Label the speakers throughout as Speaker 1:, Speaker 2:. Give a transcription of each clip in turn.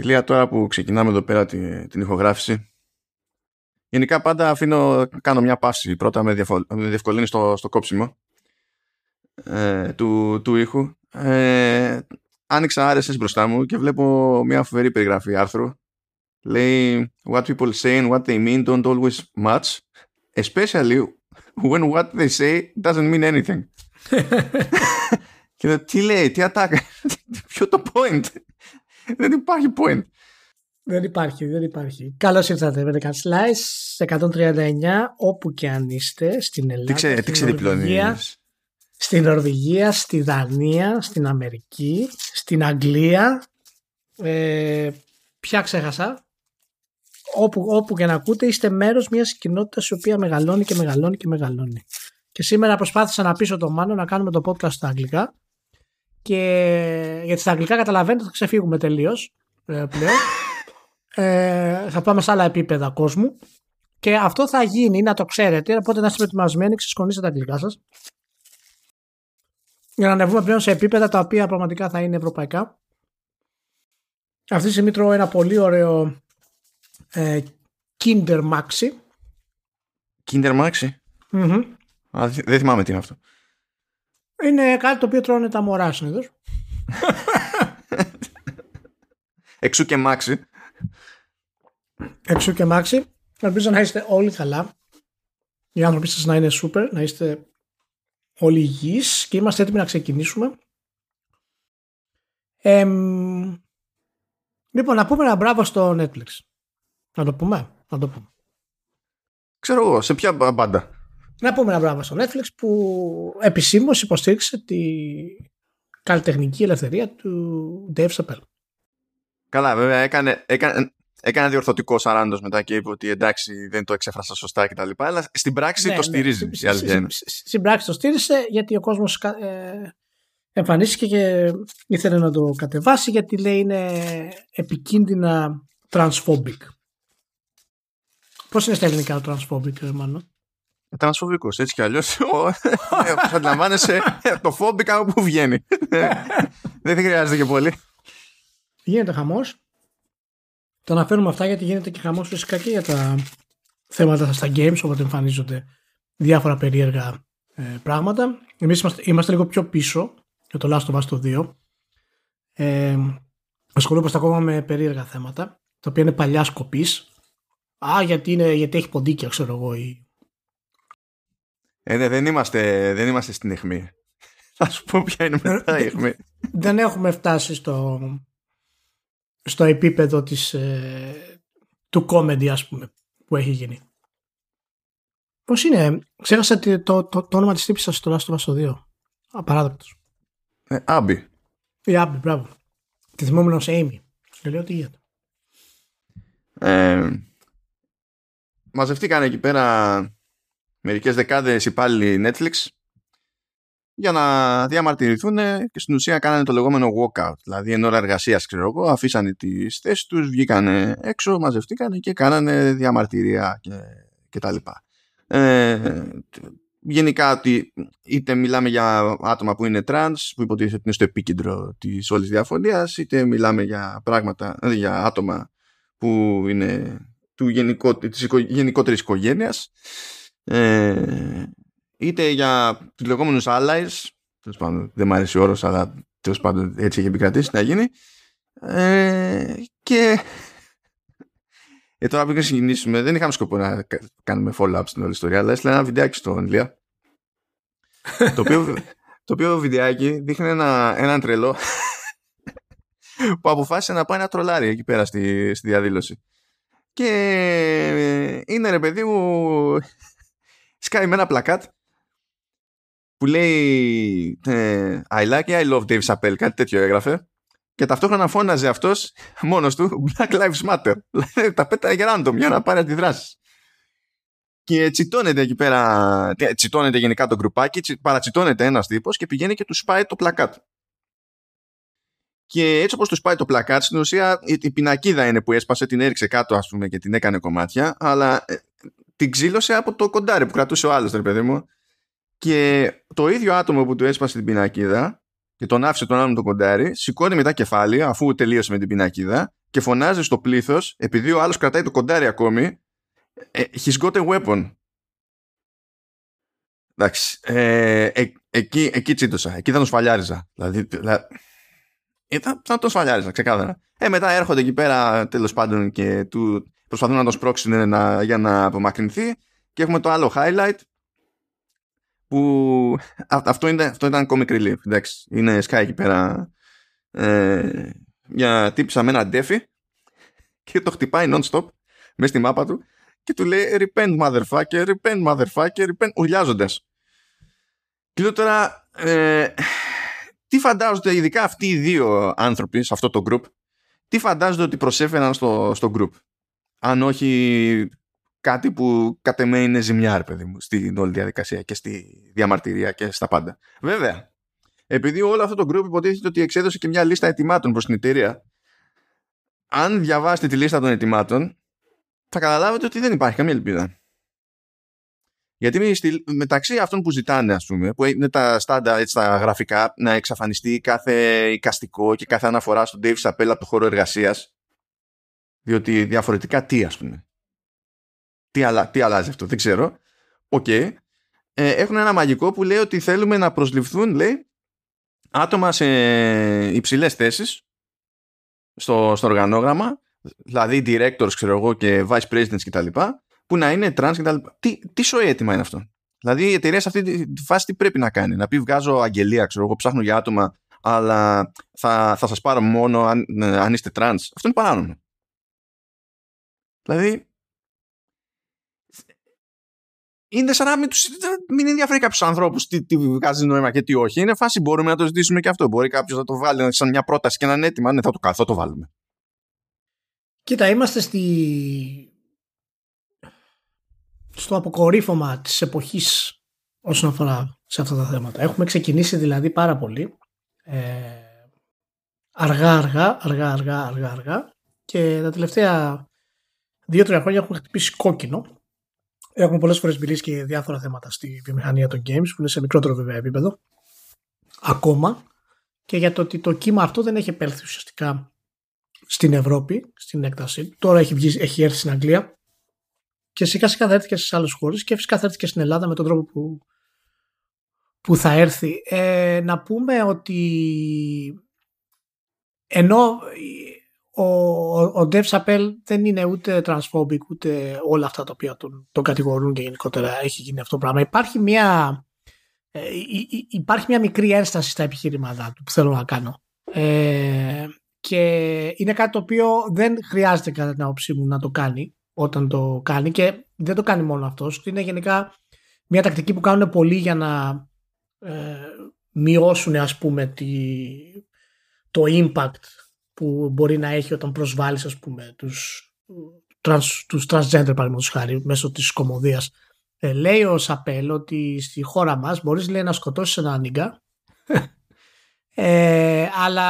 Speaker 1: Ηλία, τώρα που ξεκινάμε εδώ πέρα την, την ηχογράφηση, γενικά πάντα αφήνω, κάνω μια πάση πρώτα με, διαφο, με διευκολύνει στο, στο κόψιμο ε, του, του ήχου. Ε, άνοιξα RSS μπροστά μου και βλέπω μια φοβερή περιγραφή άρθρου. Λέει What people say and what they mean don't always match, especially when what they say doesn't mean anything. και τι λέει, τι ατάκα, ποιο το point; Δεν υπάρχει point.
Speaker 2: Δεν υπάρχει, δεν υπάρχει. Καλώς ήρθατε, Βρετικά Slice 139, όπου και αν είστε, στην Ελλάδα. Τι,
Speaker 1: ξέ, τι Νορβηγία,
Speaker 2: Στην Νορβηγία, στη Δανία, στην Αμερική, στην Αγγλία. Ε, ποια ξέχασα. Όπου, όπου και να ακούτε, είστε μέρος μιας κοινότητας η οποία μεγαλώνει και μεγαλώνει και μεγαλώνει. Και σήμερα προσπάθησα να πείσω τον Μάνο να κάνουμε το podcast στα αγγλικά. Και γιατί στα αγγλικά καταλαβαίνετε θα ξεφύγουμε τελείως ε, πλέον. Ε, θα πάμε σε άλλα επίπεδα κόσμου. Και αυτό θα γίνει, να το ξέρετε. Οπότε να είστε προετοιμασμένοι, ξεσκονίστε τα αγγλικά σας. Για να ανεβούμε πλέον σε επίπεδα τα οποία πραγματικά θα είναι ευρωπαϊκά. Αυτή τη στιγμή τρώω ένα πολύ ωραίο ε, Kinder Maxi.
Speaker 1: Kinder Maxi;
Speaker 2: mm
Speaker 1: δεν θυμάμαι τι είναι αυτό.
Speaker 2: Είναι κάτι το οποίο τρώνε τα μωρά συνήθως.
Speaker 1: Εξού και μάξι.
Speaker 2: Εξού και μάξι. Ελπίζω να είστε όλοι καλά. Οι άνθρωποι σας να είναι super, να είστε όλοι υγιείς και είμαστε έτοιμοι να ξεκινήσουμε. Ε, λοιπόν, να πούμε ένα μπράβο στο Netflix. Να το πούμε. Να το πούμε.
Speaker 1: Ξέρω εγώ, σε ποια μπάντα.
Speaker 2: Να πούμε ένα μπράβο στο Netflix που επισήμως υποστήριξε τη καλλιτεχνική ελευθερία του Dave Chappelle.
Speaker 1: Καλά, βέβαια έκανε, έκανε, έκανε διορθωτικό σαράντος μετά και είπε ότι εντάξει δεν το εξέφρασα σωστά κτλ. Αλλά στην πράξη ναι, το ναι. στηρίζει.
Speaker 2: Ναι. Στην πράξη το στήρισε γιατί ο κόσμος ε, εμφανίστηκε και ήθελε να το κατεβάσει γιατί λέει είναι επικίνδυνα transphobic. Πώς είναι στα ελληνικά το transphobic, μάλλον.
Speaker 1: Τρανσφοβικός, έτσι κι αλλιώς. Όπως αντιλαμβάνεσαι, το φόμπικα όπου βγαίνει. Δεν χρειάζεται και πολύ.
Speaker 2: Γίνεται χαμός. Το αναφέρουμε αυτά γιατί γίνεται και χαμός φυσικά και για τα θέματα στα games, όπου εμφανίζονται διάφορα περίεργα ε, πράγματα. Εμείς είμαστε, είμαστε, λίγο πιο πίσω για το Last of Us το 2. Ε, ασχολούμαστε ακόμα με περίεργα θέματα, τα οποία είναι παλιά σκοπής. Α, γιατί, είναι, γιατί έχει ποντίκια, ξέρω εγώ, ή
Speaker 1: ε, δεν, είμαστε, δεν είμαστε στην αιχμή. Θα σου πω ποια είναι μετά η αιχμή.
Speaker 2: Δεν έχουμε φτάσει στο, στο επίπεδο της, ε, του comedy ας πούμε που έχει γίνει. Πώς είναι, ξέχασα το, το, το, το όνομα της τύπης σας στο Last of Us 2. Απαράδεκτος.
Speaker 1: Ε, Άμπι.
Speaker 2: Η Άμπι, μπράβο. Τη θυμόμουν ως Amy. Και λέω τι γίνεται.
Speaker 1: Ε, μαζευτήκαν εκεί πέρα μερικές δεκάδες υπάλληλοι Netflix για να διαμαρτυρηθούν και στην ουσία κάνανε το λεγόμενο walkout. Δηλαδή εν ώρα εργασίας ξέρω εγώ αφήσανε τις θέσεις τους, βγήκαν έξω, μαζευτήκαν και κάνανε διαμαρτυρία και, και τα λοιπά. Ε, γενικά ότι είτε μιλάμε για άτομα που είναι τρανς που υποτίθεται ότι είναι στο επίκεντρο της όλης διαφωνίας είτε μιλάμε για πράγματα, για άτομα που είναι του γενικό, της γενικότερης οικογένειας ε, είτε για τους λεγόμενους allies, τέλος πάντων δεν μου αρέσει ο όρος, αλλά τέλος πάντων έτσι έχει επικρατήσει να γίνει. Ε, και ε, τώρα πριν ξεκινήσουμε, δεν είχαμε σκοπό να κάνουμε follow-up στην όλη ιστορία, αλλά έστειλα ένα βιντεάκι στον Ηλία. το, οποίο, το οποίο βιντεάκι δείχνει ένα, έναν τρελό που αποφάσισε να πάει να τρολάρει εκεί πέρα στη, στη διαδήλωση. Και είναι ρε παιδί μου σκάει με ένα πλακάτ που λέει ε, I like it, I love Dave Chappelle, κάτι τέτοιο έγραφε και ταυτόχρονα φώναζε αυτός μόνος του Black Lives Matter. Τα πέταγε για random για να πάρει αντιδράσεις. Και τσιτώνεται εκεί πέρα, τσιτώνεται γενικά το γκρουπάκι, παρατσιτώνεται ένας τύπος και πηγαίνει και του σπάει το πλακάτ. Και έτσι όπως του σπάει το πλακάτ, στην ουσία η πινακίδα είναι που έσπασε, την έριξε κάτω ας πούμε και την έκανε κομμάτια, αλλά ε, την ξύλωσε από το κοντάρι που κρατούσε ο άλλος, ρε παιδί μου. Και το ίδιο άτομο που του έσπασε την πινακίδα και τον άφησε τον άλλον το κοντάρι, σηκώνει μετά κεφάλι, αφού τελείωσε με την πινακίδα, και φωνάζει στο πλήθος, επειδή ο άλλος κρατάει το κοντάρι ακόμη, ε, he's got a weapon. Εντάξει. Ε, ε, εκεί, εκεί τσίτωσα. Εκεί θα τον σφαλιάριζα. Δηλαδή, δηλαδή ε, θα, θα τον σφαλιάριζα, ξεκάθαρα. Ε, μετά έρχονται εκεί πέρα τέλος πάντων και του προσπαθούν να τον σπρώξουν να, για να απομακρυνθεί. Και έχουμε το άλλο highlight που αυτό, είναι, αυτό ήταν comic relief. Εντάξει, είναι sky εκεί πέρα ε, μια τύπησα με ένα ντέφι και το χτυπάει non-stop μέσα στη μάπα του και του λέει repent motherfucker, repent motherfucker, repent, ουρλιάζοντας. Και λέω τώρα, ε, τι φαντάζονται ειδικά αυτοί οι δύο άνθρωποι σε αυτό το group, τι φαντάζονται ότι προσέφεραν στο, στο group; Αν όχι κάτι που κατ' εμέ είναι ζημιά, παιδί μου, στην όλη διαδικασία και στη διαμαρτυρία και στα πάντα. Βέβαια, επειδή όλο αυτό το group υποτίθεται ότι εξέδωσε και μια λίστα ετοιμάτων προς την εταιρεία, αν διαβάσετε τη λίστα των ετοιμάτων, θα καταλάβετε ότι δεν υπάρχει καμία ελπίδα. Γιατί μεταξύ αυτών που ζητάνε, ας πούμε, που είναι τα στάντα έτσι, τα γραφικά, να εξαφανιστεί κάθε εικαστικό και κάθε αναφορά στον Dave Chappelle από το χώρο εργασίας. Διότι διαφορετικά τι, ας πούμε. Τι, αλλα, τι αλλάζει αυτό, δεν ξέρω. Οκ. Ε, έχουν ένα μαγικό που λέει ότι θέλουμε να προσληφθούν, λέει, άτομα σε υψηλές θέσεις στο, στο οργανόγραμμα, δηλαδή directors ξέρω εγώ και vice presidents κτλ. που να είναι trans κτλ. Τι, τι σόι αίτημα είναι αυτό; Δηλαδή η εταιρεία σε αυτή τη φάση τι πρέπει να κάνει; Να πει βγάζω αγγελία, ξέρω εγώ, ψάχνω για άτομα, αλλά θα, θα σας πάρω μόνο αν, αν είστε trans. Αυτό είναι παράνομο. Δηλαδή είναι σαν να μην, τους, μην ενδιαφέρει κάποιους ανθρώπους τι, τι βγάζει νόημα και τι όχι. Είναι φάση, μπορούμε να το ζητήσουμε και αυτό. Μπορεί κάποιος να το βάλει σαν μια πρόταση και να είναι έτοιμα. Ναι, θα το, θα το βάλουμε.
Speaker 2: Κοίτα, είμαστε στη... στο αποκορύφωμα της εποχής όσον αφορά σε αυτά τα θέματα. Έχουμε ξεκινήσει δηλαδή πάρα πολύ ε, αργά, αργά, αργά, αργά, αργά, αργά και τα τελευταία δύο-τρία χρόνια έχουμε χτυπήσει κόκκινο Έχουμε πολλές φορές μιλήσει και διάφορα θέματα στη βιομηχανία των games που είναι σε μικρότερο βέβαια επίπεδο. Ακόμα και για το ότι το κύμα αυτό δεν έχει επέλθει ουσιαστικά στην Ευρώπη, στην έκταση. Τώρα έχει, βγει, έχει έρθει στην Αγγλία και σιγά σιγά θα έρθει και στις άλλες χώρες και φυσικά θα έρθει και στην Ελλάδα με τον τρόπο που, που θα έρθει. Ε, να πούμε ότι ενώ ο, ο Dev Chappelle δεν είναι ούτε transphobic ούτε όλα αυτά τα οποία τον, τον κατηγορούν και γενικότερα έχει γίνει αυτό το πράγμα. Υπάρχει μια, ε, υπάρχει μια μικρή ένσταση στα επιχειρήματα του που θέλω να κάνω. Ε, και είναι κάτι το οποίο δεν χρειάζεται κατά την άποψή μου να το κάνει όταν το κάνει και δεν το κάνει μόνο αυτός. Είναι γενικά μια τακτική που κάνουν πολλοί για να ε, μειώσουν ας πούμε τη, το impact που μπορεί να έχει όταν προσβάλλεις ας πούμε τους, trans, τους transgender παραδείγματος χάρη μέσω της κομμωδίας. Ε, λέει ο Σαπέλ ότι στη χώρα μας μπορείς λέει, να σκοτώσεις έναν νίγκα ε, αλλά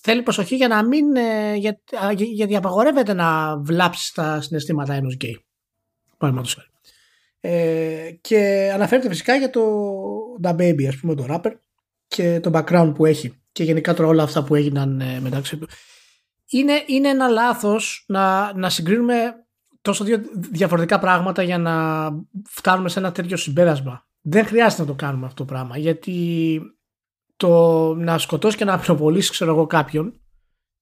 Speaker 2: θέλει προσοχή για να μην ε, για, γιατί απαγορεύεται να βλάψεις τα συναισθήματα ενός γκέι παραδείγματος χάρη. Ε, και αναφέρεται φυσικά για το Da Baby ας πούμε το rapper και το background που έχει και γενικά τώρα όλα αυτά που έγιναν ε, μεταξύ του. Είναι, είναι ένα λάθος να, να συγκρίνουμε τόσο δύο διαφορετικά πράγματα για να φτάνουμε σε ένα τέτοιο συμπέρασμα. Δεν χρειάζεται να το κάνουμε αυτό το πράγμα γιατί το να σκοτώσει και να πυροβολήσει ξέρω εγώ κάποιον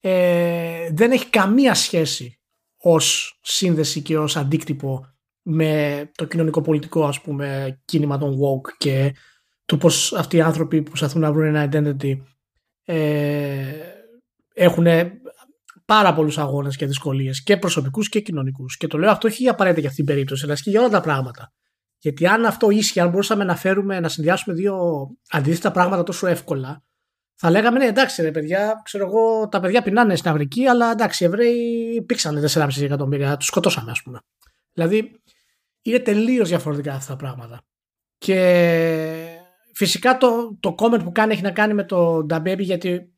Speaker 2: ε, δεν έχει καμία σχέση ως σύνδεση και ως αντίκτυπο με το κοινωνικό πολιτικό ας πούμε κίνημα των woke και του πως αυτοί οι άνθρωποι που προσπαθούν να βρουν ένα identity ε, έχουν πάρα πολλούς αγώνες και δυσκολίες και προσωπικούς και κοινωνικούς. Και το λέω αυτό όχι απαραίτητα για αυτήν την περίπτωση, αλλά και για όλα τα πράγματα. Γιατί αν αυτό ίσχυε, αν μπορούσαμε να φέρουμε, να συνδυάσουμε δύο αντίθετα πράγματα τόσο εύκολα, θα λέγαμε ναι, εντάξει, ρε παιδιά, ξέρω εγώ, τα παιδιά πεινάνε στην Αφρική, αλλά εντάξει, οι Εβραίοι πήξανε 4,5 εκατομμύρια, τους σκοτώσαμε, ας πούμε. Δηλαδή, είναι τελείως διαφορετικά αυτά τα πράγματα. Και Φυσικά το, το comment που κάνει έχει να κάνει με το Baby γιατί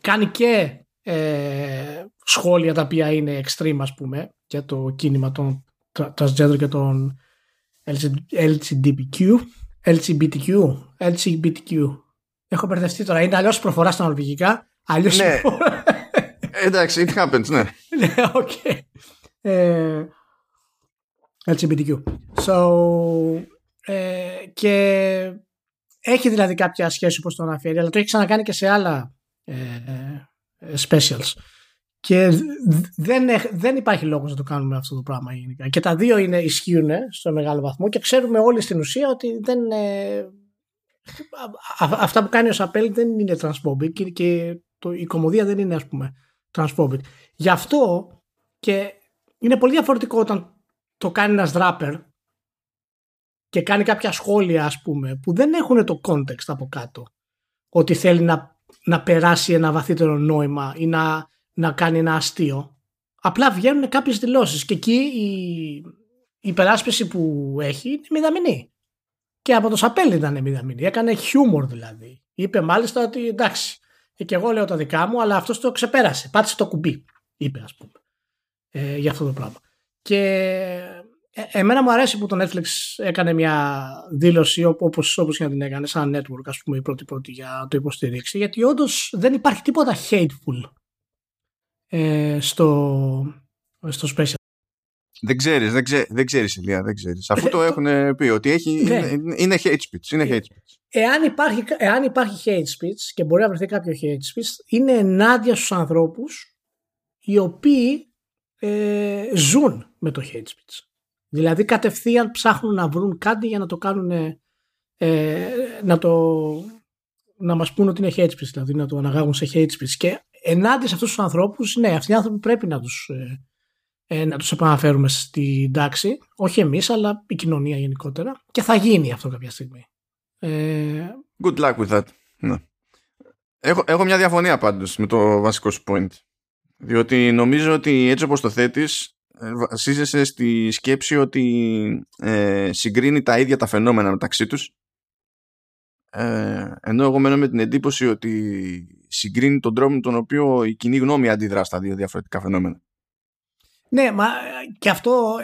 Speaker 2: κάνει και ε, σχόλια τα οποία είναι extreme ας πούμε για το κίνημα των transgender και των LGBTQ LGBTQ LGBTQ Έχω μπερδευτεί τώρα. Είναι αλλιώς προφορά στα νορβηγικά. Αλλιώς. Ναι.
Speaker 1: Εντάξει, it happens, ναι.
Speaker 2: Ναι, οκ. Ε, LGBTQ. So, ε, και έχει δηλαδή κάποια σχέση όπως το αναφέρει, αλλά το έχει ξανακάνει και σε άλλα ε, ε, specials. Και δεν, δεν υπάρχει λόγος να το κάνουμε αυτό το πράγμα γενικά. Και τα δύο είναι, ισχύουν στο μεγάλο βαθμό και ξέρουμε όλοι στην ουσία ότι δεν, ε, αυτά που κάνει ο Σαπέλ δεν είναι transphobic και το, η κομμωδία δεν είναι ας πούμε transphobic. Γι' αυτό και είναι πολύ διαφορετικό όταν το κάνει ένας rapper και κάνει κάποια σχόλια ας πούμε που δεν έχουν το context από κάτω. Ότι θέλει να, να περάσει ένα βαθύτερο νόημα ή να, να κάνει ένα αστείο. Απλά βγαίνουν κάποιες δηλώσεις και εκεί η, η υπεράσπιση που έχει είναι μηδαμινή. Και από το Σαπέλ ήταν μηδαμινή. Έκανε χιούμορ δηλαδή. Είπε μάλιστα ότι εντάξει και εγώ λέω τα δικά μου αλλά αυτός το ξεπέρασε. Πάτησε το κουμπί είπε ας πούμε ε, για αυτό το πράγμα. Και ε, εμένα μου αρέσει που το Netflix έκανε μια δήλωση όπως, όπως και να την έκανε σαν network ας πούμε η πρώτη πρώτη για να το υποστηρίξει γιατί όντως δεν υπάρχει τίποτα hateful ε, στο, στο special.
Speaker 1: Δεν ξέρεις, δεν, ξέ, δεν ξέρεις Ηλία, δεν ξέρεις. Αφού το έχουν πει ότι έχει, ναι. είναι, είναι hate speech. Είναι hate speech.
Speaker 2: Εάν υπάρχει, εάν υπάρχει hate speech και μπορεί να βρεθεί κάποιο hate speech είναι ενάντια στους ανθρώπους οι οποίοι ε, ζουν με το hate speech. Δηλαδή κατευθείαν ψάχνουν να βρουν κάτι για να το κάνουν ε, να το να μας πούν ότι είναι hate speech δηλαδή να το αναγάγουν σε hate speech. Και ενάντια σε αυτούς τους ανθρώπους ναι αυτοί οι άνθρωποι πρέπει να τους ε, ε, να τους επαναφέρουμε στην τάξη. Όχι εμείς αλλά η κοινωνία γενικότερα. Και θα γίνει αυτό κάποια στιγμή.
Speaker 1: Ε, Good luck with that. Ναι. έχω, έχω μια διαφωνία πάντως με το βασικό σου point. Διότι νομίζω ότι έτσι όπως το θέτεις ε, βασίζεσαι στη σκέψη ότι ε, συγκρίνει τα ίδια τα φαινόμενα μεταξύ τους; Ε, ενώ εγώ μένω με την εντύπωση ότι συγκρίνει τον τρόπο με τον οποίο η κοινή γνώμη αντιδρά στα δύο διαφορετικά φαινόμενα.
Speaker 2: Ναι, μα και αυτό,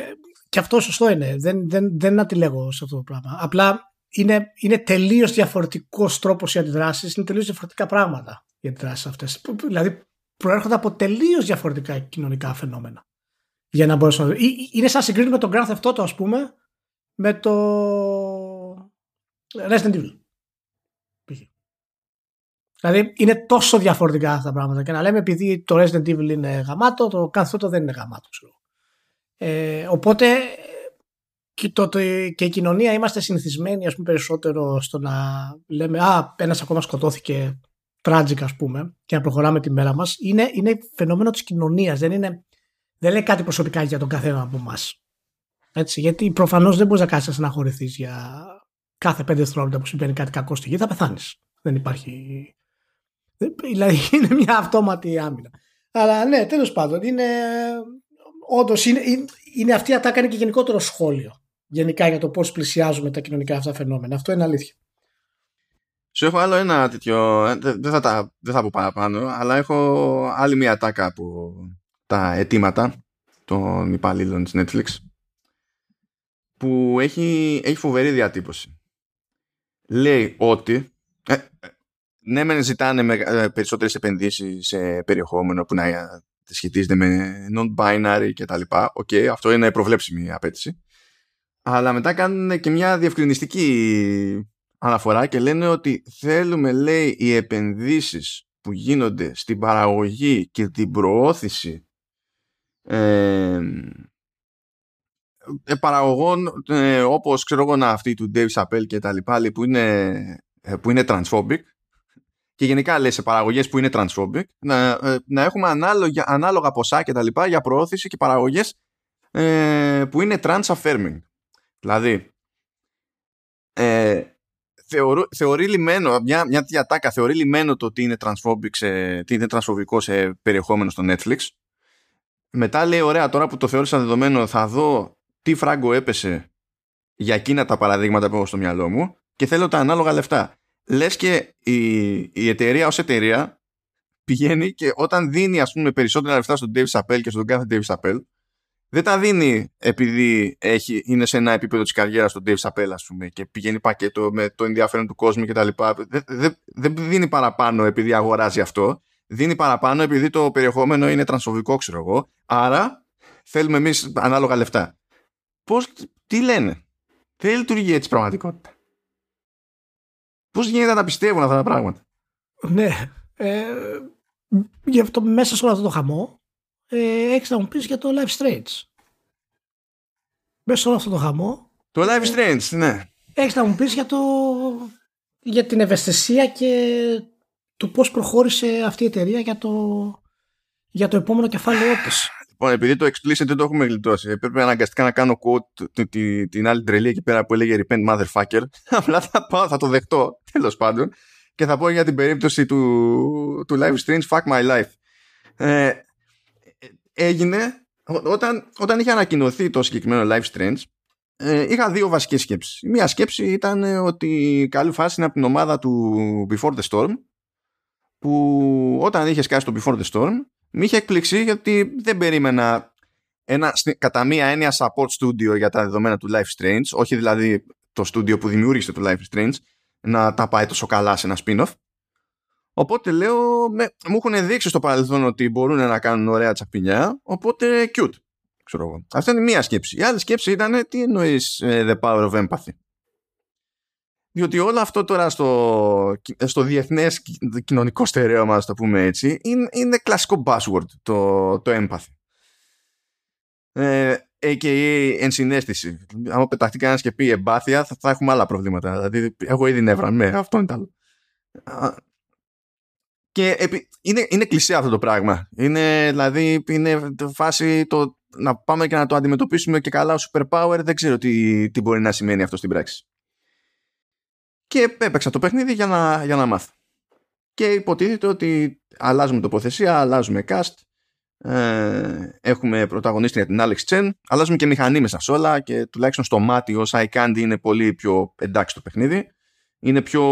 Speaker 2: και αυτό σωστό είναι. Δεν, δεν, δεν αντιλέγω σε αυτό το πράγμα. Απλά είναι, είναι τελείως διαφορετικός τρόπος οι αντιδράσεις, είναι τελείως διαφορετικά πράγματα οι αντιδράσεις αυτές. Δηλαδή προέρχονται από τελείως διαφορετικά κοινωνικά φαινόμενα για να μπορέσω να... Είναι σαν συγκρίνουμε τον Grand Theft Auto ας πούμε με το Resident Evil. Δηλαδή είναι τόσο διαφορετικά αυτά τα πράγματα και να λέμε επειδή το Resident Evil είναι γαμάτο, το Grand Theft Auto δεν είναι γαμάτο. Ε, οπότε και, το, το, και η κοινωνία είμαστε συνηθισμένοι ας πούμε, περισσότερο στο να λέμε «Α, ένας ακόμα σκοτώθηκε tragic ας πούμε και να προχωράμε τη μέρα μας». Είναι, είναι φαινόμενο της κοινωνίας, δεν είναι δεν λέει κάτι προσωπικά για τον καθένα από εμάς. Έτσι, γιατί προφανώς δεν μπορείς να κάτσει να στεναχωρηθείς για κάθε πέντε δευτερόλεπτα που συμβαίνει κάτι κακό στη γη, θα πεθάνεις. Δεν υπάρχει. Δηλαδή είναι μια αυτόματη άμυνα. Αλλά ναι, τέλος πάντων, είναι. Όντως είναι, είναι αυτή η ατάκα και γενικότερο σχόλιο. Γενικά για το πώς πλησιάζουμε τα κοινωνικά αυτά φαινόμενα. Αυτό είναι αλήθεια.
Speaker 1: Σου έχω άλλο ένα τέτοιο. Δεν θα, τα, δεν θα πω παραπάνω, αλλά έχω άλλη μια ατάκα που τα αιτήματα των υπαλλήλων της Netflix που έχει, έχει φοβερή διατύπωση. Λέει ότι ε, ναι μεν ζητάνε με, ε, περισσότερες επενδύσεις σε περιεχόμενο που να σχετίζεται με non-binary και τα λοιπά. OK, okay, αυτό είναι προβλέψιμη απαίτηση. Αλλά μετά κάνουν και μια διευκρινιστική αναφορά και λένε ότι θέλουμε, λέει, οι επενδύσεις που γίνονται στην παραγωγή και την προώθηση ε, ε, παραγωγών ε, όπως ξέρω εγώ να αυτή του Dave Chappelle και τα λοιπά που είναι, ε, που είναι transphobic και γενικά λέει σε παραγωγές που είναι transphobic να, ε, να έχουμε ανάλογα, ανάλογα ποσά και τα λοιπά για προώθηση και παραγωγές ε, που είναι trans affirming. Δηλαδή ε, θεωρεί, θεωρεί λιμένο μια, μια διατάκα θεωρεί λιμένο το ότι είναι, transphobic σε, τι είναι transphobικό σε περιεχόμενο στο Netflix μετά λέει, ωραία, τώρα που το θεώρησα δεδομένο θα δω τι φράγκο έπεσε για εκείνα τα παραδείγματα που έχω στο μυαλό μου και θέλω τα ανάλογα λεφτά. Λες και η, η εταιρεία ως εταιρεία πηγαίνει και όταν δίνει ας πούμε περισσότερα λεφτά στον Dave Chappelle και στον κάθε Dave Chappelle δεν τα δίνει επειδή έχει, είναι σε ένα επίπεδο της καριέρας στον Dave Chappelle ας πούμε και πηγαίνει πακέτο με το ενδιαφέρον του κόσμου κτλ. Δεν δε, δε δίνει παραπάνω επειδή αγοράζει αυτό δίνει παραπάνω επειδή το περιεχόμενο είναι τρανσφοβικό, ξέρω εγώ. Άρα θέλουμε εμείς ανάλογα λεφτά. Πώς, τι λένε; Δεν λειτουργεί έτσι πραγματικότητα. Πώς γίνεται να τα πιστεύουν αυτά τα πράγματα;
Speaker 2: Ναι. Ε, γι' αυτό μέσα σε όλο αυτό το χαμό ε, έχεις να μου πεις για το Live Strange. Μέσα σε όλο αυτό το χαμό.
Speaker 1: Το Live Strange, ναι.
Speaker 2: Έχεις να μου πεις για, το, για την ευαισθησία και το πώς προχώρησε αυτή η εταιρεία για το, για το επόμενο κεφάλαιό της.
Speaker 1: Λοιπόν, επειδή το explicit δεν το έχουμε γλιτώσει, έπρεπε αναγκαστικά να κάνω quote την, την άλλη τρελή εκεί πέρα που έλεγε Repent Motherfucker. Απλά θα, πάω, θα το δεχτώ, τέλος πάντων, και θα πω για την περίπτωση του, του live streams Fuck My Life. Ε, έγινε όταν, όταν είχε ανακοινωθεί το συγκεκριμένο live streams ε, είχα δύο βασικές σκέψεις. μία σκέψη ήταν ότι καλή φάση είναι από την ομάδα του Before the Storm που όταν είχε σκάσει το Before the Storm με είχε εκπληξεί γιατί δεν περίμενα ένα, κατά μία έννοια support studio για τα δεδομένα του Life Strange, όχι δηλαδή το studio που δημιούργησε το Life Strange, να τα πάει τόσο καλά σε ένα spin-off. Οπότε λέω, με, μου έχουν δείξει στο παρελθόν ότι μπορούν να κάνουν ωραία τσαπινιά, οπότε cute. Ξέρω εγώ. Αυτή είναι μία σκέψη. Η άλλη σκέψη ήταν τι εννοείς uh, the power of empathy; Διότι όλο αυτό τώρα στο, στο διεθνές κοινωνικό στερέωμα, το πούμε έτσι, είναι, είναι κλασικό buzzword το, το empathy. Ε, a.k.a. ενσυναίσθηση. Αν πεταχτεί κανένας και πει εμπάθεια, θα, θα έχουμε άλλα προβλήματα. Δηλαδή, έχω ήδη νεύρα. Ναι, αυτό είναι το άλλο. Και επί, είναι, είναι κλεισέ αυτό το πράγμα. Είναι, δηλαδή, είναι φάση το να πάμε και να το αντιμετωπίσουμε και καλά ως superpower. Δεν ξέρω τι, τι μπορεί να σημαίνει αυτό στην πράξη και έπαιξα το παιχνίδι για να, για να μάθω. Και υποτίθεται ότι αλλάζουμε τοποθεσία, αλλάζουμε cast, ε, έχουμε πρωταγωνίστρια την Alex Chen, αλλάζουμε και μηχανή μέσα σε όλα και τουλάχιστον στο μάτι ως iCandy είναι πολύ πιο εντάξει το παιχνίδι. Είναι πιο,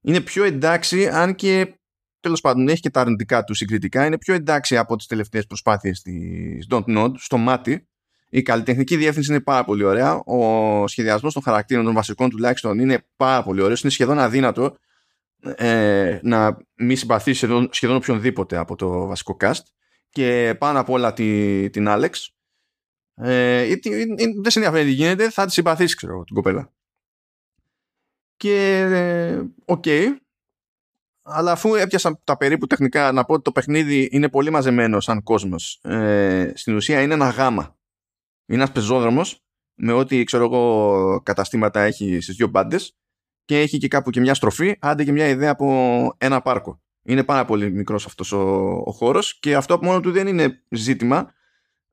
Speaker 1: είναι πιο εντάξει αν και τέλος πάντων έχει και τα αρνητικά του συγκριτικά, είναι πιο εντάξει από τις τελευταίες προσπάθειες της Don't Nod στο μάτι η καλλιτεχνική διεύθυνση είναι πάρα πολύ ωραία. Ο σχεδιασμός των χαρακτήρων των βασικών τουλάχιστον είναι πάρα πολύ ωραίος. Είναι σχεδόν αδύνατο ε, να μη συμπαθεί σχεδόν, σχεδόν οποιονδήποτε από το βασικό cast. Και πάνω απ' όλα τη, την Alex. Ε, δεν σε ενδιαφέρει τι γίνεται, θα τη συμπαθήσεις, ξέρω την κοπέλα. Και ε, οκ. αλλά αφού έπιασα τα περίπου τεχνικά να πω ότι το παιχνίδι είναι πολύ μαζεμένο σαν κόσμος ε, στην ουσία είναι ένα γάμα είναι ένας πεζόδρομος με ό,τι ξέρω εγώ καταστήματα έχει στις δύο μπάντες και έχει και κάπου και μια στροφή, άντε και μια ιδέα από ένα πάρκο. Είναι πάρα πολύ μικρός αυτός ο, ο χώρος και αυτό από μόνο του δεν είναι ζήτημα.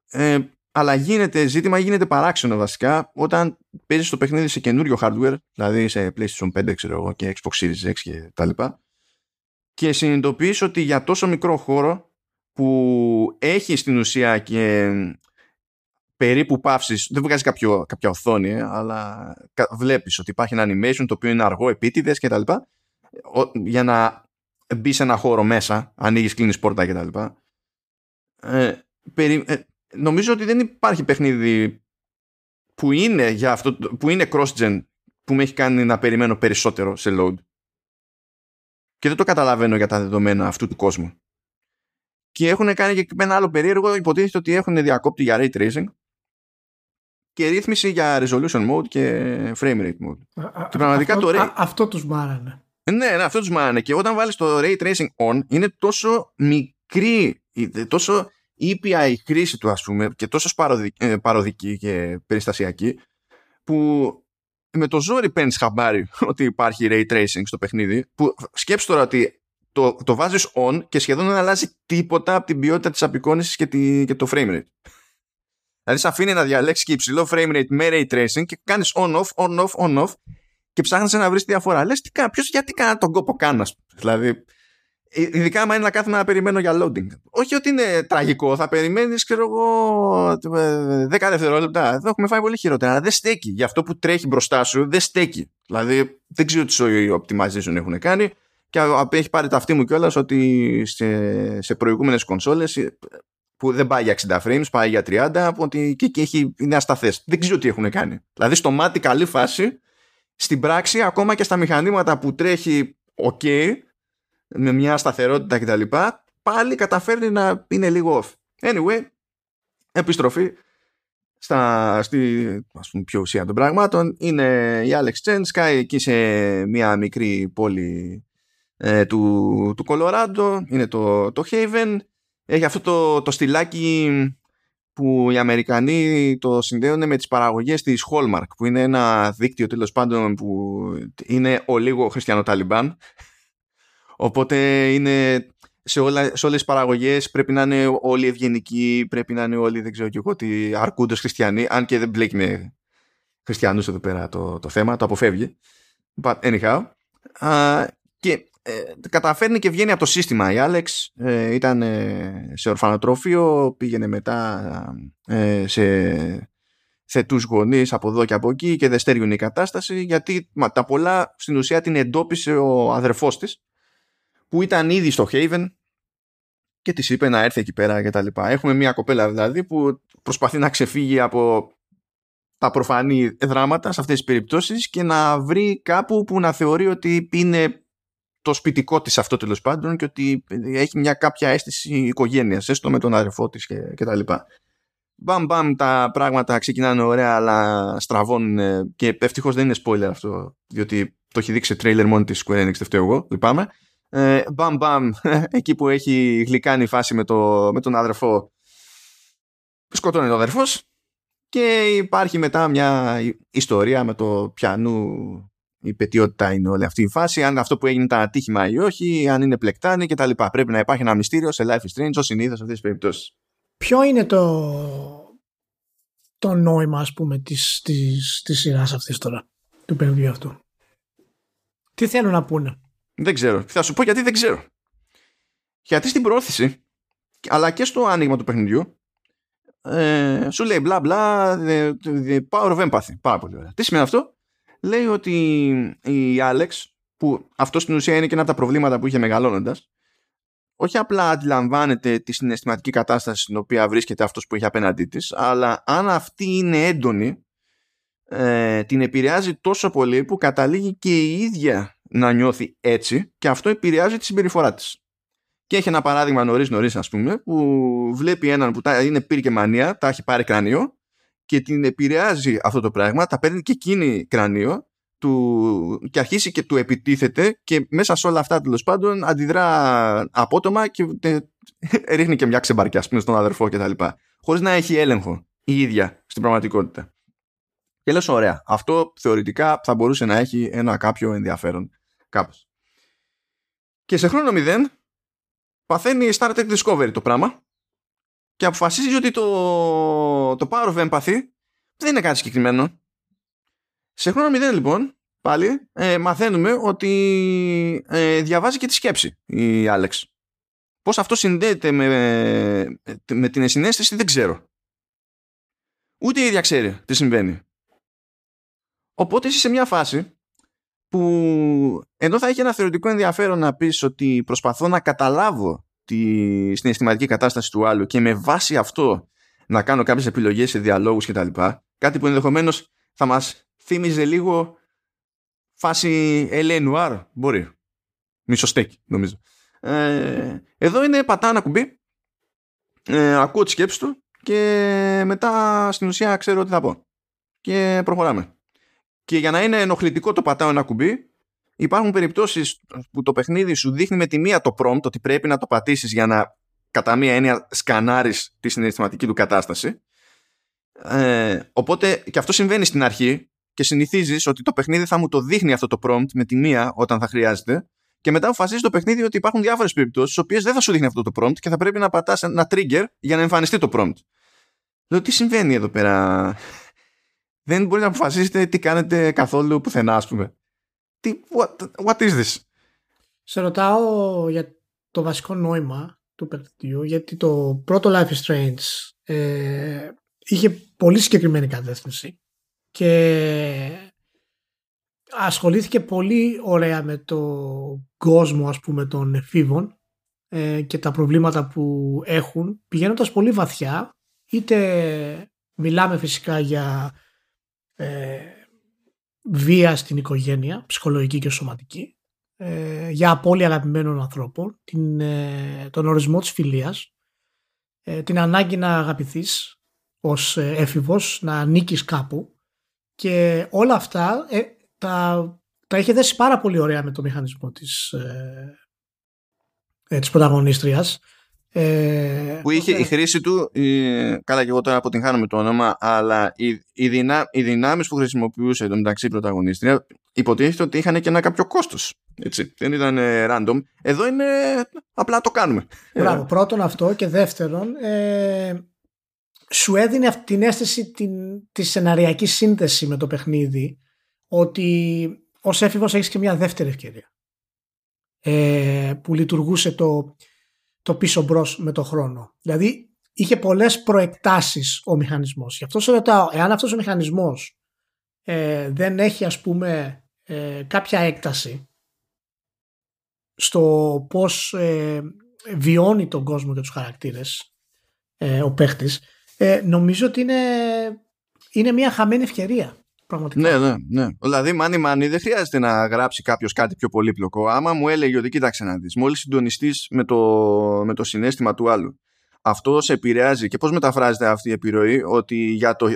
Speaker 1: Ε, αλλά γίνεται ζήτημα, γίνεται παράξενο βασικά όταν παίζεις το παιχνίδι σε καινούριο hardware, δηλαδή σε PlayStation 5 ξέρω εγώ, και Xbox Series X και τα λοιπά και συνειδητοποιείς ότι για τόσο μικρό χώρο που έχει στην ουσία και περίπου παύση, δεν βγάζει κάποιο, κάποια οθόνη, ε, αλλά βλέπεις ότι υπάρχει ένα animation το οποίο είναι αργό, επίτηδες κτλ. Για να μπει σε ένα χώρο μέσα, ανοίγεις, κλείνεις πόρτα κτλ. Ε, περι, ε, νομίζω ότι δεν υπάρχει παιχνίδι που είναι, για αυτό, που είναι cross-gen που με έχει κάνει να περιμένω περισσότερο σε load. Και δεν το καταλαβαίνω για τα δεδομένα αυτού του κόσμου. Και έχουν κάνει και ένα άλλο περίεργο. Υποτίθεται ότι έχουν διακόπτη για ray tracing και ρύθμιση για resolution mode και frame rate mode.
Speaker 2: Α, και πραγματικά αυτό, το ray... αυτό τους μάρανε.
Speaker 1: Ναι, ναι, αυτό τους μάρανε. Και όταν βάλεις το ray tracing on είναι τόσο μικρή, τόσο ήπια η χρήση του ας πούμε και τόσο ε, παροδική και περιστασιακή που με το ζόρι παίρνεις χαμπάρι ότι υπάρχει ray tracing στο παιχνίδι που σκέψου τώρα ότι το, το βάζεις on και σχεδόν δεν αλλάζει τίποτα από την ποιότητα της απεικόνησης και, τη, και το frame rate. Δηλαδή, σε αφήνει να διαλέξεις και υψηλό frame rate με ray tracing και κάνεις on-off, on-off, on-off και ψάχνεις να βρεις τη διαφορά. Λες, τι κάνω, ποιος γιατί κάνα τον κόπο κάνω, Δηλαδή, ειδικά άμα είναι να κάθομαι να περιμένω για loading. Όχι ότι είναι τραγικό, θα περιμένεις, ξέρω εγώ, 10 δευτερόλεπτα. Εδώ έχουμε φάει πολύ χειρότερα. Αλλά δεν στέκει. Για αυτό που τρέχει μπροστά σου, δεν στέκει. Δηλαδή, δεν ξέρω τι optimization έχουν κάνει. Και έχει πάρει τα αυτή μου κιόλας ότι σε, σε προηγούμενες κονσόλες που δεν πάει για 60 frames, πάει για 30, ότι και εκεί έχει, είναι ασταθές. Δεν ξέρω τι έχουν κάνει. Δηλαδή στο μάτι καλή φάση, στην πράξη ακόμα και στα μηχανήματα που τρέχει ok, με μια σταθερότητα κτλ. Πάλι καταφέρνει να είναι λίγο off. Anyway, επιστροφή στα, στη ας πούμε, πιο ουσία των πραγμάτων είναι η Alex Chen, σκάει εκεί σε μια μικρή πόλη ε, του, του Κολοράντο, είναι το, το Haven, έχει αυτό το, το στυλάκι που οι Αμερικανοί το συνδέουν με τις παραγωγές της Hallmark που είναι ένα δίκτυο τέλος πάντων που είναι ο λίγο χριστιανοταλιμπάν οπότε είναι σε, όλα, σε όλες τις παραγωγές πρέπει να είναι όλοι ευγενικοί πρέπει να είναι όλοι δεν ξέρω και εγώ ότι αρκούντος χριστιανοί αν και δεν μπλέκει με χριστιανούς εδώ πέρα το, το θέμα το αποφεύγει. But anyhow uh, και ε, καταφέρνει και βγαίνει από το σύστημα. Η Άλεξ ε, ήταν ε, σε ορφανοτροφείο, πήγαινε μετά ε, σε θετούς γονείς από εδώ και από εκεί και δεν στέριουν η κατάσταση γιατί μα, τα πολλά στην ουσία την εντόπισε ο αδερφός της που ήταν ήδη στο Haven και της είπε να έρθει εκεί πέρα και τα λοιπά. Έχουμε μια κοπέλα δηλαδή που προσπαθεί να ξεφύγει από τα προφανή δράματα σε αυτές τις περιπτώσεις και να βρει κάπου που να θεωρεί ότι είναι το σπιτικό της αυτό τέλος πάντων και ότι έχει μια κάποια αίσθηση οικογένειας έστω με τον αδερφό της και, και τα λοιπά. Μπαμ μπαμ τα πράγματα ξεκινάνε ωραία αλλά στραβώνουν και ευτυχώς δεν είναι spoiler αυτό διότι το έχει δείξει τρέιλερ μόνο της Square Enix δεν φταίω εγώ, λυπάμαι. Ε, μπαμ μπαμ εκεί που έχει γλυκάνει η φάση με, το, με τον αδερφό σκοτώνει τον αδερφός και υπάρχει μετά μια ιστορία με το πιανού η πετιότητα είναι όλη αυτή η φάση, αν αυτό που έγινε ήταν ατύχημα ή όχι, αν είναι πλεκτάνη κτλ. Πρέπει να υπάρχει ένα μυστήριο σε Life is Strange, ως συνήθως σε αυτές τις περιπτώσεις.
Speaker 2: Ποιο είναι το, το νόημα, ας πούμε, της της, της σειράς αυτής τώρα, του παιχνιδιού αυτού; Τι θέλουν να πούνε;
Speaker 1: Δεν ξέρω. Θα σου πω γιατί δεν ξέρω. Γιατί στην πρόθεση, αλλά και στο άνοιγμα του παιχνιδιού, ε, σου λέει μπλα μπλα, the, the power of empathy. Πάρα πολύ ωραία. Τι σημαίνει αυτό; Λέει ότι η Άλεξ, που αυτό στην ουσία είναι και ένα από τα προβλήματα που είχε μεγαλώνοντας, όχι απλά αντιλαμβάνεται τη συναισθηματική κατάσταση στην οποία βρίσκεται αυτός που έχει απέναντί της, αλλά αν αυτή είναι έντονη, ε, την επηρεάζει τόσο πολύ που καταλήγει και η ίδια να νιώθει έτσι και αυτό επηρεάζει τη συμπεριφορά της. Και έχει ένα παράδειγμα νωρίς νωρίς, ας πούμε, που βλέπει έναν που είναι πύρ και μανία, τα έχει πάρει κρανίο και την επηρεάζει αυτό το πράγμα, τα παίρνει και εκείνη κρανίο του, και αρχίσει και του επιτίθεται και μέσα σε όλα αυτά τέλος πάντων αντιδρά απότομα και ρίχνει και μια ξεμπαρκιά πούμε στον αδερφό κτλ. Χωρίς να έχει έλεγχο η ίδια στην πραγματικότητα. Και λες ωραία, αυτό θεωρητικά θα μπορούσε να έχει ένα κάποιο ενδιαφέρον κάπως. Και σε χρόνο μηδέν παθαίνει Star Trek Discovery το πράγμα και αποφασίζει ότι το, το power of empathy δεν είναι κάτι συγκεκριμένο. Σε χρόνο μηδέν λοιπόν, πάλι, ε, μαθαίνουμε ότι ε, διαβάζει και τη σκέψη η Άλεξ. Πώς αυτό συνδέεται με, με την ενσυναίσθηση δεν ξέρω. Ούτε η ίδια ξέρει τι συμβαίνει. Οπότε είσαι σε μια φάση που ενώ θα έχει ένα θεωρητικό ενδιαφέρον να πεις ότι προσπαθώ να καταλάβω τη συναισθηματική κατάσταση του άλλου και με βάση αυτό να κάνω κάποιες επιλογές σε διαλόγους και τα λοιπά, κάτι που ενδεχομένως θα μας θύμιζε λίγο φάση L.A. Noir, μπορεί. Μισοστέκι, νομίζω. Ε, εδώ είναι πατά ένα κουμπί, ε, ακούω τη σκέψη του και μετά στην ουσία ξέρω τι θα πω. Και προχωράμε. Και για να είναι ενοχλητικό το πατάω ένα κουμπί, υπάρχουν περιπτώσεις που το παιχνίδι σου δείχνει με τη μία το prompt ότι πρέπει να το πατήσεις για να κατά μία έννοια σκανάρεις τη συναισθηματική του κατάσταση. Ε, οπότε και αυτό συμβαίνει στην αρχή και συνηθίζεις ότι το παιχνίδι θα μου το δείχνει αυτό το prompt με τη μία όταν θα χρειάζεται και μετά αποφασίζεις το παιχνίδι ότι υπάρχουν διάφορες περιπτώσεις στις οποίες δεν θα σου δείχνει αυτό το prompt και θα πρέπει να πατάς ένα trigger για να εμφανιστεί το prompt. Λέω τι συμβαίνει εδώ πέρα; Δεν μπορείτε να αποφασίσετε τι κάνετε καθόλου πουθενά ας πούμε τι, what, what is this?
Speaker 2: Σε ρωτάω για το βασικό νόημα του παιχνιδιού γιατί το πρώτο Life is Strange ε, είχε πολύ συγκεκριμένη κατεύθυνση και ασχολήθηκε πολύ ωραία με το κόσμο ας πούμε των εφήβων ε, και τα προβλήματα που έχουν πηγαίνοντας πολύ βαθιά είτε μιλάμε φυσικά για ε, βία στην οικογένεια, ψυχολογική και σωματική, ε, για απώλεια αγαπημένων ανθρώπων, την, ε, τον ορισμό της φιλίας, ε, την ανάγκη να αγαπηθείς ως έφηβος, να ανήκεις κάπου και όλα αυτά τα, τα είχε δέσει πάρα πολύ ωραία με το μηχανισμό της, της πρωταγωνίστριας
Speaker 1: ε, που είχε η χρήση του, ε, καλά και εγώ τώρα αποτυγχάνω με το όνομα, αλλά οι, οι, δυνά, οι δυνάμεις που χρησιμοποιούσε το μεταξύ πρωταγωνίστρια υποτίθεται ότι είχαν και ένα κάποιο κόστος. Έτσι. Δεν ήταν ε, random. Εδώ είναι απλά το κάνουμε.
Speaker 2: Μπράβο. Πρώτον αυτό και δεύτερον ε, σου έδινε αυτή την αίσθηση την, τη σεναριακή σύνθεση με το παιχνίδι ότι ως έφηβος έχεις και μια δεύτερη ευκαιρία ε, που λειτουργούσε το το πίσω μπρος με το χρόνο. Δηλαδή είχε πολλές προεκτάσεις ο μηχανισμός. Γι' αυτό σε ρωτάω, εάν αυτός ο μηχανισμός ε, δεν έχει ας πούμε ε, κάποια έκταση στο πώς ε, βιώνει τον κόσμο και τους χαρακτήρες ε, ο παίχτης, νομίζω ότι είναι, είναι μια χαμένη ευκαιρία. Πραγματικά.
Speaker 1: Ναι, ναι, ναι. Δηλαδή, μάνι μάνι, δεν χρειάζεται να γράψει κάποιος κάτι πιο πολύπλοκο. Άμα μου έλεγε ότι κοίταξε να δεις, μόλις συντονιστείς με το, με το συνέστημα του άλλου, αυτό σε επηρεάζει και πώς μεταφράζεται αυτή η επιρροή, ότι για το,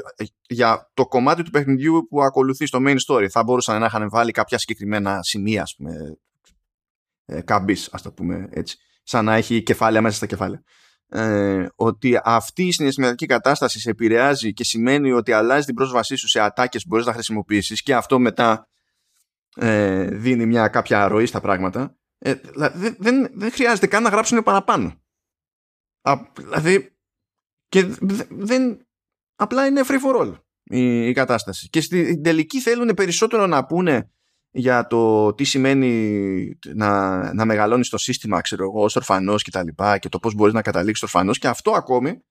Speaker 1: για το κομμάτι του παιχνιδιού που ακολουθεί στο main story θα μπορούσαν να είχαν βάλει κάποια συγκεκριμένα σημεία, ας πούμε, ε, καμπής, ας το πούμε έτσι, σαν να έχει κεφάλαια μέσα στα κεφάλαια ε, ότι αυτή η συναισθηματική κατάσταση σε επηρεάζει και σημαίνει ότι αλλάζει την πρόσβασή σου σε ατάκες που μπορείς να χρησιμοποιήσεις και αυτό μετά ε, δίνει μια κάποια ροή στα πράγματα. Ε, δεν, δεν, δεν χρειάζεται καν να γράψουν παραπάνω. Α, δηλαδή και δεν απλά είναι free for all η, η κατάσταση. Και στην τελική θέλουν περισσότερο να πούνε για το τι σημαίνει να, να μεγαλώνεις το σύστημα, ξέρω εγώ, ως ορφανός και τα λοιπά και το πώς μπορείς να καταλήξεις ορφανός. Και αυτό ακόμη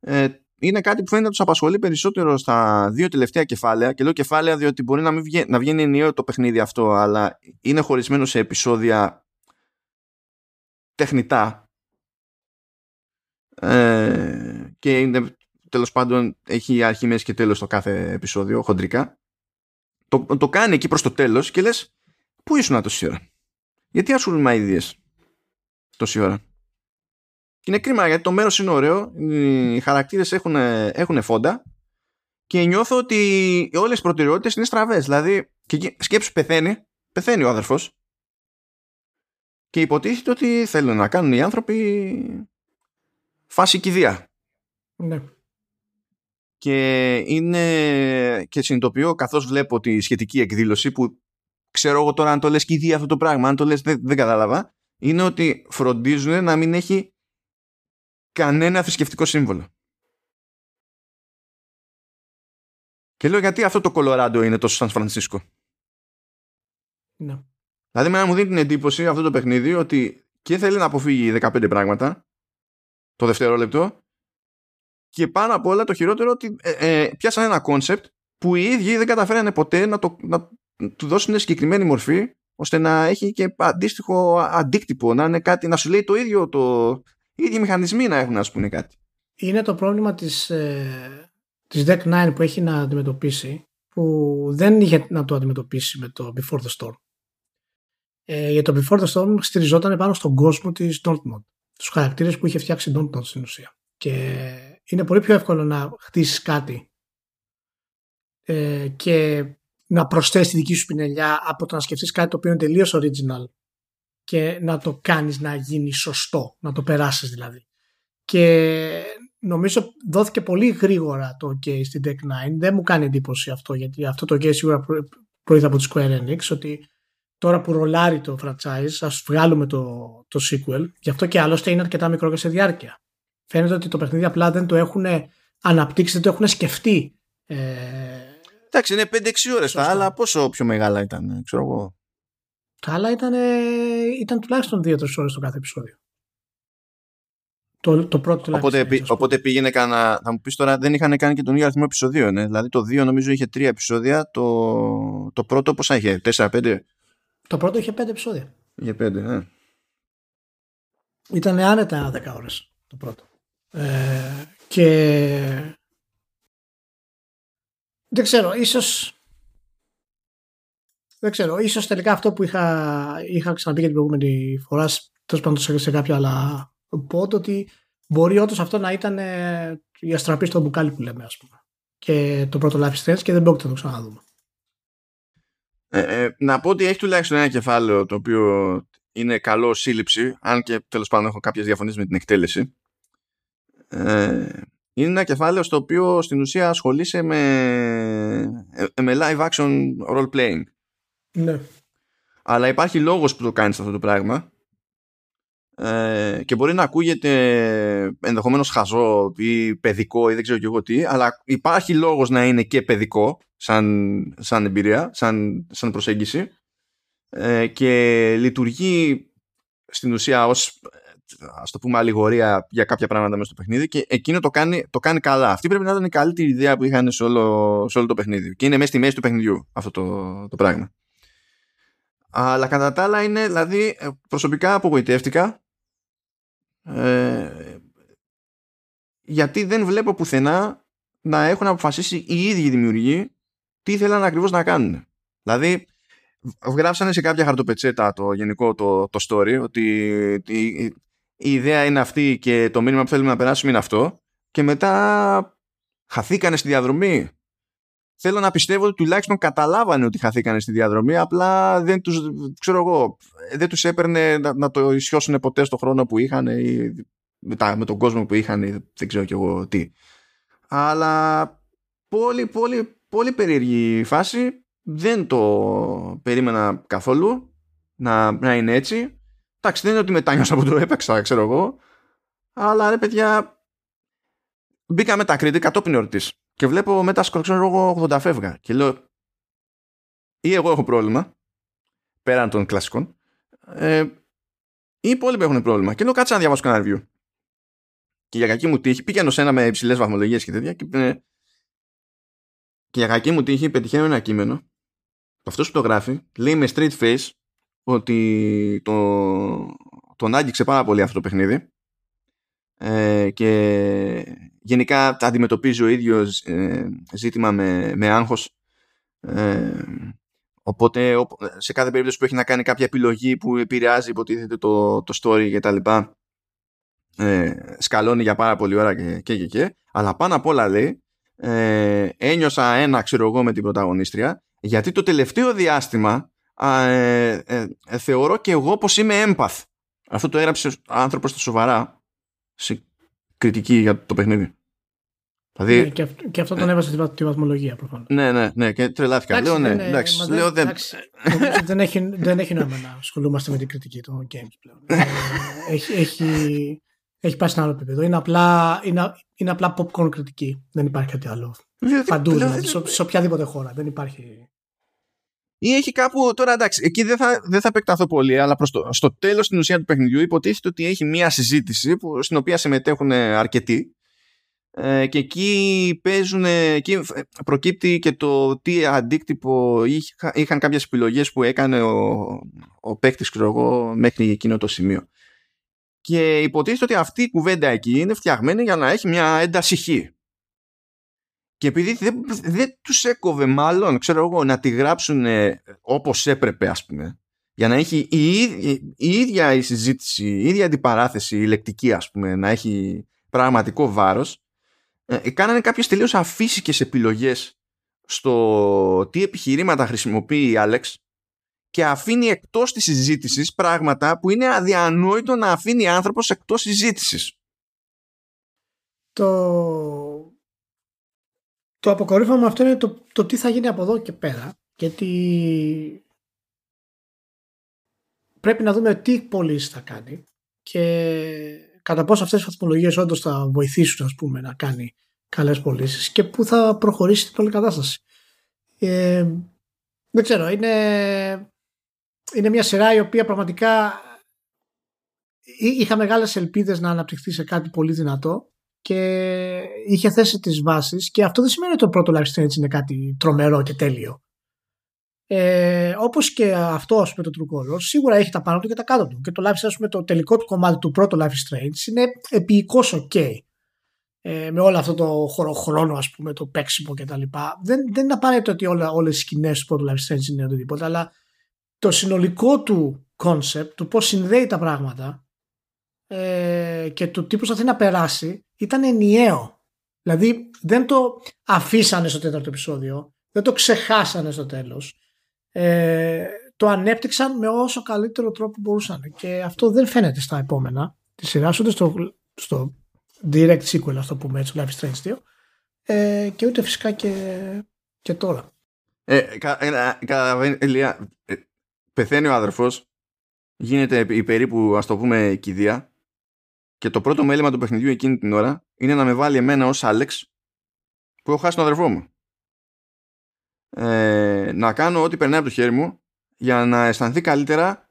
Speaker 1: ε, είναι κάτι που φαίνεται να τους απασχολεί περισσότερο στα δύο τελευταία κεφάλαια. Και λέω κεφάλαια διότι μπορεί να, μην βγαίνει, να βγαίνει ενιαίο το παιχνίδι αυτό αλλά είναι χωρισμένο σε επεισόδια τεχνητά. Ε, και είναι, τέλος πάντων έχει αρχή, μέση και τέλος το κάθε επεισόδιο χοντρικά το, το κάνει εκεί προς το τέλος και λες πού ήσουν τόση ώρα; Γιατί ασχολούν με αηδίες τόση ώρα; Και είναι κρίμα γιατί το μέρος είναι ωραίο, οι χαρακτήρες έχουν, έχουν φόντα και νιώθω ότι όλες οι προτεραιότητες είναι στραβές. Δηλαδή, και σκέψου πεθαίνει, πεθαίνει ο αδερφός και υποτίθεται ότι θέλουν να κάνουν οι άνθρωποι φάση κηδεία.
Speaker 2: Ναι
Speaker 1: και είναι και συνειδητοποιώ καθώς βλέπω τη σχετική εκδήλωση που ξέρω εγώ τώρα αν το λες και ήδη αυτό το πράγμα αν το λες δεν, δεν κατάλαβα είναι ότι φροντίζουν να μην έχει κανένα θρησκευτικό σύμβολο και λέω γιατί αυτό το Κολοράντο είναι τόσο Σαν Φρανσίσκο;
Speaker 2: Ναι.
Speaker 1: δηλαδή μένα μου δίνει την εντύπωση αυτό το παιχνίδι ότι και θέλει να αποφύγει 15 πράγματα το δευτερόλεπτο και πάνω απ' όλα το χειρότερο ότι ε, ε, πιάσαν ένα concept που οι ίδιοι δεν καταφέρανε ποτέ να, το, να του δώσουν συγκεκριμένη μορφή ώστε να έχει και αντίστοιχο αντίκτυπο, να είναι κάτι, να σου λέει το ίδιο το, οι ίδιοι μηχανισμοί να έχουν να πούνε κάτι.
Speaker 2: Είναι το πρόβλημα της, ε, της Deck 9 που έχει να αντιμετωπίσει που δεν είχε να το αντιμετωπίσει με το Before the Storm. Ε, για το Before the Storm στηριζόταν πάνω στον κόσμο της Dortmund. Τους χαρακτήρες που είχε φτιάξει Dortmund στην ουσία. Και είναι πολύ πιο εύκολο να χτίσεις κάτι ε, και να προσθέσεις τη δική σου πινελιά από το να σκεφτείς κάτι το οποίο είναι τελείως original και να το κάνεις να γίνει σωστό, να το περάσεις δηλαδή. Και νομίζω δόθηκε πολύ γρήγορα το OK στην Deck 9. Δεν μου κάνει εντύπωση αυτό, γιατί αυτό το OK σίγουρα προείδα από τη Square Enix, ότι τώρα που ρολάρει το franchise, ας βγάλουμε το, το sequel, γι' αυτό και άλλωστε είναι αρκετά μικρό και σε διάρκεια φαίνεται ότι το παιχνίδι απλά δεν το έχουν αναπτύξει, δεν το έχουν σκεφτεί. Ε,
Speaker 1: Εντάξει, είναι 5-6 ώρες τα άλλα. Πόσο πιο μεγάλα ήταν, ξέρω εγώ.
Speaker 2: Τα άλλα ήταν, ήταν τουλάχιστον 2-3 ώρες το κάθε επεισόδιο. Το, το πρώτο
Speaker 1: τουλάχιστον. Οπότε, οπότε πήγαινε κανένα. Θα μου πεις τώρα, δεν είχαν κάνει και τον ίδιο αριθμό επεισοδίων. Ναι. Δηλαδή το 2 νομίζω είχε 3 επεισόδια. Το, το πρώτο πόσα είχε, 4-5.
Speaker 2: Το πρώτο είχε 5 επεισόδια.
Speaker 1: Είχε 5, ναι.
Speaker 2: Ήταν άνετα 10 ώρες το πρώτο. Ε, και δεν ξέρω, ίσως δεν ξέρω. Ίσως τελικά αυτό που είχα, είχα ξαναπεί για την προηγούμενη φορά, τέλος πάντων σε κάποια άλλα πόντ, ότι μπορεί όντως αυτό να ήταν ε, η αστραπή στο μπουκάλι που λέμε, ας πούμε. Και το πρώτο Life Strange και δεν πρόκειται να το ξαναδούμε.
Speaker 1: Ε, ε, να πω ότι έχει τουλάχιστον ένα κεφάλαιο το οποίο είναι καλό σύλληψη, αν και τέλος πάντων έχω κάποιες διαφωνίες με την εκτέλεση. Ε, είναι ένα κεφάλαιο στο οποίο στην ουσία ασχολείσαι με, ε, με live action role playing.
Speaker 2: Ναι.
Speaker 1: Αλλά υπάρχει λόγος που το κάνεις αυτό το πράγμα ε, και μπορεί να ακούγεται ενδεχομένως χαζό ή παιδικό ή δεν ξέρω και εγώ τι αλλά υπάρχει λόγος να είναι και παιδικό σαν, σαν εμπειρία, σαν, σαν προσέγγιση ε, και λειτουργεί στην ουσία ως ας το πούμε αλληγορία για κάποια πράγματα μέσα στο παιχνίδι και εκείνο το κάνει, το κάνει καλά. Αυτή πρέπει να ήταν η καλύτερη ιδέα που είχαν σε όλο, σε όλο το παιχνίδι και είναι μέσα στη μέση του παιχνιδιού αυτό το, το πράγμα. Αλλά κατά τα άλλα είναι, δηλαδή προσωπικά απογοητεύτηκα ε, γιατί δεν βλέπω πουθενά να έχουν αποφασίσει οι ίδιοι δημιουργοί τι ήθελαν ακριβώς να κάνουν. Δηλαδή, γράψανε σε κάποια χαρτοπετσέτα το γενικό το, το story ότι η, η, ιδέα είναι αυτή και το μήνυμα που θέλουμε να περάσουμε είναι αυτό και μετά χαθήκανε στη διαδρομή. Θέλω να πιστεύω ότι τουλάχιστον καταλάβανε ότι χαθήκανε στη διαδρομή απλά δεν τους, ξέρω εγώ, δεν τους έπαιρνε να, να το ισιώσουν ποτέ στο χρόνο που είχαν ή με, τα, με τον κόσμο που είχαν ή δεν ξέρω κι εγώ τι. Αλλά πολύ πολύ πολύ περίεργη φάση δεν το περίμενα καθόλου να, να είναι έτσι. Εντάξει, δεν είναι ότι μετάνιωσα που το έπαιξα, ξέρω εγώ. Αλλά ρε παιδιά, μπήκα με τα κριτή κατόπιν εορτής και βλέπω μετά ξέρω εγώ 80 φεύγα. Και λέω ή εγώ έχω πρόβλημα πέραν των κλασικών ε, ή οι υπόλοιποι έχουν πρόβλημα. Και λέω κάτσε να διαβάσω κανένα review. Και για κακή μου τύχη πήγαινε σε ένα με υψηλές βαθμολογίες και τέτοια και, ε, και για κακή μου τύχη πετυχαίνω ένα κείμενο αυτός που το γράφει λέει με straight face ότι το, τον άγγιξε πάρα πολύ αυτό το παιχνίδι. Ε, και γενικά τα αντιμετωπίζει ο ίδιος ε, ζήτημα με, με άγχος. Ε, οπότε σε κάθε περίπτωση που έχει να κάνει κάποια επιλογή που επηρεάζει υποτίθεται το, το story και τα λοιπά ε, σκαλώνει για πάρα πολύ ώρα και, και, και, και. Αλλά πάνω απ' όλα λέει ε, ένιωσα ένα ξέρω εγώ με την πρωταγωνίστρια γιατί το τελευταίο διάστημα ε, ε, ε, θεωρώ και εγώ πως είμαι empath. Αυτό το έγραψε ο άνθρωπος στα σοβαρά σε κριτική για το παιχνίδι.
Speaker 2: Δηλαδή, ναι, και, αυτό, και αυτό τον έβαζε στη τη βαθμολογία προφανώς.
Speaker 1: Ναι, ναι, ναι, και τρελάθηκα. λέω ναι, ναι εντάξει, λέω δεν...
Speaker 2: δεν, έχει, δεν έχει νόημα να ασχολούμαστε με την κριτική των games πλέον. έχει, έχει, έχει πάει σε ένα άλλο επίπεδο. Είναι απλά, είναι, είναι απλά popcorn κριτική. Δεν υπάρχει κάτι άλλο. Παντού, δηλαδή, σε, σε οποιαδήποτε χώρα. Δεν υπάρχει.
Speaker 1: Ή έχει κάπου. Τώρα εντάξει, εκεί δεν θα, δεν θα επεκταθώ πολύ, αλλά προς το, στο τέλος στην ουσία του παιχνιδιού υποτίθεται ότι έχει μία συζήτηση που, στην οποία συμμετέχουν αρκετοί. Ε, και εκεί παίζουν, εκεί προκύπτει και το τι αντίκτυπο είχα, είχαν κάποιες επιλογές που έκανε ο, ο παίκτης μέχρι εκείνο το σημείο. Και υποτίθεται ότι αυτή η κουβέντα εκεί είναι φτιαγμένη για να έχει μια ένταση χ. Και επειδή δεν, δεν τους έκοβε μάλλον, ξέρω εγώ, να τη γράψουν όπως έπρεπε ας πούμε, για να έχει η, η, ίδια η συζήτηση, η ίδια αντιπαράθεση, η λεκτική ας πούμε, να έχει πραγματικό βάρος, ε, κάνανε κάποιες τελείως αφύσικες επιλογές στο τι επιχειρήματα χρησιμοποιεί η Άλεξ και αφήνει εκτός της συζήτησης πράγματα που είναι αδιανόητο να αφήνει άνθρωπος εκτός συζήτησης.
Speaker 2: Το, το αποκορύφωμα αυτό είναι το, το τι θα γίνει από εδώ και πέρα. Γιατί πρέπει να δούμε τι πωλήσει θα κάνει και κατά πόσο αυτές οι βαθμολογίες όντως θα βοηθήσουν ας πούμε, να κάνει καλές πωλήσεις και πού θα προχωρήσει την όλη κατάσταση. Ε, δεν ξέρω, είναι είναι μια σειρά η οποία πραγματικά είχα μεγάλες ελπίδες να αναπτυχθεί σε κάτι πολύ δυνατό και είχε θέσει τις βάσεις και αυτό δεν σημαίνει ότι το πρώτο Life Strange είναι κάτι τρομερό και τέλειο. Ε, Όπως και αυτό, ας πούμε, το True Colors, σίγουρα έχει τα πάνω του και τα κάτω του. Και το Life is Strange, το τελικό του κομμάτι του πρώτου Life is Strange είναι επιεικώς OK. Ε, με όλο αυτό το χρόνο, ας πούμε, το παίξιμο κτλ. Δεν, δεν είναι απαραίτητο ότι όλες οι σκηνές του πρώτου Life is Strange είναι οτιδήποτε, αλλά το συνολικό του concept, του πώς συνδέει τα πράγματα ε, και του τι προσπαθεί να περάσει ήταν ενιαίο. Δηλαδή δεν το αφήσανε στο τέταρτο επεισόδιο, δεν το ξεχάσανε στο τέλος. Ε, το ανέπτυξαν με όσο καλύτερο τρόπο μπορούσαν και αυτό δεν φαίνεται στα επόμενα τη σειρά ούτε στο, στο direct sequel, αυτό που πούμε έτσι, Life is Strange 2 ε, και ούτε φυσικά και, και τώρα.
Speaker 1: Ε, κα, ε, κα, Ηλία, ε, πεθαίνει ο αδερφός, γίνεται η περίπου ας το πούμε κηδεία και το πρώτο μέλημα του παιχνιδιού εκείνη την ώρα είναι να με βάλει εμένα ως Άλεξ που έχω χάσει τον αδερφό μου. Ε, να κάνω ό,τι περνάει από το χέρι μου για να αισθανθεί καλύτερα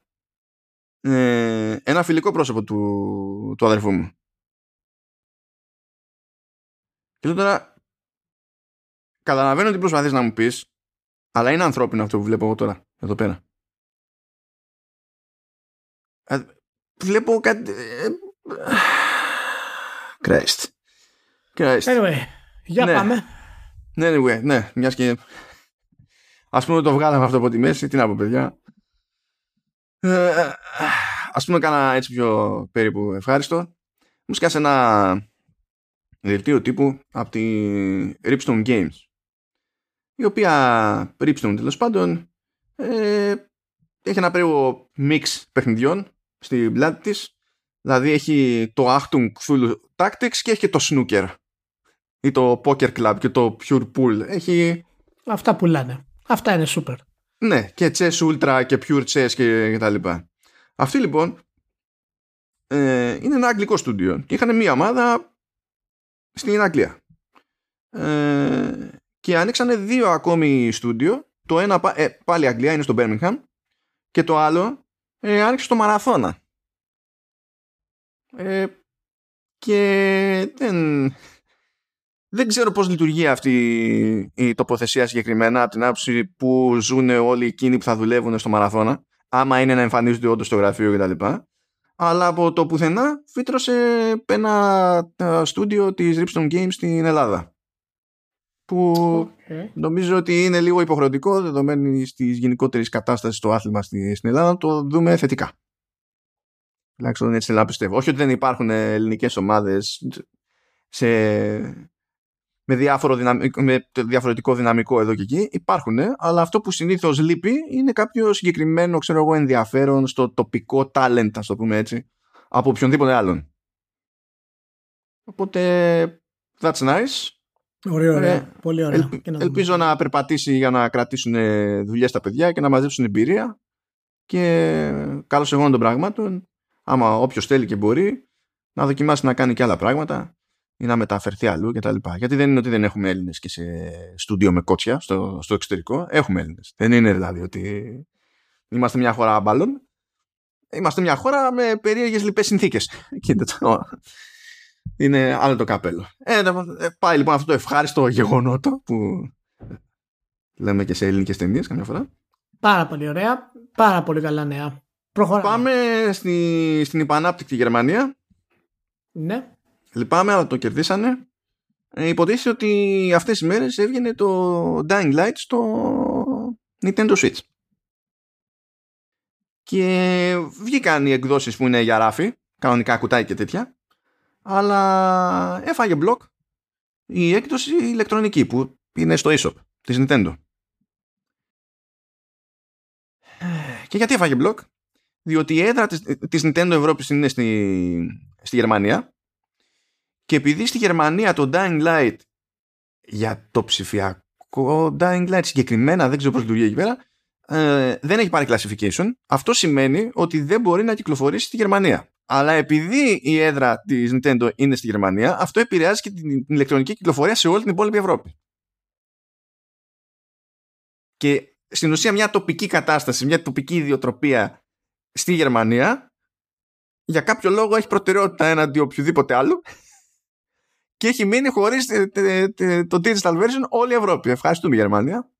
Speaker 1: ε, ένα φιλικό πρόσωπο του, του αδερφού μου. Και τώρα καταλαβαίνω τι προσπαθείς να μου πεις αλλά είναι ανθρώπινο αυτό που βλέπω εγώ τώρα εδώ πέρα. Ε, βλέπω κάτι... Ε, Christ.
Speaker 2: Christ. Anyway, για ναι. πάμε.
Speaker 1: Ναι, anyway, ναι, μιας και ας πούμε το βγάλαμε αυτό από τη μέση, τι να πω παιδιά. Ε, ας πούμε κάνα έτσι πιο περίπου ευχάριστο. Μου σκάσε ένα δελτίο τύπου από τη Ripstone Games η οποία Ripstone τέλος πάντων ε, έχει ένα περίπου μίξ παιχνιδιών στην πλάτη της δηλαδή έχει το Achtung Cthulhu Tactics και έχει και το Snooker. Ή το Poker Club και το Pure Pool. Έχει
Speaker 2: αυτά πουλάνε. Αυτά είναι super.
Speaker 1: Ναι και Chess Ultra και Pure Chess και, και τα λοιπά. Αυτή λοιπόν ε, είναι ένα αγγλικό στούντιο και είχαν μία ομάδα στην Αγγλία. Ε, και ανοίξανε δύο ακόμη στούντιο. Το ένα ε, πάλι Αγγλία είναι στο Birmingham. Και το άλλο ε, άνοιξε στο Μαραθώνα ε, και δεν, δεν ξέρω πώς λειτουργεί αυτή η τοποθεσία συγκεκριμένα από την άποψη που ζουν όλοι εκείνοι που θα δουλεύουν στο Μαραθώνα άμα είναι να εμφανίζονται όντως στο γραφείο κτλ. Αλλά από το πουθενά φύτρωσε ένα στούντιο της Ripstone Games στην Ελλάδα που okay. νομίζω ότι είναι λίγο υποχρεωτικό δεδομένη της γενικότερης κατάστασης στο άθλημα στην Ελλάδα να το δούμε θετικά. Τουλάχιστον έτσι να πιστεύω. Όχι ότι δεν υπάρχουν ελληνικές ομάδες σε... με, διάφορο δυναμικό, με διαφορετικό δυναμικό εδώ και εκεί. Υπάρχουν, αλλά αυτό που συνήθως λείπει είναι κάποιο συγκεκριμένο ξέρω εγώ, ενδιαφέρον στο τοπικό talent, ας το πούμε έτσι, από οποιονδήποτε άλλον. Οπότε, that's nice.
Speaker 2: Ωραία, ωραία. Πολύ ωραία.
Speaker 1: ελπίζω να περπατήσει για να κρατήσουν δουλειές στα παιδιά και να μαζέψουν εμπειρία. Και καλώς εγώ των πραγμάτων, άμα όποιος θέλει και μπορεί, να δοκιμάσει να κάνει και άλλα πράγματα ή να μεταφερθεί αλλού κτλ. Γιατί δεν είναι ότι δεν έχουμε Έλληνες και σε στούντιο με κότσια στο, στο εξωτερικό. Έχουμε Έλληνες. Δεν είναι δηλαδή ότι είμαστε μια χώρα μπαλών. Είμαστε μια χώρα με περίεργες λοιπές συνθήκες. είναι άλλο το καπέλο. Ε, πάει λοιπόν αυτό το ευχάριστο γεγονότο που λέμε και σε ελληνικές ταινίες καμιά φορά.
Speaker 2: Πάρα πολύ ωραία. Πάρα πολύ καλά νέα. Προχωράμε.
Speaker 1: Πάμε στη, στην υπανάπτυκτη Γερμανία.
Speaker 2: Ναι.
Speaker 1: Λυπάμαι, αλλά το κερδίσανε. Ε, υποτίθεται ότι αυτές οι μέρες έβγαινε το Dying Light στο Nintendo Switch. Και βγήκαν οι εκδόσεις που είναι για ράφι, κανονικά κουτάκι και τέτοια αλλά έφαγε μπλοκ η έκδοση ηλεκτρονική που είναι στο eShop της Nintendo. Και γιατί έφαγε μπλοκ; Διότι η έδρα της, της Nintendo Ευρώπης είναι στη, στη Γερμανία και επειδή στη Γερμανία το Dying Light για το ψηφιακό Dying Light συγκεκριμένα, δεν ξέρω πώς λειτουργεί εκεί πέρα, ε, δεν έχει πάρει classification. Αυτό σημαίνει ότι δεν μπορεί να κυκλοφορήσει στη Γερμανία. Αλλά επειδή η έδρα της Nintendo είναι στη Γερμανία, αυτό επηρεάζει και την ηλεκτρονική κυκλοφορία σε όλη την υπόλοιπη Ευρώπη. Και στην ουσία μια τοπική κατάσταση, μια τοπική ιδιοτροπία στη Γερμανία, για κάποιο λόγο έχει προτεραιότητα έναντι οποιοδήποτε άλλου και έχει μείνει χωρίς το digital version όλη η Ευρώπη. Ευχαριστούμε Γερμανία.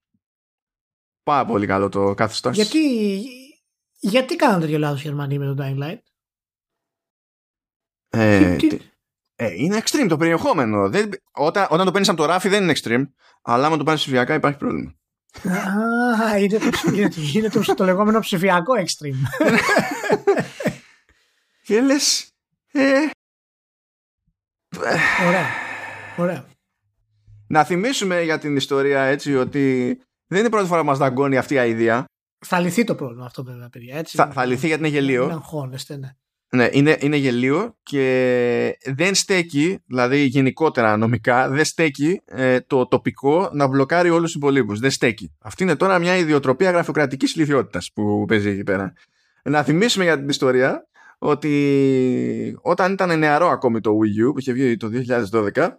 Speaker 1: Πάρα πολύ καλό το καθεστώς.
Speaker 2: Γιατί, γιατί κάνουν τέτοιο λάθος οι Γερμανοί με το Dying Light?
Speaker 1: Ε, ε, είναι extreme το περιεχόμενο. Δεν, όταν, όταν το παίρνεις από το ράφι δεν είναι extreme, αλλά άμα το πάρεις ψηφιακά υπάρχει πρόβλημα.
Speaker 2: Α, είναι το, είναι το, το λεγόμενο ψηφιακό extreme.
Speaker 1: και λες, ε,
Speaker 2: Ωραία. Ωραία.
Speaker 1: Να θυμίσουμε για την ιστορία έτσι ότι δεν είναι η πρώτη φορά που μας δαγκώνει αυτή η ιδέα.
Speaker 2: Θα λυθεί το πρόβλημα αυτό βέβαια παιδιά. Έτσι.
Speaker 1: Θα, θα λυθεί γιατί είναι γελίο.
Speaker 2: Δεν αγχώνεστε, ναι.
Speaker 1: Ναι, είναι, είναι γελίο και δεν στέκει, δηλαδή γενικότερα νομικά, δεν στέκει ε, το τοπικό να μπλοκάρει όλους τους υπολείπους. Δεν στέκει. Αυτή είναι τώρα μια ιδιοτροπία γραφειοκρατικής ηλικιότητας που παίζει εκεί πέρα. Να θυμίσουμε για την ιστορία ότι όταν ήταν νεαρό ακόμη το Wii U που είχε βγει το 2012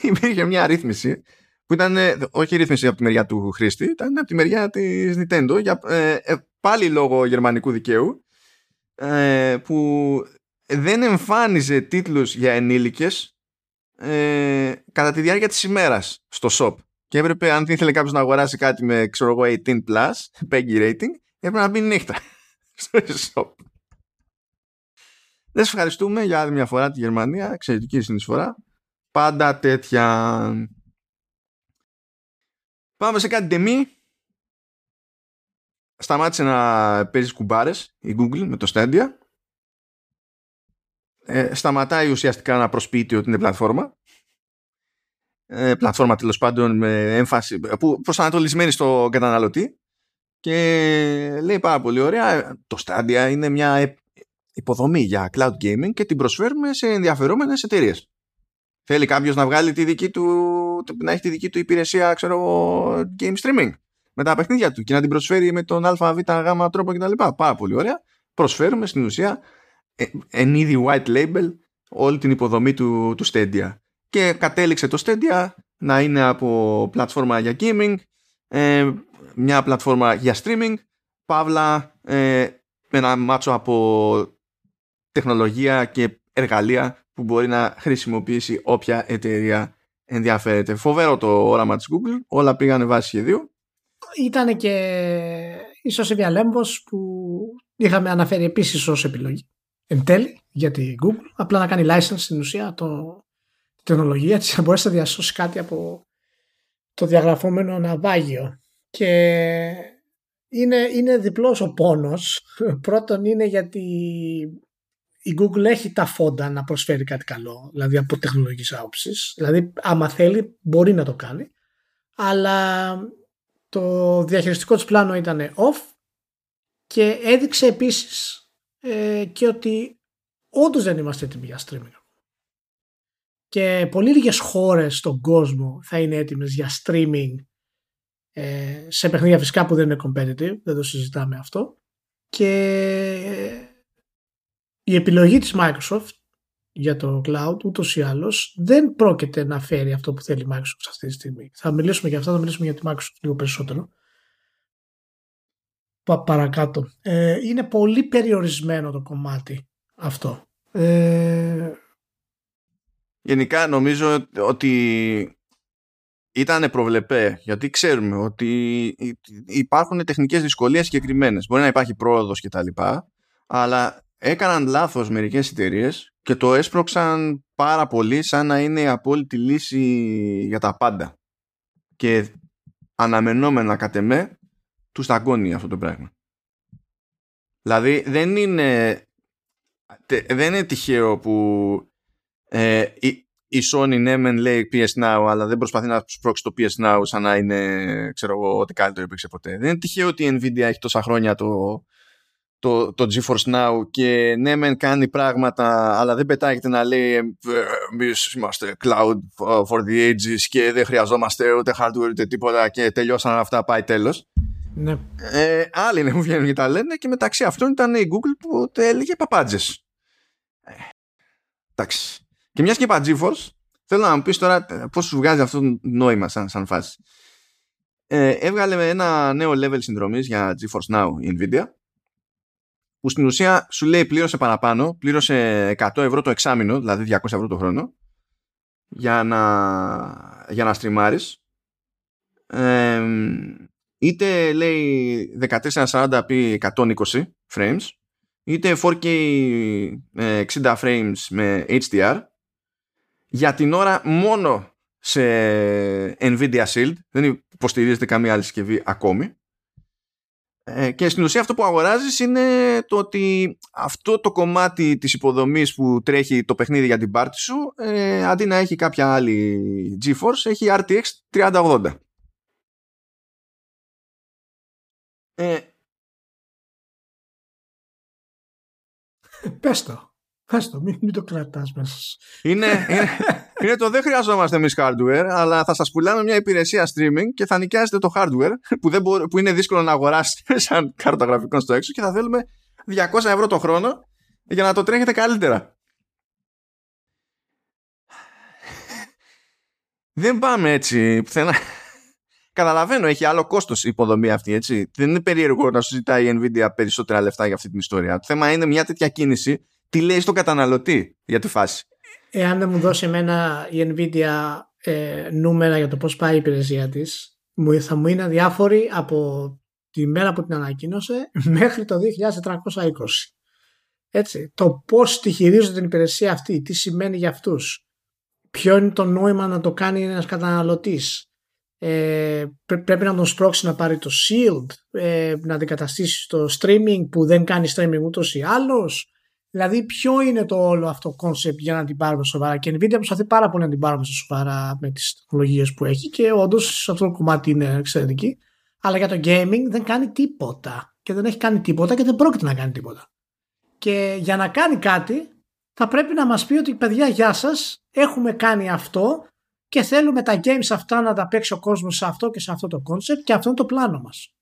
Speaker 1: υπήρχε μια αρρύθμιση που ήταν όχι ρύθμιση από τη μεριά του χρήστη ήταν από τη μεριά της Nintendo για, ε, ε, πάλι λόγω γερμανικού δικαίου ε, που δεν εμφάνιζε τίτλους για ενήλικες ε, κατά τη διάρκεια της ημέρας στο shop και έπρεπε αν ήθελε κάποιος να αγοράσει κάτι με ξέρω εγώ 18 plus Peggy rating έπρεπε να μπει νύχτα στο shop δεν σας ευχαριστούμε για άλλη μια φορά τη Γερμανία. Εξαιρετική συνεισφορά. Πάντα τέτοια. Πάμε σε κάτι τεμή. Σταμάτησε να παίζει κουμπάρες η Google με το Stadia. Ε, σταματάει ουσιαστικά να προσποιείται ότι είναι πλατφόρμα. Ε, πλατφόρμα τέλος πάντων με έμφαση που προσανατολισμένη στο καταναλωτή και λέει πάρα πολύ ωραία το Stadia είναι μια υποδομή για cloud gaming και την προσφέρουμε σε ενδιαφερόμενες εταιρείες. Θέλει κάποιος να βγάλει τη δική του, να έχει τη δική του υπηρεσία, ξέρω game streaming με τα παιχνίδια του και να την προσφέρει με τον ΑΒ γ τρόπο κτλ. Πάρα πολύ ωραία. Προσφέρουμε στην ουσία ε, εν είδη white label όλη την υποδομή του, του Stadia. Και κατέληξε το Stadia να είναι από πλατφόρμα για gaming, ε, μια πλατφόρμα για streaming, παύλα ε, ένα μάτσο από τεχνολογία και εργαλεία που μπορεί να χρησιμοποιήσει όποια εταιρεία ενδιαφέρεται. Φοβερό το όραμα της Google, όλα πήγανε βάσει σχεδίου.
Speaker 2: Ήταν και ίσως η διαλέμπος που είχαμε αναφέρει επίσης ως επιλογή εν τέλει για την Google, απλά να κάνει license στην ουσία το, τη τεχνολογία της να μπορέσει να διασώσει κάτι από το διαγραφόμενο ναυάγιο και είναι, είναι διπλός ο πόνος πρώτον είναι γιατί η Google έχει τα φόντα να προσφέρει κάτι καλό, δηλαδή από τεχνολογικής άποψης. Δηλαδή, άμα θέλει, μπορεί να το κάνει. Αλλά το διαχειριστικό της πλάνο ήταν off και έδειξε επίσης ε, και ότι όντως δεν είμαστε έτοιμοι για streaming. Και πολύ λίγες χώρες στον κόσμο θα είναι έτοιμες για streaming ε, σε παιχνίδια φυσικά που δεν είναι competitive, δεν το συζητάμε αυτό. Και η επιλογή της Microsoft για το cloud ούτως ή άλλως δεν πρόκειται να φέρει αυτό που θέλει η Microsoft αυτή τη στιγμή. Θα μιλήσουμε για αυτό, θα μιλήσουμε για τη Microsoft λίγο περισσότερο. παρακάτω. Ε, είναι πολύ περιορισμένο το κομμάτι αυτό. Ε...
Speaker 1: Γενικά νομίζω ότι ήταν προβλεπέ γιατί ξέρουμε ότι υπάρχουν τεχνικές δυσκολίες συγκεκριμένες. Μπορεί να υπάρχει πρόοδος και τα λοιπά αλλά έκαναν λάθος μερικές εταιρείες και το έσπρωξαν πάρα πολύ σαν να είναι η απόλυτη λύση για τα πάντα. Και αναμενόμενα κατ' εμέ τους σταγκώνει αυτό το πράγμα. Δηλαδή δεν είναι δεν είναι τυχαίο που ε, η, η Sony ναι μεν λέει PS Now αλλά δεν προσπαθεί να σπρώξει το PS Now σαν να είναι ξέρω εγώ ό,τι καλύτερο υπήρξε ποτέ. Δεν είναι τυχαίο ότι η Nvidia έχει τόσα χρόνια το, το, το GeForce Now και ναι μεν κάνει πράγματα αλλά δεν πετάγεται να λέει «Ε, εμείς είμαστε cloud for the ages και δεν χρειαζόμαστε ούτε hardware ούτε τίποτα και τελειώσαν αυτά πάει τέλος.
Speaker 2: Ναι.
Speaker 1: ε, άλλοι είναι που βγαίνουν και τα λένε και μεταξύ αυτών ήταν η Google που έλεγε παπάντζες. Ε, εντάξει. Και μιας και είπα GeForce θέλω να μου πεις τώρα πώς σου βγάζει αυτό το νόημα σαν, σαν φάση. Ε, έβγαλε ένα νέο level συνδρομής για GeForce Now η Nvidia που στην ουσία σου λέει πλήρωσε παραπάνω, πλήρωσε 100 ευρώ το εξάμεινο, δηλαδή 200 ευρώ το χρόνο, για να, για να στριμάρεις. είτε λέει 1440p 120 frames, είτε 4K 60 ε, frames με HDR, για την ώρα μόνο σε Nvidia Shield. Δεν υποστηρίζεται καμία άλλη συσκευή ακόμη. Ε, και στην ουσία αυτό που αγοράζεις είναι το ότι αυτό το κομμάτι της υποδομής που τρέχει το παιχνίδι για την πάρτι σου ε, αντί να έχει κάποια άλλη GeForce έχει RTX 3080.
Speaker 2: Ε, Πες το. Πες το, μην, μην το κρατάς μέσα.
Speaker 1: Είναι, είναι, είναι το δεν χρειαζόμαστε εμείς hardware, αλλά θα σας πουλάμε μια υπηρεσία streaming και θα νοικιάζετε το hardware που, δεν που είναι δύσκολο να αγοράσετε σαν κάρτα γραφικών στο έξω και θα θέλουμε 200 ευρώ το χρόνο για να το τρέχετε καλύτερα. Δεν πάμε έτσι πουθενά. Καταλαβαίνω, έχει άλλο κόστος η υποδομή αυτή, έτσι. Δεν είναι περίεργο να σου ζητάει η Nvidia περισσότερα λεφτά για αυτή την ιστορία. Το θέμα είναι μια τέτοια κίνηση. Τι λέει στον καταναλωτή για τη φάση.
Speaker 2: Εάν δεν μου δώσει εμένα η Nvidia ε, νούμερα για το πώς πάει η υπηρεσία της, θα μου είναι αδιάφορη από τη μέρα που την ανακοίνωσε μέχρι το 2320. Έτσι, το πώς τη χειρίζονται την υπηρεσία αυτή, τι σημαίνει για αυτούς, ποιο είναι το νόημα να το κάνει ένας καταναλωτής, ε, πρέπει να τον σπρώξει να πάρει το shield ε, να αντικαταστήσει το streaming που δεν κάνει streaming ούτως ή άλλως δηλαδή ποιο είναι το όλο αυτό concept για να την πάρουμε σοβαρά; Και η Nvidia προσπαθεί πάρα πολύ να την πάρουμε σοβαρά με τις τεχνολογίες που έχει και όντως αυτό το κομμάτι είναι εξαιρετική αλλά για το gaming δεν κάνει τίποτα και δεν έχει κάνει τίποτα και δεν πρόκειται να κάνει τίποτα και για να κάνει κάτι θα πρέπει να μας πει ότι παιδιά γεια σας έχουμε κάνει αυτό και θέλουμε τα games αυτά να τα παίξει ο κόσμος σε αυτό και σε αυτό το concept και αυτό είναι το πλάνο μας.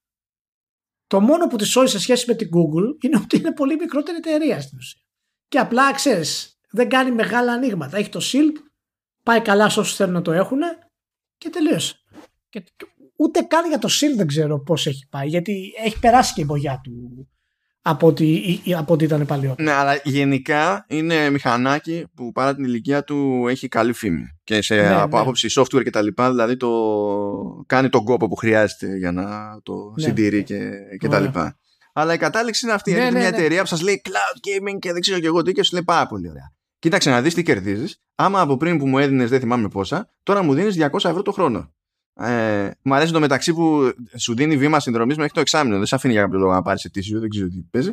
Speaker 2: Το μόνο που τη σώζει σε σχέση με την Google είναι ότι είναι πολύ μικρότερη εταιρεία στην ουσία. Και απλά ξέρεις, δεν κάνει μεγάλα ανοίγματα. Έχει το Shield, πάει καλά σε όσους θέλουν να το έχουν και τελείωσε. Και ούτε καν για το Shield δεν ξέρω πώς έχει πάει, γιατί έχει περάσει και η μπογιά του από ότι, από ότι ήταν παλιό.
Speaker 1: Ναι, αλλά γενικά είναι μηχανάκι που παρά την ηλικία του έχει καλή φήμη. Και σε, ναι, από ναι. άποψη software και τα λοιπά, δηλαδή το κάνει τον κόπο που χρειάζεται για να το ναι. συντηρεί και, και τα λοιπά. Αλλά η κατάληξη είναι αυτή. Ναι, Έχετε ναι, μια ναι. εταιρεία που σας λέει cloud gaming και δεν ξέρω και εγώ τι και σου λέει πάρα πολύ ωραία. Κοίταξε να δεις τι κερδίζεις. Άμα από πριν που μου έδινες δεν θυμάμαι πόσα, τώρα μου δίνεις 200 ευρώ το χρόνο. Ε, μου αρέσει το μεταξύ που σου δίνει βήμα συνδρομής μέχρι το εξάμεινο. Δεν σε αφήνει για κάποιο λόγο να πάρεις ετήσιο, δεν ξέρω τι παίζει.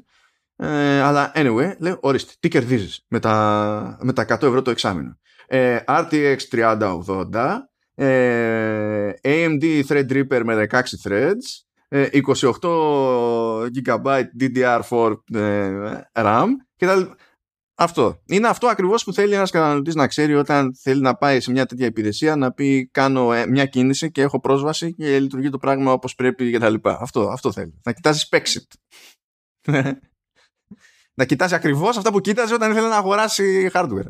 Speaker 1: Ε, αλλά anyway, λέω, ορίστε, τι κερδίζεις με τα, με τα 100 ευρώ το εξάμεινο. Ε, RTX 3080, ε, AMD Threadripper με 16 threads, 28 GB DDR4 RAM και τα αυτό. Είναι αυτό ακριβώς που θέλει ένας καταναλωτής να ξέρει όταν θέλει να πάει σε μια τέτοια υπηρεσία να πει: Κάνω ε, μια κίνηση και έχω πρόσβαση και λειτουργεί το πράγμα όπως πρέπει κτλ. Αυτό, αυτό θέλει. Να κοιτάζει Spexit. να κοιτάζει ακριβώς αυτά που κοίταζε όταν ήθελε να αγοράσει hardware.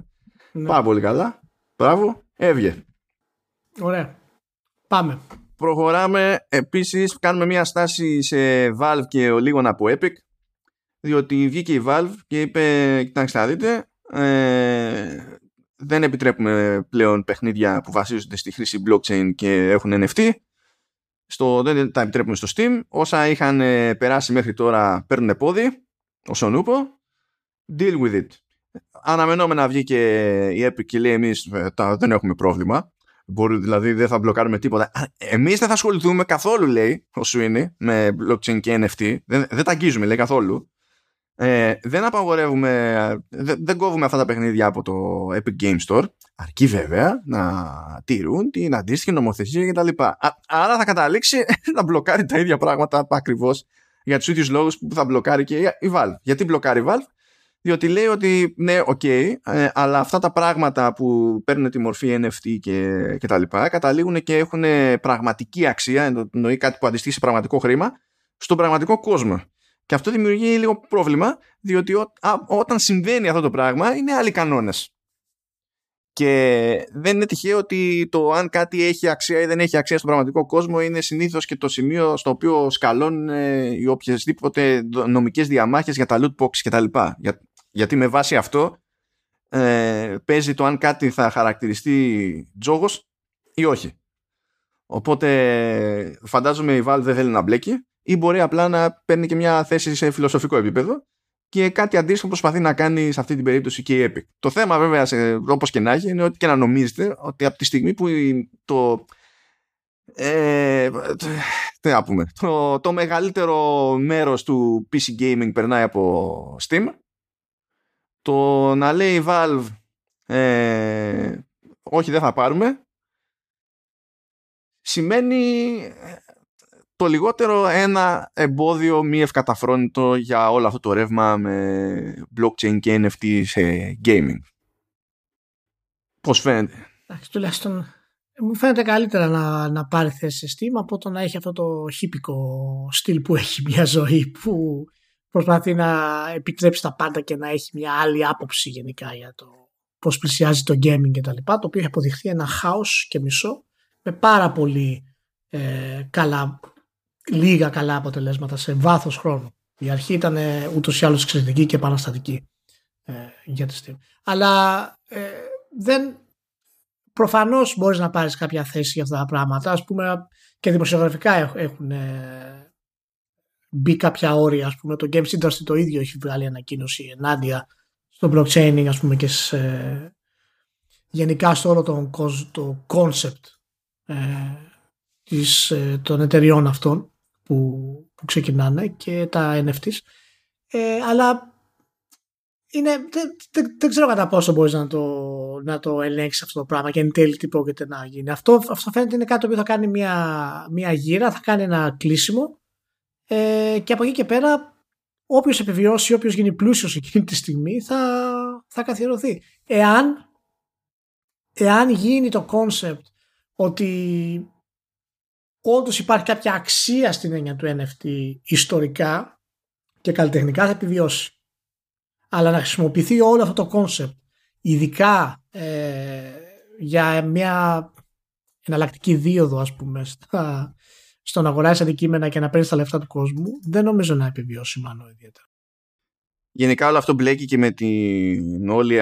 Speaker 1: Ναι. Πάρα πολύ καλά. Μπράβο. Έβγε.
Speaker 2: Ωραία. Πάμε.
Speaker 1: Προχωράμε. Επίσης, κάνουμε μια στάση σε Valve και λίγο από Epic διότι βγήκε η Valve και είπε κοιτάξτε να δείτε ε, δεν επιτρέπουμε πλέον παιχνίδια που βασίζονται στη χρήση blockchain και έχουν NFT στο, δεν τα επιτρέπουμε στο Steam. Όσα είχαν ε, περάσει μέχρι τώρα παίρνουν πόδι όσον ούπο deal with it αναμενόμενα βγήκε η Epic και λέει εμείς ε, δεν έχουμε πρόβλημα Μπορεί, δηλαδή δεν θα μπλοκάρουμε τίποτα. Εμείς δεν θα ασχοληθούμε καθόλου, λέει ο Σουίνι, με blockchain και NFT. Δεν, δεν τα αγγίζουμε, λέει καθόλου. Ε, δεν απαγορεύουμε, δεν, δεν κόβουμε αυτά τα παιχνίδια από το Epic Game Store, αρκεί βέβαια να τηρούν την αντίστοιχη νομοθεσία κτλ. Άρα θα καταλήξει να μπλοκάρει τα ίδια πράγματα ακριβώς για τους ίδιους λόγους που θα μπλοκάρει και η Valve. Γιατί μπλοκάρει η Valve, διότι λέει ότι ναι, OK, okay, ε, αλλά αυτά τα πράγματα που παίρνουν τη μορφή NFT και, και τα λοιπά καταλήγουν και έχουν πραγματική αξία, εννοεί κάτι που αντιστοιχεί σε πραγματικό χρήμα, στον πραγματικό κόσμο. Και αυτό δημιουργεί λίγο πρόβλημα, διότι όταν συμβαίνει αυτό το πράγμα είναι άλλοι κανόνες. Και δεν είναι τυχαίο ότι το αν κάτι έχει αξία ή δεν έχει αξία στον πραγματικό κόσμο είναι συνήθως και το σημείο στο οποίο σκαλώνουν οι οποιασδήποτε νομικές διαμάχες για τα loot box κτλ. Για, γιατί με βάση αυτό ε, παίζει το αν κάτι θα χαρακτηριστεί τζόγος ή όχι. Οπότε φαντάζομαι η Valve δεν θέλει να μπλέκει ή μπορεί απλά να παίρνει και μια θέση σε φιλοσοφικό επίπεδο και κάτι αντίστοιχο προσπαθεί να κάνει σε αυτή την περίπτωση και η Epic. Το θέμα βέβαια, όπως και να έχει, είναι ότι και να νομίζετε ότι από τη στιγμή που το, ε, τι να πούμε, το, το μεγαλύτερο μέρος του PC gaming περνάει από Steam, το να λέει η Valve ε, όχι δεν θα πάρουμε σημαίνει το λιγότερο ένα εμπόδιο μη ευκαταφρόνητο για όλο αυτό το ρεύμα με blockchain και NFT σε gaming. Πώς φαίνεται;
Speaker 2: Εντάξει, τουλάχιστον μου φαίνεται καλύτερα να, να πάρει θέση σε Steam από το να έχει αυτό το χύπικο στυλ που έχει μια ζωή που προσπαθεί να επιτρέψει τα πάντα και να έχει μια άλλη άποψη γενικά για το πώς πλησιάζει το gaming και τα λοιπά, το οποίο έχει αποδειχθεί ένα χάος και μισό με πάρα πολύ ε, καλά λίγα καλά αποτελέσματα σε βάθος χρόνου. Η αρχή ήταν ε, ούτως ή άλλως εξαιρετική και επαναστατική ε, για τη Steam. Αλλά ε, δεν, προφανώς μπορείς να πάρεις κάποια θέση για αυτά τα πράγματα. Ας πούμε και δημοσιογραφικά έχουν ε, μπει κάποια όρια. Ας πούμε το Games Industry το ίδιο έχει βγάλει ανακοίνωση ενάντια στο blockchaining ας πούμε και σε, γενικά στο όλο το, το concept ε, της, ε, των εταιριών αυτών που, που ξεκινάνε και τα NFTs. Ε, αλλά είναι, δεν, δεν, δεν, ξέρω κατά πόσο μπορείς να το, να το ελέγξεις αυτό το πράγμα και εν τέλει τι πρόκειται να γίνει. Αυτό, αυτό φαίνεται είναι κάτι που θα κάνει μια, μια γύρα, θα κάνει ένα κλείσιμο ε, και από εκεί και πέρα όποιος επιβιώσει, όποιος γίνει πλούσιος εκείνη τη στιγμή θα, θα καθιερωθεί. Εάν, εάν γίνει το concept ότι όντως υπάρχει κάποια αξία στην έννοια του NFT ιστορικά και καλλιτεχνικά θα επιβιώσει. Αλλά να χρησιμοποιηθεί όλο αυτό το κόνσεπτ ειδικά ε, για μια εναλλακτική δίοδο ας πούμε στα, στο να αγοράσει αντικείμενα και να παίρνεις τα λεφτά του κόσμου δεν νομίζω να επιβιώσει μάλλον ιδιαίτερα.
Speaker 1: Γενικά όλο αυτό μπλέκει και με την όλη,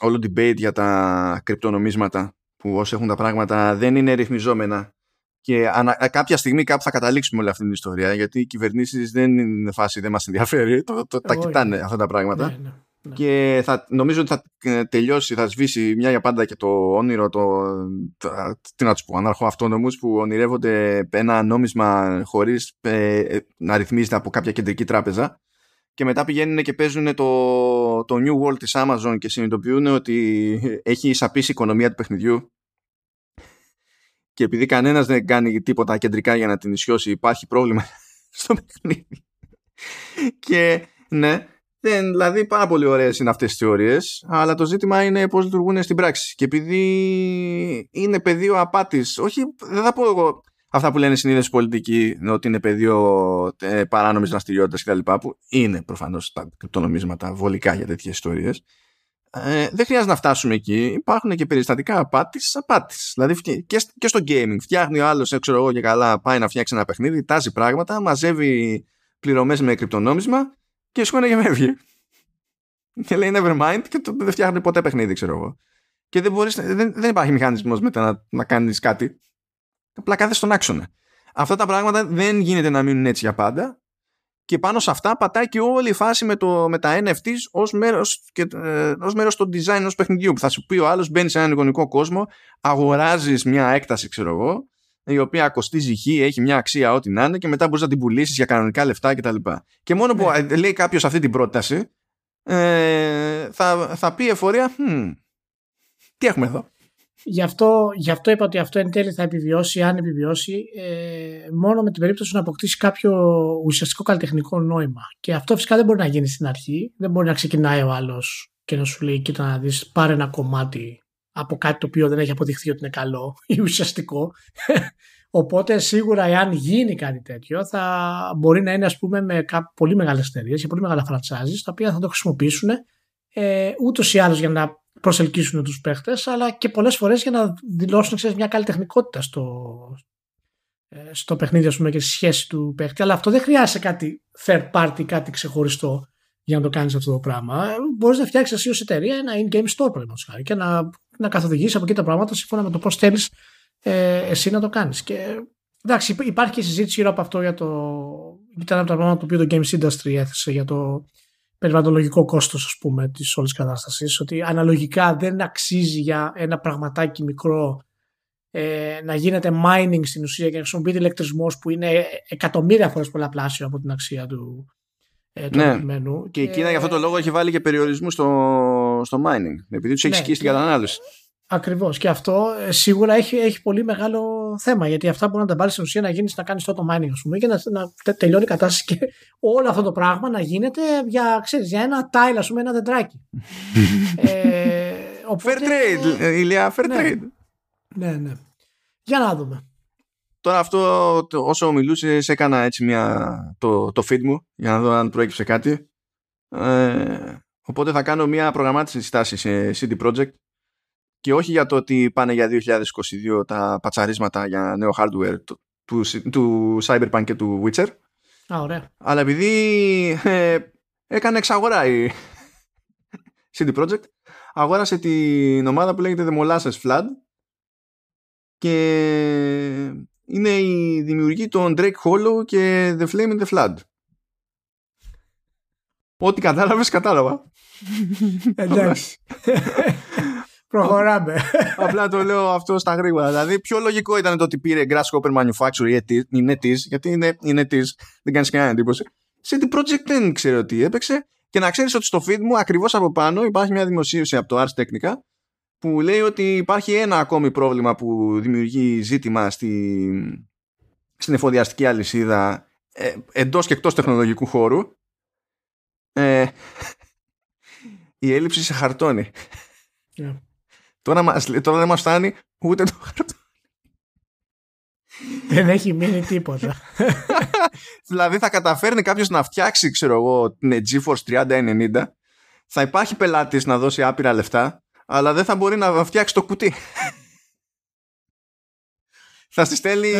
Speaker 1: όλο debate για τα κρυπτονομίσματα που όσοι έχουν τα πράγματα δεν είναι ρυθμιζόμενα και ανα, κάποια στιγμή κάπου θα καταλήξουμε όλη αυτή την ιστορία γιατί οι κυβερνήσεις δεν είναι φάση, δεν μας ενδιαφέρει. Το, το, τα κοιτάνε αυτά τα πράγματα. Ναι, ναι, ναι. Και θα, νομίζω ότι θα ε, τελειώσει, θα σβήσει μια για πάντα και το όνειρο, το, το τι να τους πω, αναρχοαυτόνομου που ονειρεύονται ένα νόμισμα χωρίς ε, ε, να ρυθμίζεται από κάποια κεντρική τράπεζα. Και μετά πηγαίνουν και παίζουν το, το New World της Amazon και συνειδητοποιούν ότι έχει εισαπήσει η οικονομία του παιχνιδιού και επειδή κανένας δεν κάνει τίποτα κεντρικά για να την ισιώσει υπάρχει πρόβλημα στο παιχνίδι και ναι δεν, δηλαδή πάρα πολύ ωραίες είναι αυτές τις θεωρίες αλλά το ζήτημα είναι πώς λειτουργούν στην πράξη και επειδή είναι πεδίο απάτης όχι δεν θα πω εγώ αυτά που λένε συνήθως πολιτικοί ότι είναι πεδίο ε, παράνομης δραστηριότητας κτλ που είναι προφανώς τα κρυπτονομίσματα βολικά για τέτοιες ιστορίες ε, δεν χρειάζεται να φτάσουμε εκεί. Υπάρχουν και περιστατικά απάτης απάτης. Δηλαδή και, και στο gaming. Φτιάχνει ο άλλος, ξέρω εγώ και καλά, πάει να φτιάξει ένα παιχνίδι, τάζει πράγματα, μαζεύει πληρωμές με κρυπτονόμισμα και σηκώνει και φεύγει. Και λέει never mind και το, δεν φτιάχνει ποτέ παιχνίδι, ξέρω εγώ. Και δεν, μπορείς, δεν, δεν υπάρχει μηχανισμός μετά να, να κάνεις κάτι. Απλά κάθεσαι στον άξονα. Αυτά τα πράγματα δεν γίνεται να μείνουν έτσι για πάντα και πάνω σε αυτά πατάει και όλη η φάση με, το, με τα NFTs ως μέρος, και, ε, ως μέρος του design ενός παιχνιδιού που θα σου πει ο άλλος μπαίνει σε έναν εικονικό κόσμο αγοράζεις μια έκταση ξέρω εγώ η οποία κοστίζει χ, έχει μια αξία ό,τι να είναι και μετά μπορείς να την πουλήσεις για κανονικά λεφτά κτλ. Και, και μόνο που ναι. λέει κάποιος αυτή την πρόταση ε, θα, θα πει εφορία hm, τι έχουμε εδώ
Speaker 2: Γι αυτό, γι' αυτό είπα ότι αυτό εν τέλει θα επιβιώσει, αν επιβιώσει, ε, μόνο με την περίπτωση να αποκτήσει κάποιο ουσιαστικό καλλιτεχνικό νόημα. Και αυτό φυσικά δεν μπορεί να γίνει στην αρχή. Δεν μπορεί να ξεκινάει ο άλλος και να σου λέει: Κοίτα, να δεις, πάρε ένα κομμάτι από κάτι το οποίο δεν έχει αποδειχθεί ότι είναι καλό ή ουσιαστικό. Οπότε σίγουρα εάν γίνει κάτι τέτοιο θα μπορεί να είναι ας πούμε με πολύ μεγάλες εταιρείες και πολύ μεγάλα franchises τα οποία θα το χρησιμοποιήσουν ε, ούτως ή άλλως για να προσελκύσουν τους παίχτες αλλά και πολλές φορές για να δηλώσουν ξέρεις, μια καλλιτεχνικότητα στο, ε, στο παιχνίδι ας πούμε, και στη σχέση του παίχτη αλλά αυτό δεν χρειάζεται κάτι third party, κάτι ξεχωριστό για να το κάνεις αυτό το πράγμα. Ε, μπορείς να φτιάξεις εσύ ως εταιρεία ένα in-game store χάρη και να, να καθοδηγήσεις από εκεί τα πράγματα σύμφωνα με το πώς θέλεις ε, εσύ να το κάνεις. Και εντάξει υπάρχει και συζήτηση γύρω από αυτό για το... Ήταν από τα πράγματα που το Games Industry έθεσε για το περιβαλλοντολογικό κόστος ας πούμε της όλης κατάστασης ότι αναλογικά δεν αξίζει για ένα πραγματάκι μικρό ε, να γίνεται mining στην ουσία και να χρησιμοποιείται ηλεκτρισμός που είναι εκατομμύρια φορές πολλαπλάσιο από την αξία του, ε, του
Speaker 1: ναι. Και, και η Κίνα για αυτό το λόγο έχει βάλει και περιορισμού στο, στο mining επειδή τους έχει ναι, σκίσει την κατανάλωση.
Speaker 2: Ακριβώς. Και αυτό ε, σίγουρα έχει, έχει πολύ μεγάλο θέμα. Γιατί αυτά μπορεί να τα βάλεις στην ουσία να γίνεις να κάνεις το mining, ας πούμε, και να, να τελειώνει η κατάσταση και όλο αυτό το πράγμα να γίνεται για, ξέρεις, για ένα tile, ας πούμε, ένα δεντράκι.
Speaker 1: ε, οπότε, fair trade, ε, Ηλία, fair
Speaker 2: ναι,
Speaker 1: trade.
Speaker 2: Ναι, ναι. Για να δούμε.
Speaker 1: Τώρα αυτό όσο μιλούσε έκανα έτσι μια, το, το feed μου για να δω αν προέκυψε κάτι. Ε, οπότε θα κάνω μια προγραμμάτιση στάση σε CD Projekt και όχι για το ότι πάνε για 2022 τα πατσαρίσματα για νέο hardware του, του, του Cyberpunk και του Witcher.
Speaker 2: Α, ωραία.
Speaker 1: Αλλά επειδή ε, έκανε εξαγορά η CD Projekt, αγόρασε την ομάδα που λέγεται The Molasses Flood και είναι η δημιουργή των Drake Hollow και The Flame in the Flood. Ό,τι κατάλαβες, κατάλαβα.
Speaker 2: Εντάξει. Προχωράμε.
Speaker 1: Απλά το λέω αυτό στα γρήγορα. Δηλαδή, πιο λογικό ήταν το ότι πήρε Grasshopper Manufacturing είναι τη, γιατί είναι, είναι τη, δεν κάνεις κανένα εντύπωση. CD Project δεν ξέρω τι έπαιξε. Και να ξέρεις ότι στο feed μου, ακριβώς από πάνω, υπάρχει μια δημοσίευση από το Ars Technica που λέει ότι υπάρχει ένα ακόμη πρόβλημα που δημιουργεί ζήτημα στη, στην εφοδιαστική αλυσίδα ε, εντός και εκτός τεχνολογικού χώρου ε, η έλλειψη σε χαρτόνι. Yeah. Τώρα, μας, τώρα δεν μας φτάνει ούτε το χαρτόνι.
Speaker 2: Δεν έχει μείνει τίποτα.
Speaker 1: δηλαδή θα καταφέρνει κάποιος να φτιάξει, ξέρω εγώ, την GeForce 3090 θα υπάρχει πελάτης να δώσει άπειρα λεφτά αλλά δεν θα μπορεί να φτιάξει το κουτί. θα στη στέλνει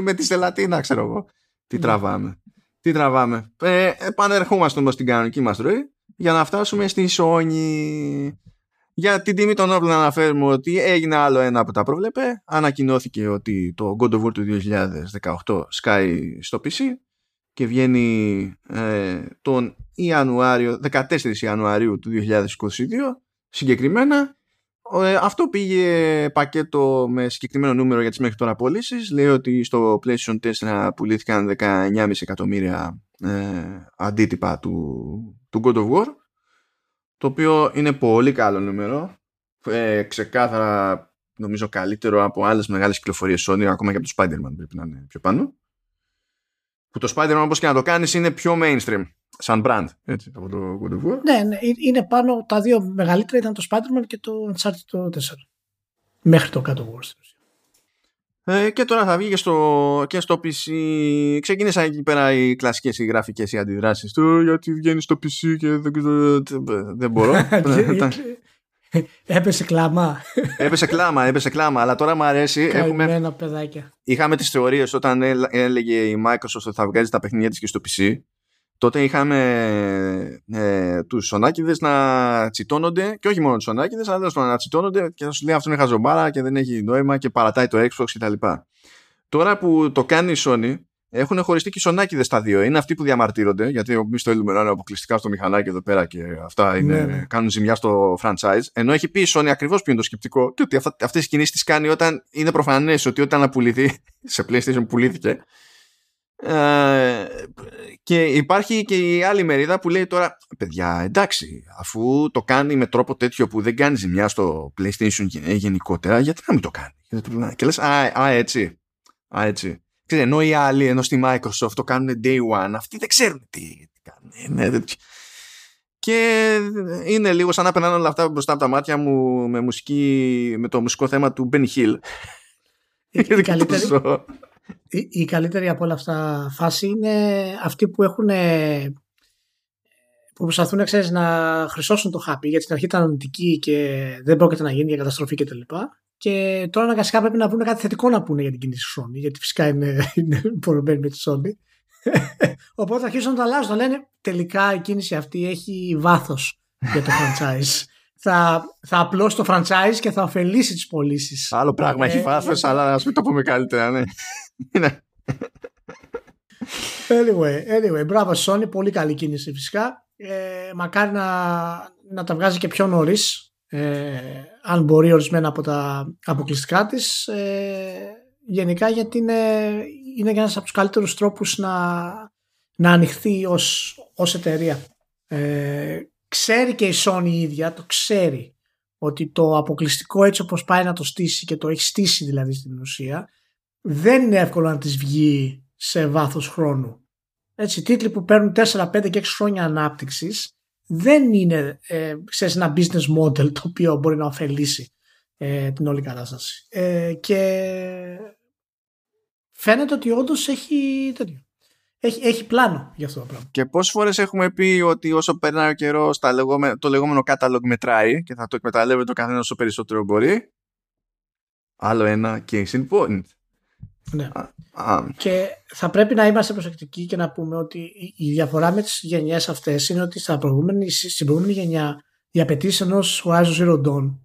Speaker 1: με τη στελατίνα, ξέρω εγώ. Τι ναι. τραβάμε. Τι τραβάμε. Ε, επανερχόμαστε όμως στην κανονική μας ροή για να φτάσουμε στη Sony. Για την τιμή των όπλων να αναφέρουμε ότι έγινε άλλο ένα από τα προβλέπε. Ανακοινώθηκε ότι το God of War του 2018 σκάει στο PC και βγαίνει ε, τον Ιανουάριο, 14 Ιανουαρίου του 2022 συγκεκριμένα. Ε, αυτό πήγε πακέτο με συγκεκριμένο νούμερο για τις μέχρι τώρα πωλήσεις. Λέει ότι στο PlayStation 4 πουλήθηκαν 19,5 εκατομμύρια ε, αντίτυπα του, του God of War το οποίο είναι πολύ καλό νούμερο ε, ξεκάθαρα νομίζω καλύτερο από άλλες μεγάλες κυκλοφορίες Sony ακόμα και από το Spider-Man πρέπει να είναι πιο πάνω που το Spider-Man όπως και να το κάνεις είναι πιο mainstream σαν brand έτσι, από το God of War.
Speaker 2: Ναι, ναι, είναι πάνω, τα δύο μεγαλύτερα ήταν το Spider-Man και το Uncharted το 4 μέχρι το God of War
Speaker 1: ε, και τώρα θα βγει και στο, και στο PC. Ξεκίνησαν εκεί πέρα οι κλασικές οι γραφικές οι αντιδράσεις του γιατί βγαίνεις στο PC και δεν, δεν μπορώ.
Speaker 2: Έπεσε κλάμα.
Speaker 1: έπεσε κλάμα, έπεσε κλάμα. Αλλά τώρα μου αρέσει.
Speaker 2: Έχουμε... παιδάκια.
Speaker 1: Είχαμε τις θεωρίες όταν έλεγε η Microsoft ότι θα βγάζει τα παιχνίδια της και στο PC τότε είχαμε ε, τους σονάκιδες να τσιτώνονται και όχι μόνο τους σονάκιδες αλλά να τσιτώνονται και θα σου λέει αυτό είναι χαζομπάρα και δεν έχει νόημα και παρατάει το Xbox κτλ. Τώρα που το κάνει η Sony έχουν χωριστεί και οι σονάκιδες τα δύο. Είναι αυτοί που διαμαρτύρονται γιατί εμεί το θέλουμε να είναι αποκλειστικά στο μηχανάκι εδώ πέρα και αυτά είναι, ναι, ναι. κάνουν ζημιά στο franchise. Ενώ έχει πει η Sony ακριβώς ποιο είναι το σκεπτικό και ότι αυτές οι κινήσεις τις κάνει όταν είναι προφανές ότι όταν απολυθεί σε PlayStation πουλήθηκε ε, και υπάρχει και η άλλη μερίδα που λέει τώρα παιδιά εντάξει αφού το κάνει με τρόπο τέτοιο που δεν κάνει ζημιά στο PlayStation γενικότερα γιατί να μην το κάνει και λες α, α έτσι α έτσι Ξέρετε, ενώ οι άλλοι ενώ στη Microsoft το κάνουν day one αυτοί δεν ξέρουν τι, τι κάνουν ναι, και είναι λίγο σαν να περνάνε όλα αυτά μπροστά από τα μάτια μου με, μουσική, με το μουσικό θέμα του Benny Hill.
Speaker 2: Η, η καλύτερη, η, καλύτερη από όλα αυτά φάση είναι αυτοί που έχουν που προσπαθούν ξέρεις, να χρυσώσουν το χάπι γιατί στην αρχή ήταν αρνητική και δεν πρόκειται να γίνει για καταστροφή κτλ. Και, και τώρα αναγκαστικά πρέπει να βρουν κάτι θετικό να πούνε για την κίνηση Sony γιατί φυσικά είναι, είναι με τη Sony. Οπότε θα αρχίσουν να το αλλάζουν. Να λένε τελικά η κίνηση αυτή έχει βάθος για το franchise. Θα, θα απλώσει το franchise και θα ωφελήσει τις πωλήσεις.
Speaker 1: Άλλο πράγμα έχει ε, βάθος, αλλά ας μην το πούμε καλύτερα, ναι.
Speaker 2: anyway, anyway, μπράβο Sony, πολύ καλή κίνηση φυσικά. ε, μακάρι να, να τα βγάζει και πιο νωρίς. Ε, αν μπορεί ορισμένα από τα αποκλειστικά της ε, γενικά γιατί είναι, είναι ένας από τους καλύτερους τρόπους να, να ανοιχθεί ως, ως εταιρεία ε, ξέρει και η Sony η ίδια το ξέρει ότι το αποκλειστικό έτσι όπως πάει να το στήσει και το έχει στήσει δηλαδή στην ουσία δεν είναι εύκολο να της βγει σε βάθος χρόνου. Έτσι, τίτλοι που παίρνουν 4, 5 και 6 χρόνια ανάπτυξης δεν είναι ε, ξέρεις, ένα business model το οποίο μπορεί να ωφελήσει ε, την όλη κατάσταση. Ε, και φαίνεται ότι όντως έχει τέτοιο. Έχει, έχει πλάνο για αυτό το πράγμα.
Speaker 1: Και πόσες φορές έχουμε πει ότι όσο περνάει ο καιρός το λεγόμενο catalog μετράει και θα το εκμεταλλεύεται το καθένας όσο περισσότερο μπορεί. Άλλο ένα case in point.
Speaker 2: Ναι. Και θα πρέπει να είμαστε προσεκτικοί και να πούμε ότι η διαφορά με τις γενιές αυτές είναι ότι στα προηγούμενη, στην προηγούμενη γενιά οι απαιτήσεις ενός Horizon Zero Dawn,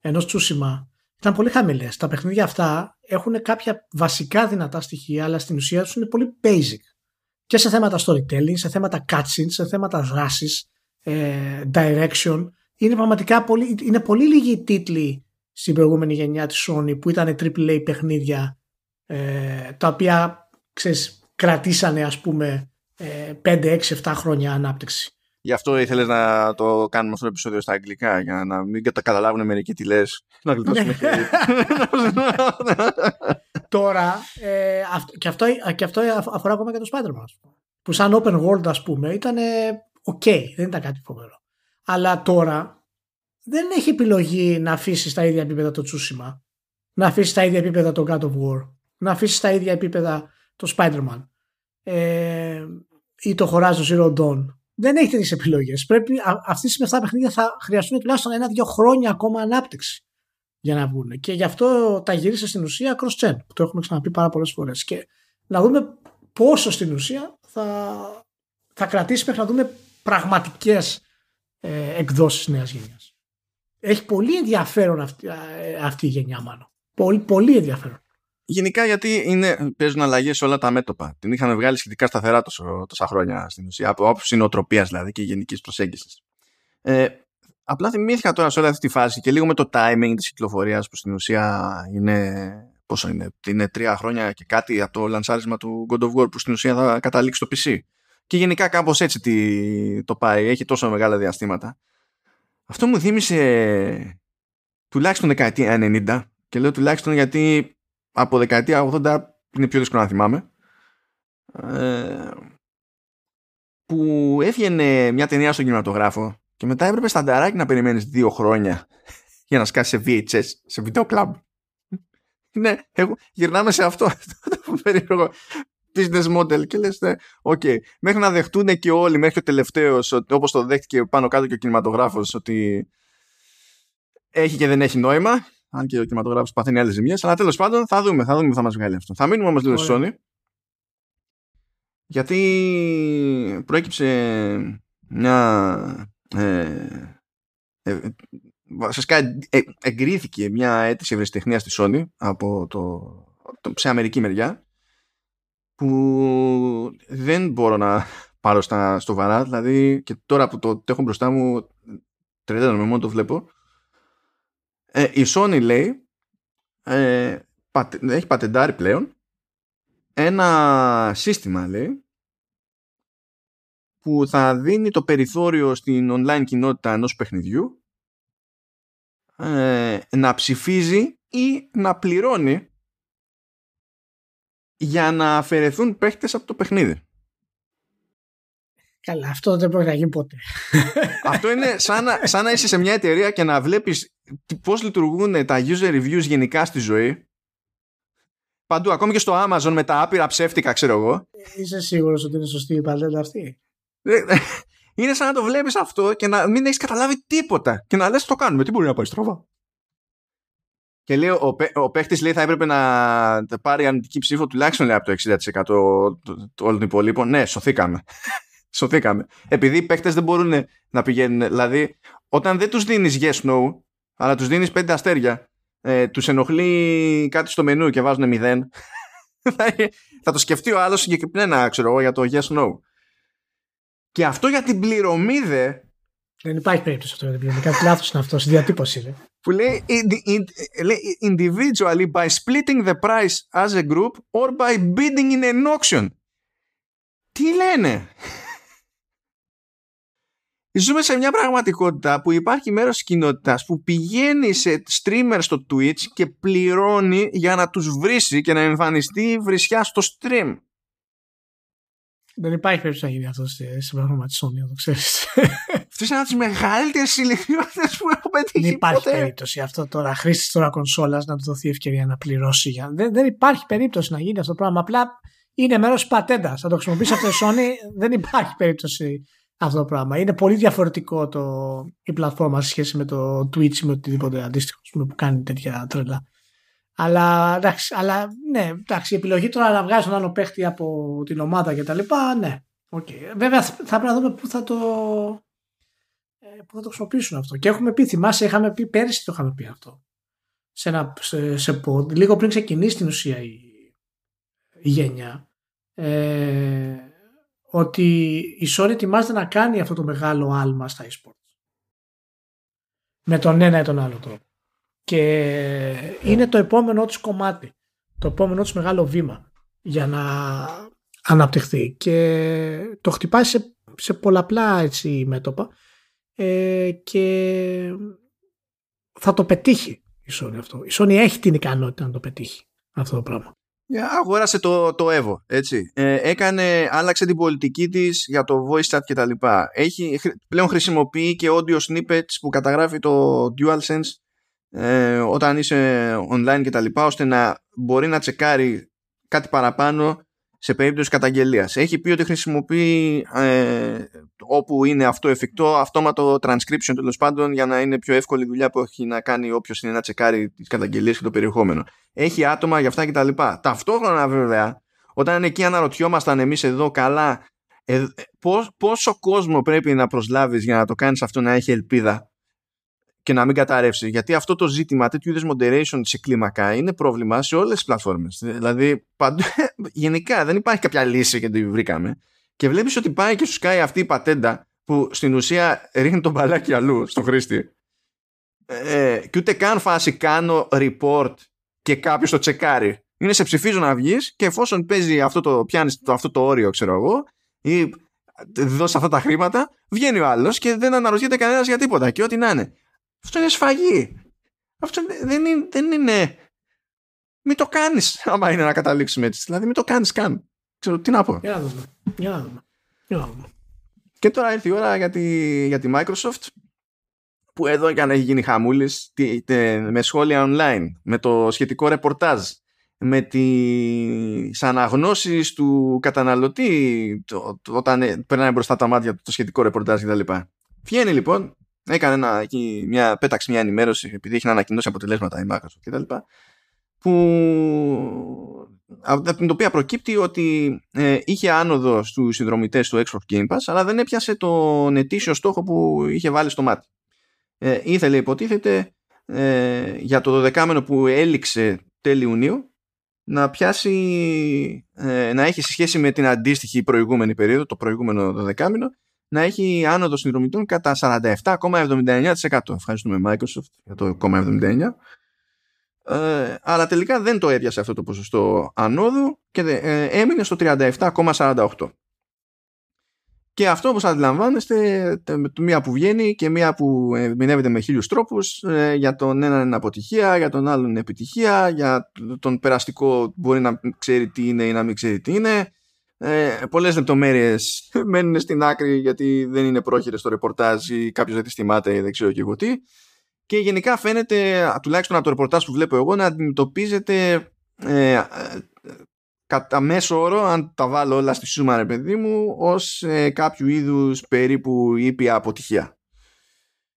Speaker 2: ενός Tsushima, ήταν πολύ χαμηλές. Τα παιχνίδια αυτά έχουν κάποια βασικά δυνατά στοιχεία, αλλά στην ουσία τους είναι πολύ basic. Και σε θέματα storytelling, σε θέματα cutscenes, σε θέματα δράσης, ε, direction. Είναι πραγματικά πολύ, είναι πολύ λίγοι τίτλοι στην προηγούμενη γενιά της Sony που ήταν AAA παιχνίδια ε, τα οποία ξέρεις, κρατήσανε ας πούμε 5, 6, 7 χρόνια ανάπτυξη.
Speaker 1: Γι' αυτό ήθελες να το κάνουμε αυτό το επεισόδιο στα αγγλικά, για να μην τα καταλάβουν μερικοί τι λες. Να γλιτώσουμε
Speaker 2: Τώρα, ε, και, αυτό, και αυτό αφορά ακόμα και το Spider-Man. Που σαν open world, ας πούμε, ήταν ok, δεν ήταν κάτι φοβερό. Αλλά τώρα δεν έχει επιλογή να αφήσεις στα ίδια επίπεδα το Tsushima, να αφήσεις στα ίδια επίπεδα το God of War, να αφήσεις στα ίδια επίπεδα το Spider-Man ε, ή το Horizon Zero Dawn. Δεν έχει τέτοιες επιλογές. Πρέπει αυτή τη αυτά τα παιχνίδια θα χρειαστούν τουλάχιστον ένα-δύο χρόνια ακόμα ανάπτυξη για να βγουν. Και γι' αυτό τα γύρισε στην ουσία cross-gen, που το έχουμε ξαναπεί πάρα πολλές φορές. Και να δούμε πόσο στην ουσία θα, θα κρατήσει μέχρι να δούμε πραγματικές ε, εκδόσεις νέας γενιάς. Έχει πολύ ενδιαφέρον αυτή, ε, αυτή η γενιά, μάλλον. Πολύ, πολύ ενδιαφέρον.
Speaker 1: Γενικά γιατί είναι, παίζουν αλλαγές σε όλα τα μέτωπα. Την είχαμε βγάλει σχετικά σταθερά τόσο, τόσα χρόνια στην ουσία, από άποψη νοοτροπίας δηλαδή και γενικής προσέγγισης. Ε, απλά θυμήθηκα τώρα σε όλη αυτή τη φάση και λίγο με το timing της κυκλοφορίας που στην ουσία είναι. Πόσο είναι, είναι τρία χρόνια και κάτι από το λανσάρισμα του God of War που στην ουσία θα καταλήξει στο PC. Και γενικά κάπως έτσι το πάει, έχει τόσο μεγάλα διαστήματα. Αυτό μου θύμισε τουλάχιστον δεκαετία 90 και λέω τουλάχιστον γιατί από δεκαετία 80 είναι πιο δύσκολο να θυμάμαι. Ε, που έβγαινε μια ταινία στον κινηματογράφο και μετά έπρεπε στανταράκι να περιμένεις δύο χρόνια για να σκάσεις σε VHS, σε video club. ναι, εγώ, γυρνάμε σε αυτό, το περίεργο. Business model και λες, ναι, okay, μέχρι να δεχτούν και όλοι, μέχρι ο τελευταίος, όπως το δέχτηκε πάνω κάτω και ο κινηματογράφος, ότι έχει και δεν έχει νόημα αν και ο κινηματογράφος παθαίνει άλλες ζημιές. Αλλά τέλος πάντων θα δούμε, θα δούμε που θα μας βγάλει αυτό. Θα μείνουμε όμως λίγο στη Sony. Γιατί προέκυψε μια. Ε, ε, βασικά ε, εγκρίθηκε μια αίτηση ευρεσιτεχνίας στη Sony από το, το, σε αμερική μεριά που δεν μπορώ να πάρω στα, στο βαρά δηλαδή και τώρα που το, το έχω μπροστά μου τρελαίνομαι μόνο το βλέπω ε, η Sony λέει ε, έχει πατεντάρει πλέον ένα σύστημα λέει που θα δίνει το περιθώριο στην online κοινότητα ενός παιχνιδιού ε, να ψηφίζει ή να πληρώνει για να αφαιρεθούν παίχτες από το παιχνίδι.
Speaker 2: Καλά, αυτό δεν μπορεί να γίνει ποτέ.
Speaker 1: Αυτό είναι σαν να, σαν να είσαι σε μια εταιρεία και να βλέπεις πώς λειτουργούν τα user reviews γενικά στη ζωή; Παντού, ακόμη και στο Amazon με τα άπειρα ψεύτικα, ξέρω εγώ.
Speaker 2: Είσαι σίγουρος ότι είναι σωστή η παλέτα αυτή;
Speaker 1: Ε, είναι σαν να το βλέπεις αυτό και να μην έχεις καταλάβει τίποτα. Και να λες το κάνουμε, τι μπορεί να πάει στραβά. Και λέει, ο, ο παίχτης λέει θα έπρεπε να πάρει αρνητική ψήφο τουλάχιστον λέει, από το 60% όλων των υπολείπων. Ναι, σωθήκαμε σωθήκαμε. Επειδή οι παίκτε δεν μπορούν να πηγαίνουν. Δηλαδή, όταν δεν τους δίνεις yes, no, αλλά τους δίνεις πέντε αστέρια, ε, τους ενοχλεί κάτι στο μενού και βάζουν μηδέν. θα το σκεφτεί ο άλλος συγκεκριμένα, ξέρω εγώ, για το yes, no. Και αυτό για την πληρωμή δε.
Speaker 2: Δεν υπάρχει περίπτωση αυτό για την πληρωμή. Κάτι λάθος είναι αυτός. Στη διατύπωση είναι.
Speaker 1: Που λέει, individually by splitting the price as a group or by bidding in an auction. Τι λένε; Ζούμε σε μια πραγματικότητα που υπάρχει μέρος της κοινότητας που πηγαίνει σε streamer στο Twitch και πληρώνει για να τους βρίσει και να εμφανιστεί βρισιά στο stream.
Speaker 2: Δεν υπάρχει περίπτωση να γίνει αυτό στην πρόγραμμα της Sony, το ξέρεις.
Speaker 1: Αυτός είναι ένας από τι μεγαλύτερε ηλικιότητε που έχω πετύχει.
Speaker 2: Δεν υπάρχει
Speaker 1: ποτέ.
Speaker 2: περίπτωση αυτό τώρα. Χρήστης τώρα κονσόλας να του δοθεί ευκαιρία να πληρώσει. Για... Δεν, δεν υπάρχει περίπτωση να γίνει αυτό το πράγμα. Απλά είναι μέρος της πατέντας. Θα το χρησιμοποιήσει αυτό η Sony. δεν υπάρχει περίπτωση αυτό το πράγμα. Είναι πολύ διαφορετικό το, η πλατφόρμα σε σχέση με το Twitch ή με οτιδήποτε αντίστοιχο που κάνει τέτοια τρέλα. Αλλά εντάξει, αλλά, ναι, εντάξει, η επιλογή τώρα να βγάζεις τον άλλο παίχτη από την ομάδα και τα λοιπά, ναι. Okay. Βέβαια θα πρέπει να δούμε πού θα το, ε, πού θα το χρησιμοποιήσουν αυτό. Και έχουμε πει, θυμάσαι, είχαμε πει πέρυσι το είχαμε πει αυτό. Σε, ένα, σε, σε pod, λίγο πριν ξεκινήσει την ουσία η, η γενιά. Ε, ότι η Sony ετοιμάζεται να κάνει αυτό το μεγάλο άλμα στα eSports. Με τον ένα ή τον άλλο τρόπο. Και είναι το επόμενό τους κομμάτι. Το επόμενό τους μεγάλο βήμα για να αναπτυχθεί. Και το χτυπάει σε, σε πολλαπλά έτσι μέτωπα ε, και θα το πετύχει η Sony αυτό. Η Sony έχει την ικανότητα να το πετύχει αυτό το πράγμα.
Speaker 1: Αγόρασε το, το Evo, έτσι. Ε, έκανε, άλλαξε την πολιτική της για το voice chat και τα λοιπά. Έχει, πλέον χρησιμοποιεί και audio snippets που καταγράφει το DualSense ε, όταν είσαι online και τα λοιπά ώστε να μπορεί να τσεκάρει κάτι παραπάνω σε περίπτωση καταγγελίας. Έχει πει ότι χρησιμοποιεί ε, όπου είναι αυτό εφικτό αυτόματο transcription τέλος πάντων για να είναι πιο εύκολη δουλειά που έχει να κάνει όποιος είναι να τσεκάρει τις καταγγελίες και το περιεχόμενο. Έχει άτομα για αυτά και τα λοιπά. Ταυτόχρονα βέβαια όταν εκεί αναρωτιόμασταν εμείς εδώ καλά ε, πόσο κόσμο πρέπει να προσλάβεις για να το κάνεις αυτό να έχει ελπίδα; Και να μην καταρρεύσει. Γιατί αυτό το ζήτημα τέτοιου είδους moderation σε κλίμακα είναι πρόβλημα σε όλες τις πλατφόρμες. Δηλαδή, παντού, γενικά δεν υπάρχει κάποια λύση και τη βρήκαμε. Και βλέπεις ότι πάει και σου σκάει αυτή η πατέντα που στην ουσία ρίχνει τον μπαλάκι αλλού στο χρήστη. Ε, και ούτε καν φάση κάνω report και κάποιος το τσεκάρει. Είναι σε ψηφίζω να βγεις και εφόσον παίζει αυτό το, πιάνεις αυτό το όριο, ξέρω εγώ, ή δώσεις αυτά τα χρήματα, βγαίνει ο άλλος και δεν αναρωτιέται κανένας για τίποτα. Και ό,τι να είναι. Αυτό είναι σφαγή. Αυτό δεν είναι, δεν είναι... Μην το κάνεις άμα είναι να καταλήξουμε έτσι. Δηλαδή μην το κάνεις καν. Ξέρω τι να πω.
Speaker 2: Για να δούμε. Για να δούμε. Για να δούμε.
Speaker 1: Και τώρα ήρθε η ώρα για τη, για τη Microsoft που εδώ για να έχει γίνει χαμούλης με σχόλια online, με το σχετικό ρεπορτάζ, με τις αναγνώσεις του καταναλωτή το, το, όταν περνάει μπροστά τα μάτια το σχετικό ρεπορτάζ κτλ. Βγαίνει λοιπόν έκανε ένα, εκεί, μια, πέταξε μια ενημέρωση επειδή έχει να ανακοινώσει αποτελέσματα η Microsoft κτλ. Που από την οποία προκύπτει ότι ε, είχε άνοδο στους συνδρομητές του Xbox Game Pass αλλά δεν έπιασε τον ετήσιο στόχο που είχε βάλει στο μάτι. Ε, ήθελε υποτίθεται ε, για το δεκάμενο που έληξε τέλη Ιουνίου να πιάσει ε, να έχει σχέση με την αντίστοιχη προηγούμενη περίοδο, το προηγούμενο δεκάμενο να έχει άνοδο συνδρομητών κατά 47,79%. Ευχαριστούμε Microsoft για το 0,79%. Ε, αλλά τελικά δεν το έπιασε αυτό το ποσοστό ανόδου και ε, έμεινε στο 37,48%. Και αυτό όπως αντιλαμβάνεστε μία που βγαίνει και μία που ερμηνεύεται με χίλιους τρόπους ε, για τον έναν είναι αποτυχία, για τον άλλον είναι επιτυχία, για τον περαστικό μπορεί να ξέρει τι είναι ή να μην ξέρει τι είναι ε, πολλές λεπτομέρειες μένουν στην άκρη γιατί δεν είναι πρόχειρες στο ρεπορτάζ ή κάποιος δεν τις θυμάται ή δεν ξέρω και εγώ τι. Και γενικά φαίνεται τουλάχιστον από το ρεπορτάζ που βλέπω εγώ να αντιμετωπίζεται ε, ε, κατά μέσο όρο αν τα βάλω όλα στη σούμα ρε παιδί μου ως ε, κάποιου είδους περίπου ήπια αποτυχία.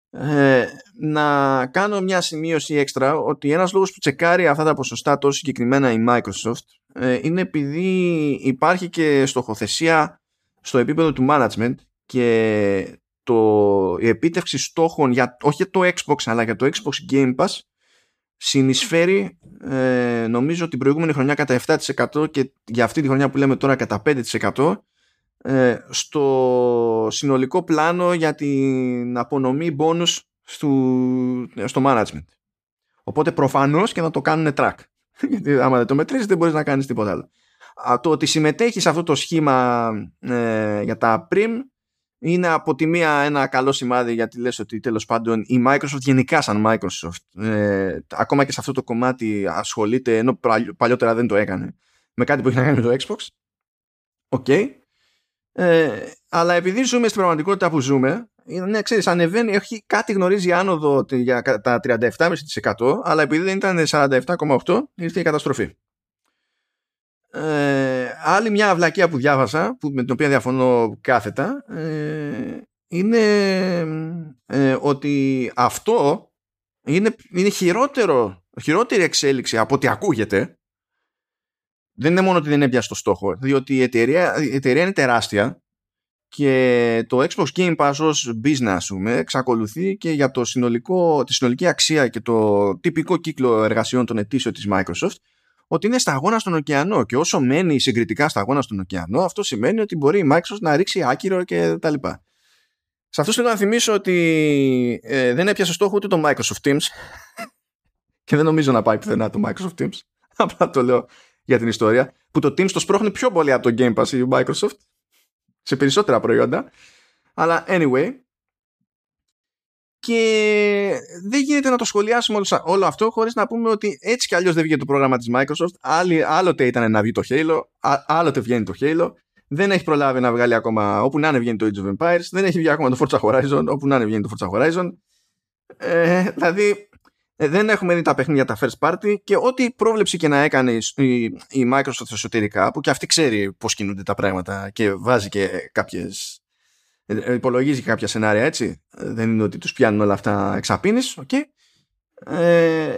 Speaker 1: Ε, να κάνω μια σημείωση έξτρα ότι ένας λόγος που τσεκάρει αυτά τα ποσοστά τόσο συγκεκριμένα η Microsoft ε, είναι επειδή υπάρχει και στοχοθεσία στο επίπεδο του management και το, η επίτευξη στόχων για, όχι για το Xbox αλλά για το Xbox Game Pass συνεισφέρει ε, νομίζω την προηγούμενη χρονιά κατά 7% και για αυτή τη χρονιά που λέμε τώρα κατά 5% ε, στο συνολικό πλάνο για την απονομή bonus στο, στο management. Οπότε προφανώς και να το κάνουν track. Γιατί άμα δεν το μετρήσεις δεν μπορείς να κάνεις τίποτα άλλο. το ότι συμμετέχεις σε αυτό το σχήμα ε, για τα prim είναι από τη μία ένα καλό σημάδι γιατί λες ότι τέλος πάντων η Microsoft γενικά σαν Microsoft ε, ακόμα και σε αυτό το κομμάτι ασχολείται ενώ παλιότερα δεν το έκανε με κάτι που έχει να κάνει με το Xbox OK okay. Ε, αλλά επειδή ζούμε στην πραγματικότητα που ζούμε ναι, ξέρεις, ανεβαίνει, έχει κάτι γνωρίζει άνοδο για τα 37,5% αλλά επειδή δεν ήταν 47,8% ήρθε η καταστροφή ε, άλλη μια αυλακία που διάβασα, που, με την οποία διαφωνώ κάθετα, ε, είναι ε, ότι αυτό είναι, είναι χειρότερο, χειρότερη εξέλιξη από ό,τι ακούγεται. Δεν είναι μόνο ότι δεν έπιασε το στόχο, διότι η εταιρεία, η εταιρεία είναι τεράστια και το Xbox Game Pass ως business πούμε, εξακολουθεί και για το συνολικό, τη συνολική αξία και το τυπικό κύκλο εργασιών των ετήσεων της Microsoft ότι είναι σταγόνα στον ωκεανό και όσο μένει συγκριτικά σταγόνα στον ωκεανό αυτό σημαίνει ότι μπορεί η Microsoft να ρίξει άκυρο και τα λοιπά. Σε αυτό θέλω να θυμίσω ότι ε, δεν έπιασε στόχο ούτε το Microsoft Teams και δεν νομίζω να πάει πουθενά το Microsoft Teams. Απλά το λέω για την ιστορία που το Teams το σπρώχνει πιο πολύ από το Game Pass η Microsoft σε περισσότερα προϊόντα. Αλλά anyway, και δεν γίνεται να το σχολιάσουμε όλο, αυτό χωρίς να πούμε ότι έτσι κι αλλιώς δεν βγήκε το πρόγραμμα της Microsoft. Άλλη, άλλοτε ήταν να βγει το Halo άλλοτε βγαίνει το Halo. Δεν έχει προλάβει να βγάλει ακόμα όπου να είναι βγαίνει το Age of Empires. Δεν έχει βγει ακόμα το Forza Horizon όπου να είναι βγαίνει το Forza Horizon. Ε, δηλαδή ε, δεν έχουμε δει τα παιχνίδια τα first party και ό,τι πρόβλεψη και να έκανε η, η Microsoft εσωτερικά που και αυτή ξέρει πώς κινούνται τα πράγματα και βάζει και κάποιες ε, υπολογίζει κάποια σενάρια έτσι δεν είναι ότι τους πιάνουν όλα αυτά εξαπίνεις okay. ε,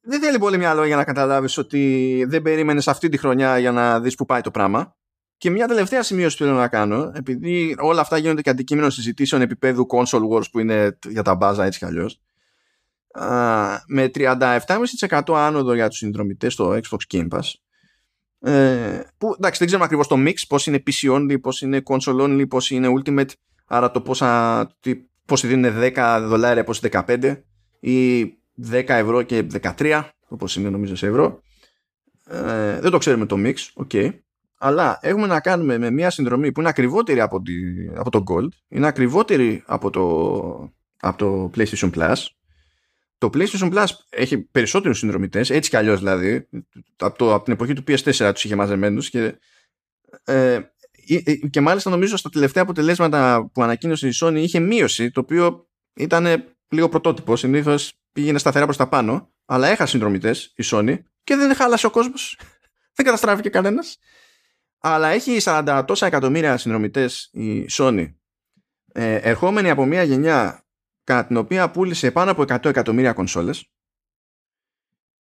Speaker 1: δεν θέλει πολύ μυαλό για να καταλάβεις ότι δεν περίμενες αυτή τη χρονιά για να δεις που πάει το πράγμα και μια τελευταία σημείωση που θέλω να κάνω επειδή όλα αυτά γίνονται και αντικείμενο συζητήσεων επίπεδου console wars που είναι για τα μπάζα έτσι κι αλλιώς με 37,5% άνοδο για τους συνδρομητές στο Xbox Game Pass. Ε, που εντάξει δεν ξέρουμε ακριβώς το mix πώς είναι PC only, πώς είναι console only, πώς είναι ultimate άρα το πόσα, πόσοι δίνουν 10 δολάρια, πόσοι 15 ή 10 ευρώ και 13 όπως είναι νομίζω σε ευρώ. Ε, δεν το ξέρουμε το mix, ok αλλά έχουμε να κάνουμε με μια συνδρομή που είναι ακριβότερη από, τη, από το Gold είναι ακριβότερη από το, από το PlayStation Plus το PlayStation Plus έχει περισσότερους συνδρομητές, έτσι κι αλλιώς δηλαδή. Από, το, από την εποχή του PS4 τους είχε μαζεμένους και, ε, ε, ε, και μάλιστα νομίζω στα τελευταία αποτελέσματα που ανακοίνωσε η Sony είχε μείωση, το οποίο ήταν λίγο πρωτότυπο. Συνήθως πήγαινε σταθερά προς τα πάνω, αλλά έχασε συνδρομητές η Sony και δεν χάλασε ο κόσμος. δεν καταστράφηκε κανένας. Αλλά έχει 40 τόσα εκατομμύρια συνδρομητές η Sony, ε, ερχόμενη από μια γενιά κατά την οποία πούλησε πάνω από 100 εκατομμύρια κονσόλες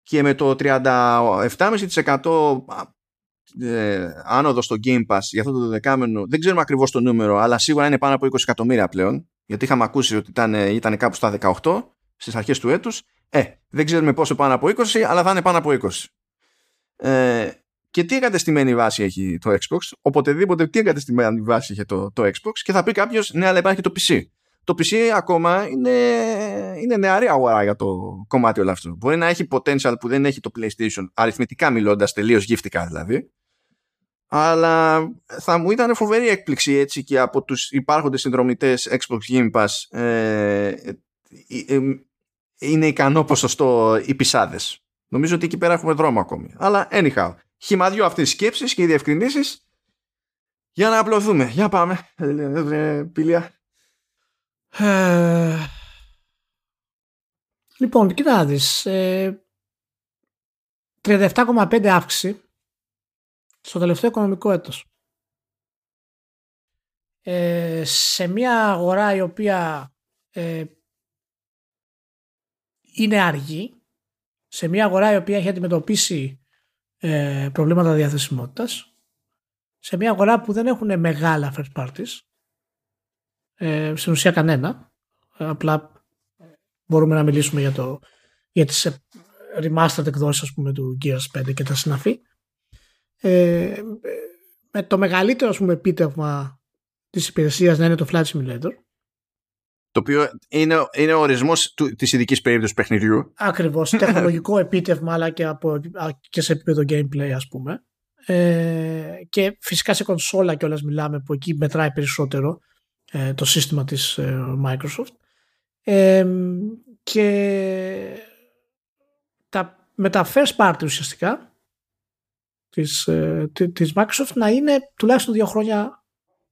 Speaker 1: και με το 37,5% ε, άνοδο στο Game Pass για αυτό το δεκάμενο, δεν ξέρουμε ακριβώς το νούμερο, αλλά σίγουρα είναι πάνω από 20 εκατομμύρια πλέον, γιατί είχαμε ακούσει ότι ήταν, ήταν κάπου στα 18 στις αρχές του έτους. Ε, δεν ξέρουμε πόσο πάνω από 20, αλλά θα είναι πάνω από 20. Ε, και τι εγκατεστημένη βάση έχει το Xbox, οποτεδήποτε τι εγκατεστημένη βάση έχει το, το Xbox και θα πει κάποιος, ναι, αλλά υπάρχει και το PC το PC ακόμα είναι, είναι νεαρή αγορά για το κομμάτι όλο αυτό. Μπορεί να έχει potential που δεν έχει το PlayStation, αριθμητικά μιλώντας, τελείως γύφτικα δηλαδή. Αλλά θα μου ήταν φοβερή έκπληξη έτσι και από τους υπάρχοντες συνδρομητές Xbox Game Pass ε, ε, ε, είναι ικανό ποσοστό οι πισάδες. Νομίζω ότι εκεί πέρα έχουμε δρόμο ακόμη. Αλλά anyhow, χυμαδιό αυτές τις σκέψεις και οι διευκρινήσεις για να απλωθούμε. Για πάμε. Πήλια.
Speaker 2: Ε, λοιπόν, κοίτα δεις, 37,5 ε, αύξηση στο τελευταίο οικονομικό έτος. Ε, σε μια αγορά η οποία είναι αργή, σε μια αγορά η οποία έχει αντιμετωπίσει προβλήματα διαθεσιμότητας, σε μια αγορά που δεν έχουν μεγάλα first parties, ε, στην ουσία κανένα. Απλά μπορούμε να μιλήσουμε για, το, για τις remastered εκδόσεις ας πούμε, του Gears 5 και τα συναφή. Ε, με το μεγαλύτερο ας πούμε, επίτευγμα της υπηρεσίας να είναι το Flight Simulator.
Speaker 1: Το οποίο είναι, είναι ο ορισμός του, της ειδικής περίπτωσης παιχνιδιού.
Speaker 2: Ακριβώς, τεχνολογικό επίτευγμα αλλά και, από, και σε επίπεδο gameplay ας πούμε. Ε, και φυσικά σε κονσόλα κιόλας μιλάμε που εκεί μετράει περισσότερο ε, το σύστημα της ε, Microsoft. Ε, και τα, με τα first party ουσιαστικά της, ε, της Microsoft να είναι τουλάχιστον δύο χρόνια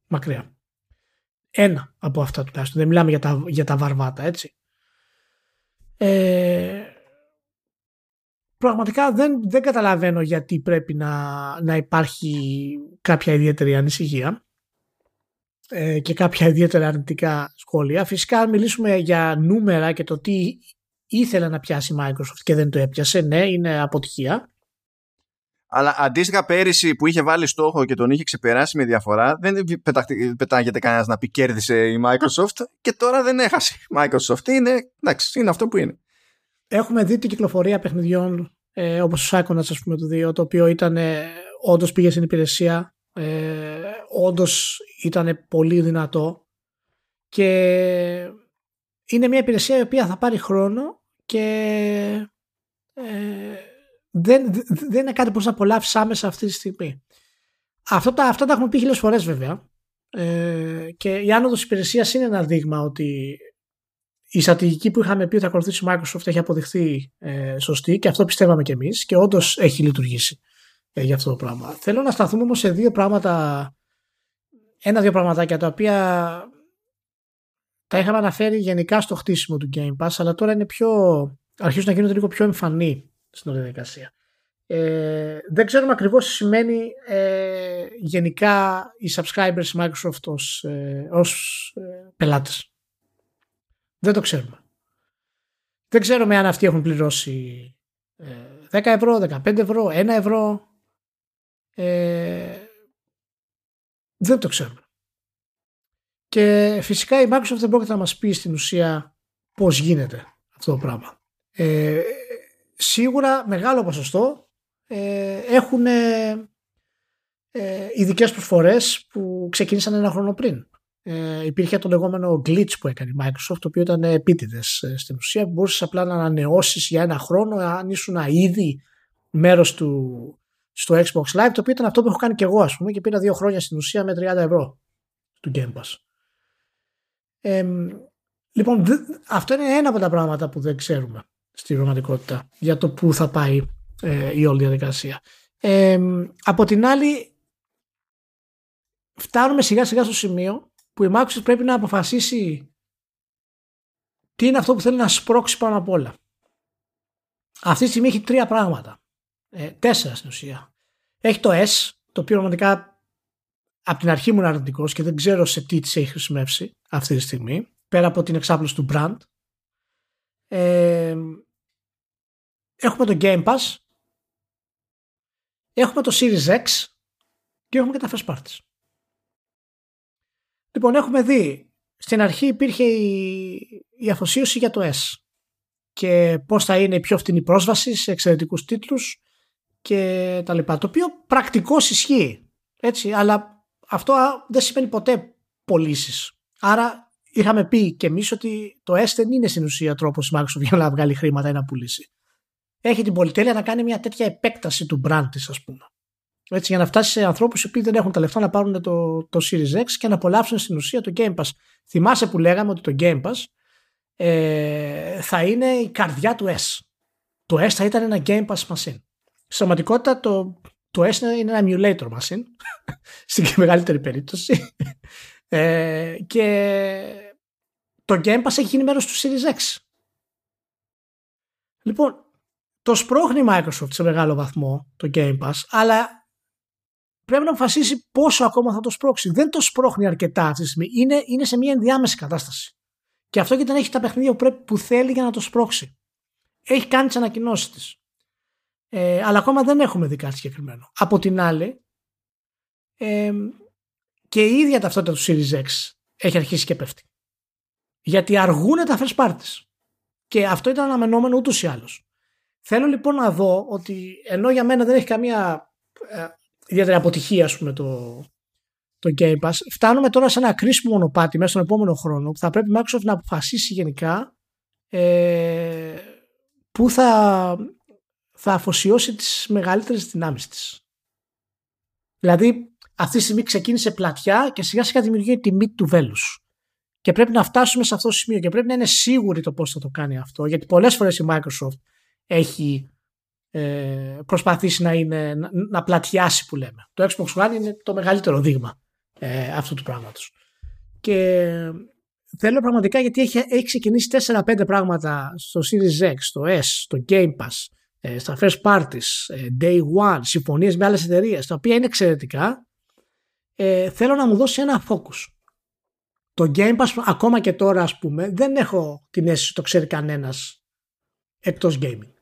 Speaker 2: μακριά. Ένα από αυτά τουλάχιστον. Δεν μιλάμε για τα, για τα βαρβάτα, έτσι. Ε, πραγματικά δεν, δεν καταλαβαίνω γιατί πρέπει να, να υπάρχει κάποια ιδιαίτερη ανησυχία ε, και κάποια ιδιαίτερα αρνητικά σχόλια. Φυσικά αν μιλήσουμε για νούμερα και το τι ήθελε να πιάσει η Microsoft και δεν το έπιασε, ναι, είναι αποτυχία.
Speaker 1: Αλλά αντίστοιχα πέρυσι που είχε βάλει στόχο και τον είχε ξεπεράσει με διαφορά, δεν πετάγεται κανένας να πει κέρδισε η Microsoft και τώρα δεν έχασε η Microsoft. Είναι, εντάξει, είναι αυτό που είναι.
Speaker 2: Έχουμε δει την κυκλοφορία παιχνιδιών ε, όπως το Psychonauts ας πούμε το 2, το οποίο ήταν, ε, όντως πήγε στην υπηρεσία, ε, όντως ήταν πολύ δυνατό και είναι μια υπηρεσία η οποία θα πάρει χρόνο και ε, δεν, δεν είναι κάτι που να απολαύσεις άμεσα αυτή τη στιγμή. Αυτό τα, αυτά τα έχουμε πει χίλιες φορές βέβαια ε, και η άνοδος υπηρεσίας είναι ένα δείγμα ότι η στρατηγική που είχαμε πει ότι θα ακολουθήσει η Microsoft έχει αποδειχθεί ε, σωστή και αυτό πιστεύαμε κι εμείς και όντως έχει λειτουργήσει ε, για αυτό το πράγμα. Θέλω να σταθούμε όμως σε δύο πράγματα, ένα-δύο πραγματάκια τα οποία τα είχαμε αναφέρει γενικά στο χτίσιμο του Game Pass αλλά τώρα είναι πιο, αρχίζουν να γίνονται λίγο πιο εμφανή στην όλη διαδικασία. Ε, δεν ξέρουμε ακριβώς τι σημαίνει ε, γενικά οι subscribers Microsoft ως, ε, ως ε, πελάτες. Δεν το ξέρουμε. Δεν ξέρουμε αν αυτοί έχουν πληρώσει 10 ε, ευρώ, 15 ευρώ, 1 ευρώ. Ε, δεν το ξέρουμε. Και φυσικά η Microsoft δεν πρόκειται να μας πει στην ουσία πώς γίνεται αυτό το πράγμα. Ε, σίγουρα μεγάλο ποσοστό ε, έχουν ε, ειδικές προσφορές που ξεκίνησαν ένα χρόνο πριν ε, υπήρχε το λεγόμενο glitch που έκανε η Microsoft, το οποίο ήταν επίτηδες ε, στην ουσία, που μπορούσες απλά να ανανεώσεις για ένα χρόνο αν ήσουν ήδη μέρος του στο Xbox Live, το οποίο ήταν αυτό που έχω κάνει και εγώ, ας πούμε, και πήρα δύο χρόνια στην ουσία με 30 ευρώ του Game Pass. Ε, λοιπόν, αυτό είναι ένα από τα πράγματα που δεν ξέρουμε στην πραγματικότητα για το πού θα πάει ε, η όλη διαδικασία. Ε, από την άλλη, φτάνουμε σιγά σιγά στο σημείο που η Microsoft πρέπει να αποφασίσει τι είναι αυτό που θέλει να σπρώξει πάνω απ' όλα. Αυτή τη στιγμή έχει τρία πράγματα. Ε, τέσσερα στην ουσία. Έχει το S, το οποίο πραγματικά από την αρχή μου είναι αρνητικός και δεν ξέρω σε τι της έχει χρησιμεύσει αυτή τη στιγμή, πέρα από την εξάπλωση του brand. Ε, έχουμε το Game Pass, έχουμε το Series X και έχουμε και τα first parties. Λοιπόν, έχουμε δει. Στην αρχή υπήρχε η, η αφοσίωση για το S και πώς θα είναι η πιο φτηνή πρόσβαση σε εξαιρετικούς τίτλους και τα λοιπά. Το οποίο πρακτικώς ισχύει. Έτσι, αλλά αυτό δεν σημαίνει ποτέ πωλήσεις. Άρα είχαμε πει και εμείς ότι το S δεν είναι στην ουσία τρόπος Microsoft για να βγάλει χρήματα ή να πουλήσει. Έχει την πολυτέλεια να κάνει μια τέτοια επέκταση του brand της ας πούμε. Έτσι, για να φτάσει σε ανθρώπους οι οποίοι δεν έχουν τα λεφτά να πάρουν το, το Series X και να απολαύσουν στην ουσία το Game Pass. Θυμάσαι που λέγαμε ότι το Game Pass ε, θα είναι η καρδιά του S. Το S θα ήταν ένα Game Pass machine. Στην πραγματικότητα το, το S είναι ένα emulator machine, στην μεγαλύτερη περίπτωση. Ε, και το Game Pass έχει γίνει μέρος του Series X. Λοιπόν, το σπρώχνει η Microsoft σε μεγάλο βαθμό το Game Pass, αλλά πρέπει να αποφασίσει πόσο ακόμα θα το σπρώξει. Δεν το σπρώχνει αρκετά αυτή τη στιγμή. Είναι, είναι σε μια ενδιάμεση κατάσταση. Και αυτό γιατί δεν έχει τα παιχνίδια που, πρέπει, που θέλει για να το σπρώξει. Έχει κάνει τις ανακοινώσεις της. Ε, αλλά ακόμα δεν έχουμε δει κάτι συγκεκριμένο. Από την άλλη, ε, και η ίδια ταυτότητα του Series X έχει αρχίσει και πέφτει. Γιατί αργούν τα first parties. Και αυτό ήταν αναμενόμενο ούτως ή άλλως. Θέλω λοιπόν να δω ότι ενώ για μένα δεν έχει καμία ε, ιδιαίτερη αποτυχία ας πούμε το, το Game Pass. Φτάνουμε τώρα σε ένα κρίσιμο μονοπάτι μέσα στον επόμενο χρόνο που θα πρέπει η Microsoft να αποφασίσει γενικά ε, που θα, θα αφοσιώσει τις μεγαλύτερες δυνάμεις της. Δηλαδή αυτή τη στιγμή ξεκίνησε πλατιά και σιγά σιγά δημιουργεί τη μύτη του βέλους. Και πρέπει να φτάσουμε σε αυτό το σημείο και πρέπει να είναι σίγουροι το πώς θα το κάνει αυτό. Γιατί πολλές φορές η Microsoft έχει ε, προσπαθήσει να, είναι, να, να, πλατιάσει που λέμε. Το Xbox One είναι το μεγαλύτερο δείγμα ε, αυτού του πράγματος. Και θέλω πραγματικά γιατί έχει, έχει ξεκινήσει 4-5 πράγματα στο Series X, στο S, στο Game Pass, ε, στα first parties, ε, day one, συμφωνίες με άλλες εταιρείες, τα οποία είναι εξαιρετικά. Ε, θέλω να μου δώσει ένα focus. Το Game Pass ακόμα και τώρα ας πούμε δεν έχω την αίσθηση το ξέρει κανένας εκτός gaming.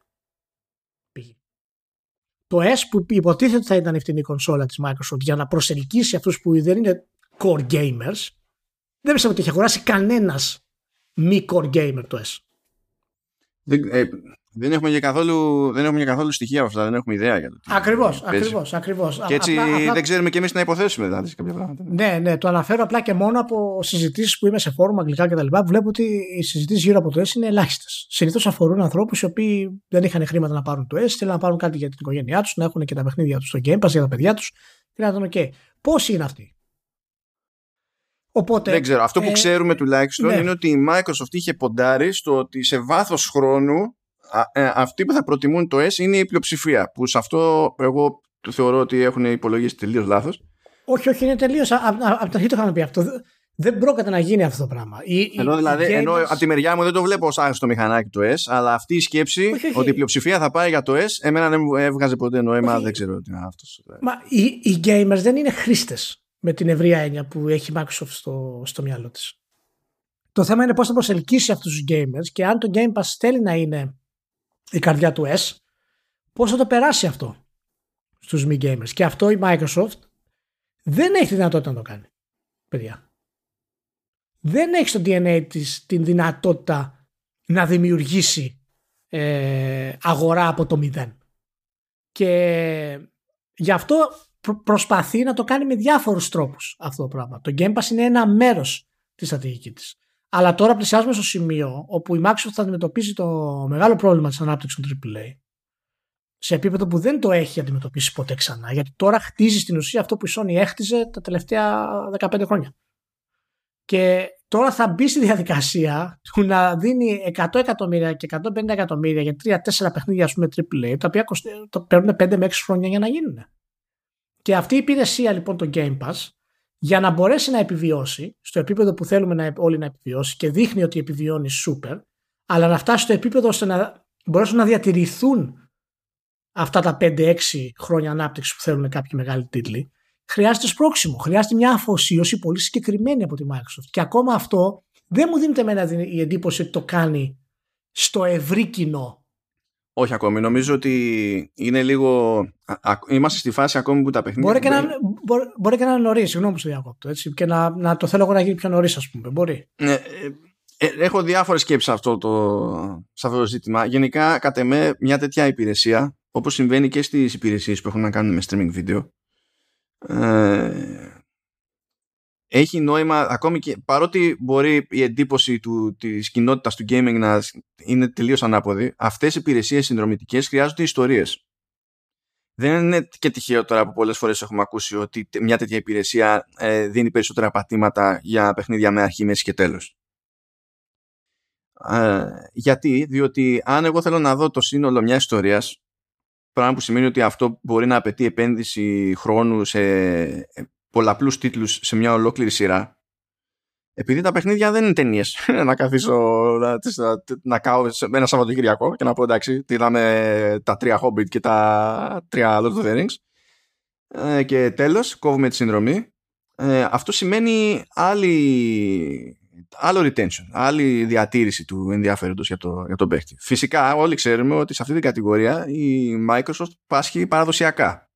Speaker 2: Το S που υποτίθεται ότι θα ήταν η ευθυνή κονσόλα της Microsoft για να προσελκύσει αυτούς που δεν είναι core gamers δεν πιστεύω ότι έχει αγοράσει κανένας μη core gamer το S.
Speaker 1: Δεν, ε, δεν έχουμε για καθόλου, δεν έχουμε για καθόλου στοιχεία από αυτά, δεν έχουμε ιδέα για το τι.
Speaker 2: Ακριβώς, ακριβώς. Ακριβώς.
Speaker 1: Και έτσι απλά, απλά... δεν ξέρουμε και εμείς να υποθέσουμε δηλαδή σε κάποια πράγματα.
Speaker 2: Ναι, ναι, το αναφέρω απλά και μόνο από συζητήσεις που είμαι σε φόρουμ αγγλικά κτλ. Βλέπω ότι οι συζητήσεις γύρω από το S είναι ελάχιστες. Συνήθως αφορούν ανθρώπους οι οποίοι δεν είχαν χρήματα να πάρουν το S, θέλουν να πάρουν κάτι για την οικογένειά τους, να έχουν και τα παιχνίδια τους στο Game Pass για τα παιδιά τους. Και να τον OK. Πόσοι είναι αυτοί;
Speaker 1: Οπότε, δεν ξέρω. Αυτό που ε, ξέρουμε τουλάχιστον ναι. είναι ότι η Microsoft είχε ποντάρει στο ότι σε βάθος χρόνου ε, αυτοί που θα προτιμούν το S είναι η πλειοψηφία. Που σε αυτό εγώ θεωρώ ότι έχουν υπολογίσει τελείως λάθος.
Speaker 2: Όχι, όχι, είναι τελείως. Από την αρχή το είχαμε πει αυτό. Δεν πρόκειται να γίνει αυτό το πράγμα.
Speaker 1: ενώ, δηλαδή, gamers... ενώ από τη μεριά μου δεν το βλέπω ως άγνωστο μηχανάκι το S, αλλά αυτή η σκέψη όχι, όχι. ότι η πλειοψηφία θα πάει για το S, εμένα δεν μου έβγαζε ποτέ νόημα, δεν ξέρω τι είναι αυτός.
Speaker 2: Μα οι, οι gamers δεν είναι χρήστες με την ευρεία έννοια που έχει η Microsoft στο, στο μυαλό της. Το θέμα είναι πώς θα προσελκύσει αυτούς τους gamers και αν το Game Pass θέλει να είναι η καρδιά του S, πώς θα το περάσει αυτό στους μη gamers. Και αυτό η Microsoft δεν έχει τη δυνατότητα να το κάνει, παιδιά. Δεν έχει στο DNA της την δυνατότητα να δημιουργήσει ε, αγορά από το μηδέν. Και γι' αυτό προσπαθεί να το κάνει με διάφορους τρόπους αυτό το πράγμα. Το Game Pass είναι ένα μέρος της στρατηγικής της. Αλλά τώρα πλησιάζουμε στο σημείο όπου η Microsoft θα αντιμετωπίζει το μεγάλο πρόβλημα της ανάπτυξης των AAA σε επίπεδο που δεν το έχει αντιμετωπίσει ποτέ ξανά. Γιατί τώρα χτίζει στην ουσία αυτό που η Sony έχτιζε τα τελευταία 15 χρόνια. Και τώρα θα μπει στη διαδικασία του να δίνει 100 εκατομμύρια και 150 εκατομμύρια για 3-4 παιχνίδια, ας πούμε, AAA, τα οποία το παίρνουν 5 με 6 χρόνια για να γίνουν. Και αυτή η υπηρεσία λοιπόν το Game Pass για να μπορέσει να επιβιώσει στο επίπεδο που θέλουμε να, όλοι να επιβιώσει και δείχνει ότι επιβιώνει σούπερ, αλλά να φτάσει στο επίπεδο ώστε να μπορέσουν να διατηρηθούν αυτά τα 5-6 χρόνια ανάπτυξης που θέλουν κάποιοι μεγάλοι τίτλοι, χρειάζεται σπρώξιμο. Χρειάζεται μια αφοσίωση πολύ συγκεκριμένη από τη Microsoft. Και ακόμα αυτό δεν μου δίνεται εμένα η εντύπωση ότι το κάνει στο ευρύ κοινό
Speaker 1: όχι ακόμη. Νομίζω ότι είναι λίγο. Είμαστε στη φάση ακόμη που τα παιχνίδια.
Speaker 2: Μπορεί και, να, μπορεί, μπορεί και να είναι νωρίς, συγγνώμη που σου διακόπτω. Έτσι, και να, να το θέλω εγώ να γίνει πιο νωρίς, ας πούμε. Μπορεί.
Speaker 1: Ναι, ε, ε, έχω διάφορες σκέψεις σε αυτό, το, σε αυτό το ζήτημα. Γενικά, κατ' εμέ, μια τέτοια υπηρεσία, όπως συμβαίνει και στις υπηρεσίες που έχουν να κάνουν με streaming video, ε, έχει νόημα ακόμη και παρότι μπορεί η εντύπωση του, της κοινότητας του gaming να είναι τελείως ανάποδη αυτές οι υπηρεσίες συνδρομητικές χρειάζονται ιστορίες. Δεν είναι και τυχαίο τώρα που πολλές φορές έχουμε ακούσει ότι μια τέτοια υπηρεσία ε, δίνει περισσότερα πατήματα για παιχνίδια με αρχή, μέση και τέλος. Ε, γιατί, διότι αν εγώ θέλω να δω το σύνολο μιας ιστορίας πράγμα που σημαίνει ότι αυτό μπορεί να απαιτεί επένδυση χρόνου σε πολλαπλούς τίτλους σε μια ολόκληρη σειρά επειδή τα παιχνίδια δεν είναι ταινίες. να καθίσω να, να, να κάω σε ένα Σαββατοκυριακό και να πω εντάξει, είδαμε τα τρία Hobbit και τα τρία Lord of the Rings. Ε, και τέλος, κόβουμε τη συνδρομή. Ε, αυτό σημαίνει άλλη, άλλο retention, άλλη διατήρηση του ενδιαφέροντος για το, για τον παίχτη. Φυσικά όλοι ξέρουμε ότι σε αυτή την κατηγορία η Microsoft πάσχει παραδοσιακά.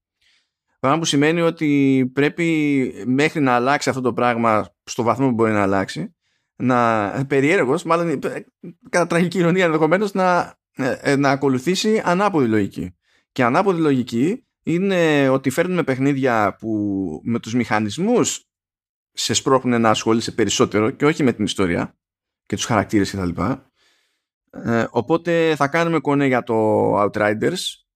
Speaker 1: Πράγμα που σημαίνει ότι πρέπει μέχρι να αλλάξει αυτό το πράγμα στο βαθμό που μπορεί να αλλάξει να περιέργως, μάλλον ε, κατά τραγική ηρωνία ενδεχομένως να, ε, να ακολουθήσει ανάποδη λογική. Και ανάποδη λογική είναι ότι φέρνουμε παιχνίδια που με τους μηχανισμούς σε σπρώχνουν να ασχολείσαι περισσότερο και όχι με την ιστορία και τους χαρακτήρες κτλ. Ε, οπότε θα κάνουμε κονέ για το Outriders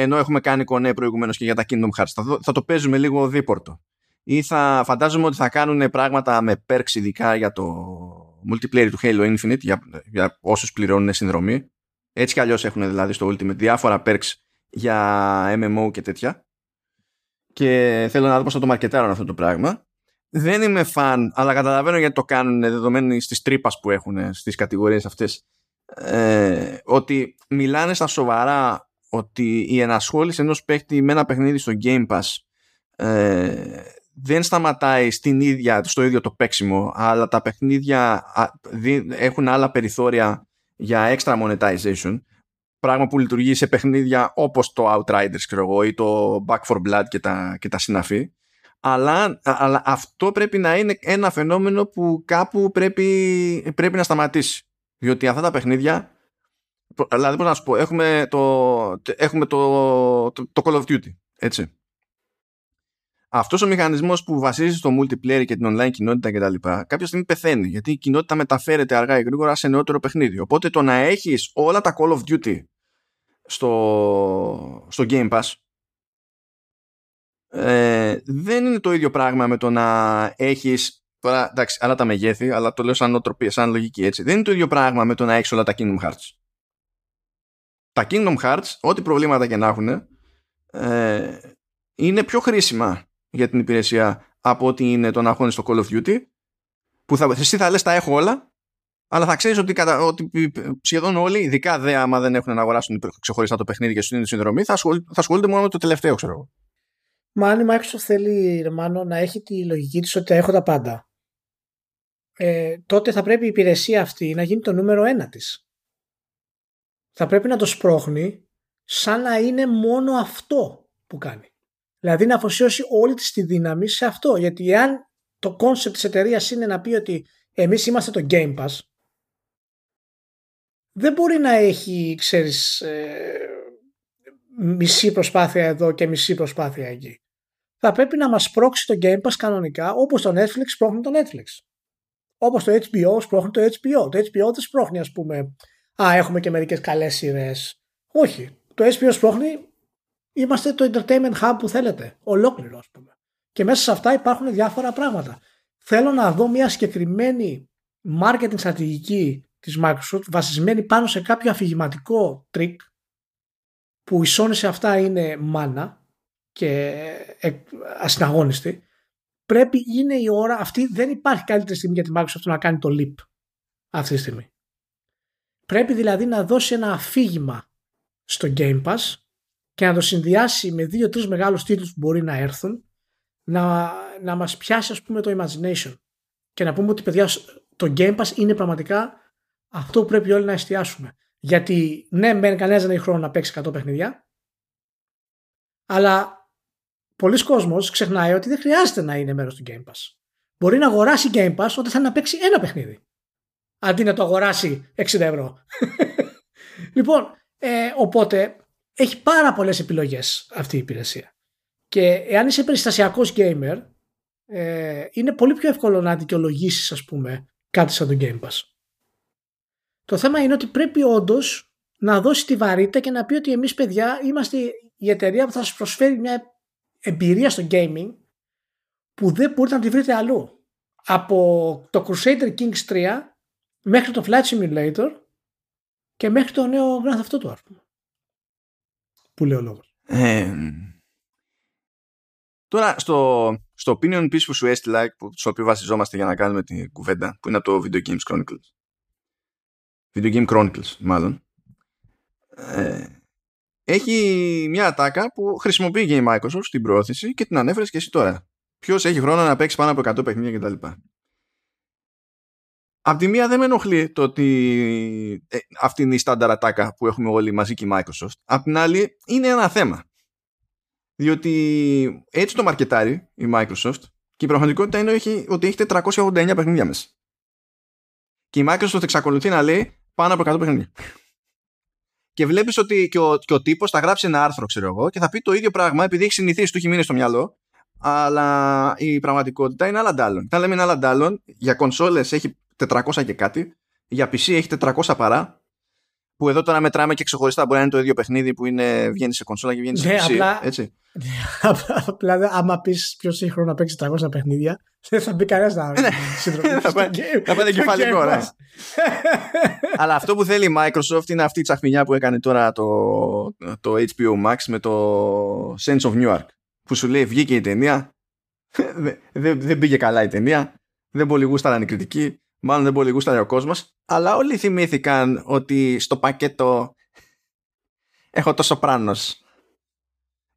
Speaker 1: ενώ έχουμε κάνει κονέ προηγουμένως και για τα Kingdom Hearts. Θα, θα το παίζουμε λίγο δίπορτο. Ή θα φαντάζομαι ότι θα κάνουν πράγματα με perks ειδικά για το multiplayer του Halo Infinite για, για όσους πληρώνουν συνδρομή. Έτσι κι αλλιώς έχουν δηλαδή στο Ultimate διάφορα perks για MMO και τέτοια. Και θέλω να δω πώς θα το μαρκετάρουν αυτό το πράγμα. Δεν είμαι φαν, αλλά καταλαβαίνω γιατί το κάνουν δεδομένου στις τρύπα που έχουν στις κατηγορίες αυτές. Ε, ότι μιλάνε στα σοβαρά ότι η ενασχόληση ενός παίχτη με ένα παιχνίδι στο Game Pass ε, δεν σταματάει στην ίδια, στο ίδιο το παίξιμο αλλά τα παιχνίδια έχουν άλλα περιθώρια για extra monetization πράγμα που λειτουργεί σε παιχνίδια όπως το Outriders ξέρω εγώ, ή το Back for Blood και τα, και τα συναφή. Αλλά, αλλά αυτό πρέπει να είναι ένα φαινόμενο που κάπου πρέπει, πρέπει να σταματήσει. Διότι αυτά τα παιχνίδια δηλαδή πώς να σου πω έχουμε το, έχουμε το, το, το Call of Duty έτσι αυτός ο μηχανισμός που βασίζει στο multiplayer και την online κοινότητα κτλ. κάποια στιγμή πεθαίνει γιατί η κοινότητα μεταφέρεται αργά ή γρήγορα σε νεότερο παιχνίδι. Οπότε το να έχεις όλα τα Call of Duty στο, στο Game Pass ε, δεν είναι το ίδιο πράγμα με το να έχεις τώρα εντάξει άλλα τα μεγέθη αλλά το λέω σαν οτροπία, σαν λογική έτσι δεν είναι το ίδιο πράγμα με το να έχεις όλα τα Kingdom Hearts τα Kingdom Hearts ό,τι προβλήματα και να έχουν ε, είναι πιο χρήσιμα για την υπηρεσία από ότι είναι το να αγώνει στο Call of Duty που θα, εσύ θα λες τα έχω όλα αλλά θα ξέρεις ότι, κατα... ότι σχεδόν όλοι, ειδικά δε άμα δεν έχουν να αγοράσουν ξεχωριστά το παιχνίδι και στην συνδρομή, θα, ασχολ... θα ασχολούνται μόνο με το τελευταίο, ξέρω εγώ.
Speaker 2: Μα αν η Microsoft θέλει, Μάνο, να έχει τη λογική της ότι έχω τα πάντα, ε, τότε θα πρέπει η υπηρεσία αυτή να γίνει το νούμερο ένα της. Θα πρέπει να το σπρώχνει σαν να είναι μόνο αυτό που κάνει. Δηλαδή να αφοσιώσει όλη της τη δύναμη σε αυτό. Γιατί εάν το κόνσεπτ της εταιρείας είναι να πει ότι εμείς είμαστε το Game Pass, δεν μπορεί να έχει, ξέρεις, ε, μισή προσπάθεια εδώ και μισή προσπάθεια εκεί. Θα πρέπει να μας σπρώξει το Game Pass κανονικά, όπως το Netflix σπρώχνει το Netflix. Όπως το HBO σπρώχνει το HBO. Το HBO δεν σπρώχνει, ας πούμε, α, έχουμε και μερικές καλές σειρές. Όχι. Το HBO σπρώχνει είμαστε το entertainment hub που θέλετε. Ολόκληρο, ας πούμε. Και μέσα σε αυτά υπάρχουν διάφορα πράγματα. Θέλω να δω μια συγκεκριμένη marketing στρατηγική της Microsoft βασισμένη πάνω σε κάποιο αφηγηματικό trick που η Sony σε αυτά είναι μάνα και ε, ασυναγώνιστη πρέπει είναι η ώρα αυτή δεν υπάρχει καλύτερη στιγμή για τη Microsoft να κάνει το leap αυτή τη στιγμή πρέπει δηλαδή να δώσει ένα αφήγημα στο Game Pass και να το συνδυάσει με δύο-τρεις μεγάλους τίτλους που μπορεί να έρθουν να, να μας πιάσει ας πούμε το imagination και να πούμε ότι παιδιά το Game Pass είναι πραγματικά αυτό που πρέπει όλοι να εστιάσουμε. Γιατί ναι, μεν κανένας δεν έχει χρόνο να παίξει 100 παιχνίδια, αλλά πολλοί κόσμος ξεχνάει ότι δεν χρειάζεται να είναι μέρος του Game Pass. Μπορεί να αγοράσει Game Pass όταν θέλει να παίξει ένα παιχνίδι. Αντί να το αγοράσει 60 ευρώ. λοιπόν, ε, οπότε έχει πάρα πολλές επιλογές αυτή η υπηρεσία. Και εάν είσαι περιστασιακός gamer, ε, είναι πολύ πιο εύκολο να δικαιολογήσεις, ας πούμε, κάτι σαν το Game Pass. Το θέμα είναι ότι πρέπει όντως να δώσει τη βαρύτητα και να πει ότι εμείς παιδιά είμαστε η εταιρεία που θα σας προσφέρει μια εμπειρία στο gaming που δεν μπορείτε να τη βρείτε αλλού. Από το Crusader Kings 3 μέχρι το Flight Simulator και μέχρι το νέο Grand Theft Auto που λέει ο λόγος. Ε,
Speaker 1: τώρα στο, στο opinion piece που σου έστειλα στο οποίο βασιζόμαστε για να κάνουμε την κουβέντα που είναι από το Video Games Chronicles Video Game Chronicles μάλλον ε, έχει μια ατάκα που χρησιμοποιεί η Microsoft στην προώθηση και την ανέφερες και εσύ τώρα. Ποιος έχει χρόνο να παίξει πάνω από 100 παιχνίδια κτλ. Απ' τη μία δεν με ενοχλεί το ότι ε, αυτή είναι η στάνταρ ατάκα που έχουμε όλοι μαζί και η Microsoft. Απ' την άλλη είναι ένα θέμα. Διότι έτσι το μαρκετάρει η Microsoft και η πραγματικότητα είναι ότι έχει 489 παιχνίδια μέσα. Και η Microsoft εξακολουθεί να λέει πάνω από 100 παιχνίδια. και βλέπεις ότι και ο, και ο τύπος θα γράψει ένα άρθρο, ξέρω εγώ, και θα πει το ίδιο πράγμα επειδή έχει συνηθίσει, του έχει μείνει στο μυαλό, αλλά η πραγματικότητα είναι άλλα ντάλλον. Τα λέμε είναι άλλα ντάλλον, για κονσόλες έχει 400 και κάτι, για PC έχει 400 παρά, που εδώ τώρα μετράμε και ξεχωριστά μπορεί να είναι το ίδιο παιχνίδι που είναι, βγαίνει σε κονσόλα και βγαίνει σε
Speaker 2: Ναι,
Speaker 1: PC.
Speaker 2: απλά-
Speaker 1: Έτσι.
Speaker 2: Απλά άμα πεις πιο σύγχρονο να παίξεις 300 παιχνίδια, δεν θα μπει κανένας να
Speaker 1: Ναι.
Speaker 2: συντροφή.
Speaker 1: Θα πάει- θα πάει κεφαλικό, ναι. Αλλά αυτό που θέλει η Microsoft είναι αυτή η τσαχμινιά που έκανε τώρα το, το HBO Max με το Sense of Newark. Που σου λέει βγήκε η ταινία, δεν δε, δεν πήγε καλά η ταινία, δεν πολύ γούσταραν οι κριτικοί, μάλλον δεν πολύ γούσταρε ο κόσμος, αλλά όλοι θυμήθηκαν ότι στο πακέτο έχω το Σοπράνος.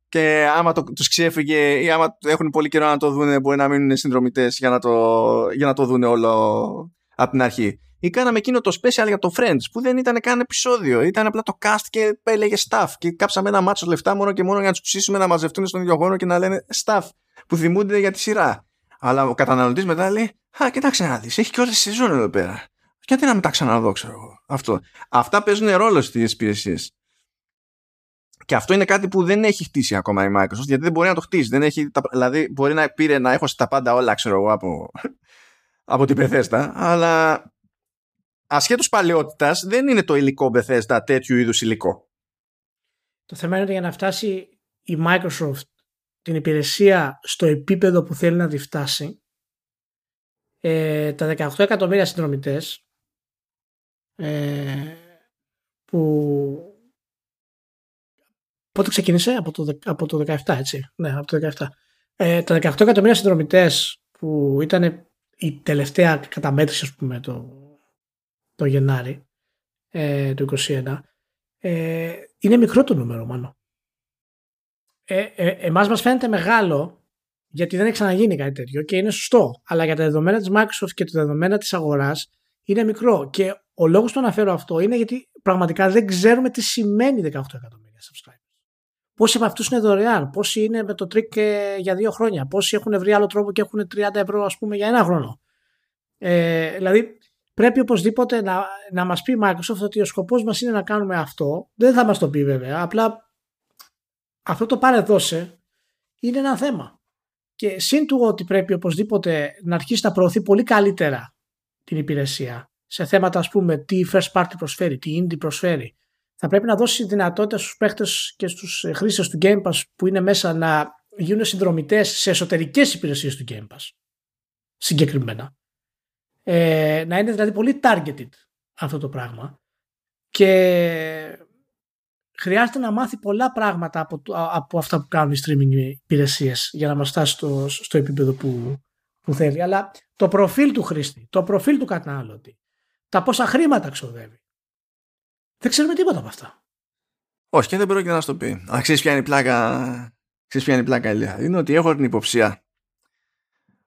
Speaker 1: Και άμα το, τους ξέφυγε ή άμα έχουν πολύ καιρό να το δούνε μπορεί να μείνουν συνδρομητές για να το, για να το δούνε όλο από την αρχή. Ή κάναμε εκείνο το special για το Friends που δεν ήταν καν επεισόδιο. Ήταν απλά το cast και έλεγε staff. Και κάψαμε ένα μάτσο λεφτά μόνο και μόνο για να τους ψήσουμε να μαζευτούν στον ίδιο χώρο και να λένε staff που θυμούνται για τη σειρά. Αλλά ο καταναλωτής μετά λέει: Α, κοιτάξτε να δεις, έχει και όλε τι σεζόν εδώ πέρα. Γιατί να μην τα ξαναδώ, ξέρω εγώ. Αυτό; Αυτά παίζουν ρόλο στις υπηρεσίες. Και αυτό είναι κάτι που δεν έχει χτίσει ακόμα η Microsoft, γιατί δεν μπορεί να το χτίσει. Δεν έχει, τα- δηλαδή, μπορεί να πήρε να έχω τα πάντα όλα, ξέρω εγώ, από, από την Bethesda, αλλά ασχέτως παλαιότητας δεν είναι το υλικό Bethesda τέτοιου είδους υλικό.
Speaker 2: Το θέμα είναι ότι για να φτάσει η Microsoft την υπηρεσία στο επίπεδο που θέλει να τη φτάσει, ε, τα 18 εκατομμύρια συνδρομητές ε, που πότε ξεκίνησε από το, δε- από το 17 έτσι ναι από το 17 ε, τα 18 εκατομμύρια συνδρομητές που ήταν η τελευταία καταμέτρηση ας πούμε το, το Γενάρη ε, του 2021 ε, είναι μικρό το νούμερο μάλλον. Ε, ε, εμάς μας φαίνεται μεγάλο γιατί δεν έχει ξαναγίνει κάτι τέτοιο και είναι σωστό. Αλλά για τα δεδομένα της Microsoft και τα δεδομένα της αγοράς είναι μικρό. Και ο λόγος που αναφέρω αυτό είναι γιατί πραγματικά δεν ξέρουμε τι σημαίνει 18 εκατομμύρια subscribers. Πόσοι από αυτούς είναι δωρεάν, πόσοι είναι με το trick ε, για δύο χρόνια, πόσοι έχουν βρει άλλο τρόπο και έχουν 30 ευρώ ας πούμε για ένα χρόνο. Ε, δηλαδή πρέπει οπωσδήποτε να, να μας πει η Microsoft ότι ο σκοπός μας είναι να κάνουμε αυτό. Δεν θα μας το πει βέβαια, απλά αυτό το πάρε δώσε είναι ένα θέμα. Και σύν του ότι πρέπει οπωσδήποτε να αρχίσει να προωθεί πολύ καλύτερα την υπηρεσία σε θέματα ας πούμε τι first party προσφέρει, τι indie προσφέρει. Θα πρέπει να δώσει δυνατότητα στους παίχτες και στους ε, χρήστες του Game Pass που είναι μέσα να γίνουν συνδρομητές σε εσωτερικές υπηρεσίες του Game Pass. Συγκεκριμένα. Ε, να είναι δηλαδή πολύ targeted αυτό το πράγμα και χρειάζεται να μάθει πολλά πράγματα από, το- από αυτά που κάνουν οι streaming υπηρεσίες για να μας φτάσει στο, στο επίπεδο που, που θέλει. Αλλά το προφίλ του χρήστη, το προφίλ του καταναλωτή, τα πόσα χρήματα ξοδεύει. Δεν ξέρουμε τίποτα από αυτά.
Speaker 1: Όχι, και δεν πρόκειται να σου το πει. Αλλά ξέρεις ποια είναι η πλάκα, ξέρεις ποια είναι η πλάκα, Ηλία; Είναι ότι έχω την υποψία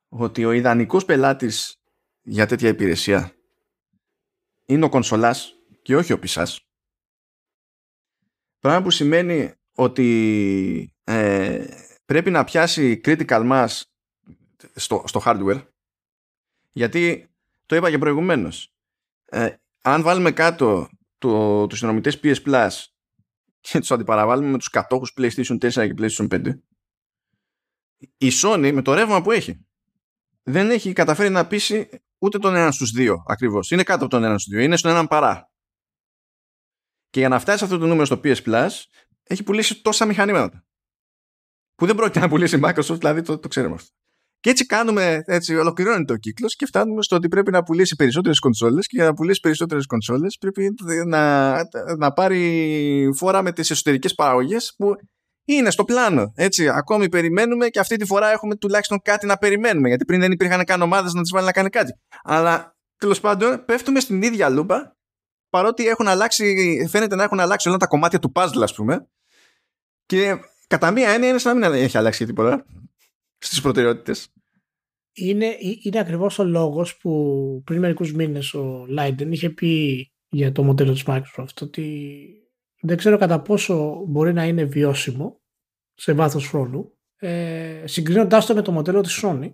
Speaker 1: ότι ο ιδανικός πελάτης για τέτοια υπηρεσία είναι ο κονσολάς και όχι ο πισάς. Πράγμα που σημαίνει ότι ε, πρέπει να πιάσει critical mass στο, στο hardware γιατί το είπα και προηγουμένως ε, αν βάλουμε κάτω το, τους συνομιτές PS Plus και τους αντιπαραβάλουμε με τους κατόχους PlayStation 4 και PlayStation 5 η Sony με το ρεύμα που έχει δεν έχει καταφέρει να πείσει ούτε τον έναν στους δύο ακριβώς. Είναι κάτω από τον έναν στους δύο. Είναι στον έναν παρά και για να φτάσει αυτό το νούμερο στο PS Plus έχει πουλήσει τόσα μηχανήματα που δεν πρόκειται να πουλήσει η Microsoft δηλαδή το, το ξέρουμε αυτό και έτσι κάνουμε, έτσι ολοκληρώνεται ο κύκλος και φτάνουμε στο ότι πρέπει να πουλήσει περισσότερες κονσόλες και για να πουλήσει περισσότερες κονσόλες πρέπει να, να πάρει φόρα με τις εσωτερικές παραγωγές που είναι στο πλάνο. Έτσι, ακόμη περιμένουμε και αυτή τη φορά έχουμε τουλάχιστον κάτι να περιμένουμε. Γιατί πριν δεν υπήρχαν καν ομάδες να τις βάλει να κάνει κάτι. Αλλά τέλος πάντων πέφτουμε στην ίδια λούπα παρότι έχουν αλλάξει, φαίνεται να έχουν αλλάξει όλα τα κομμάτια του puzzle, ας πούμε. Και κατά μία έννοια είναι σαν να μην έχει αλλάξει τίποτα στις προτεραιότητες.
Speaker 2: Είναι, είναι ακριβώς ο λόγος που πριν μερικούς μήνες ο Leiden είχε πει για το μοντέλο της Microsoft ότι δεν ξέρω κατά πόσο μπορεί να είναι βιώσιμο σε βάθος χρόνου ε, συγκρίνοντάς το με το μοντέλο της Sony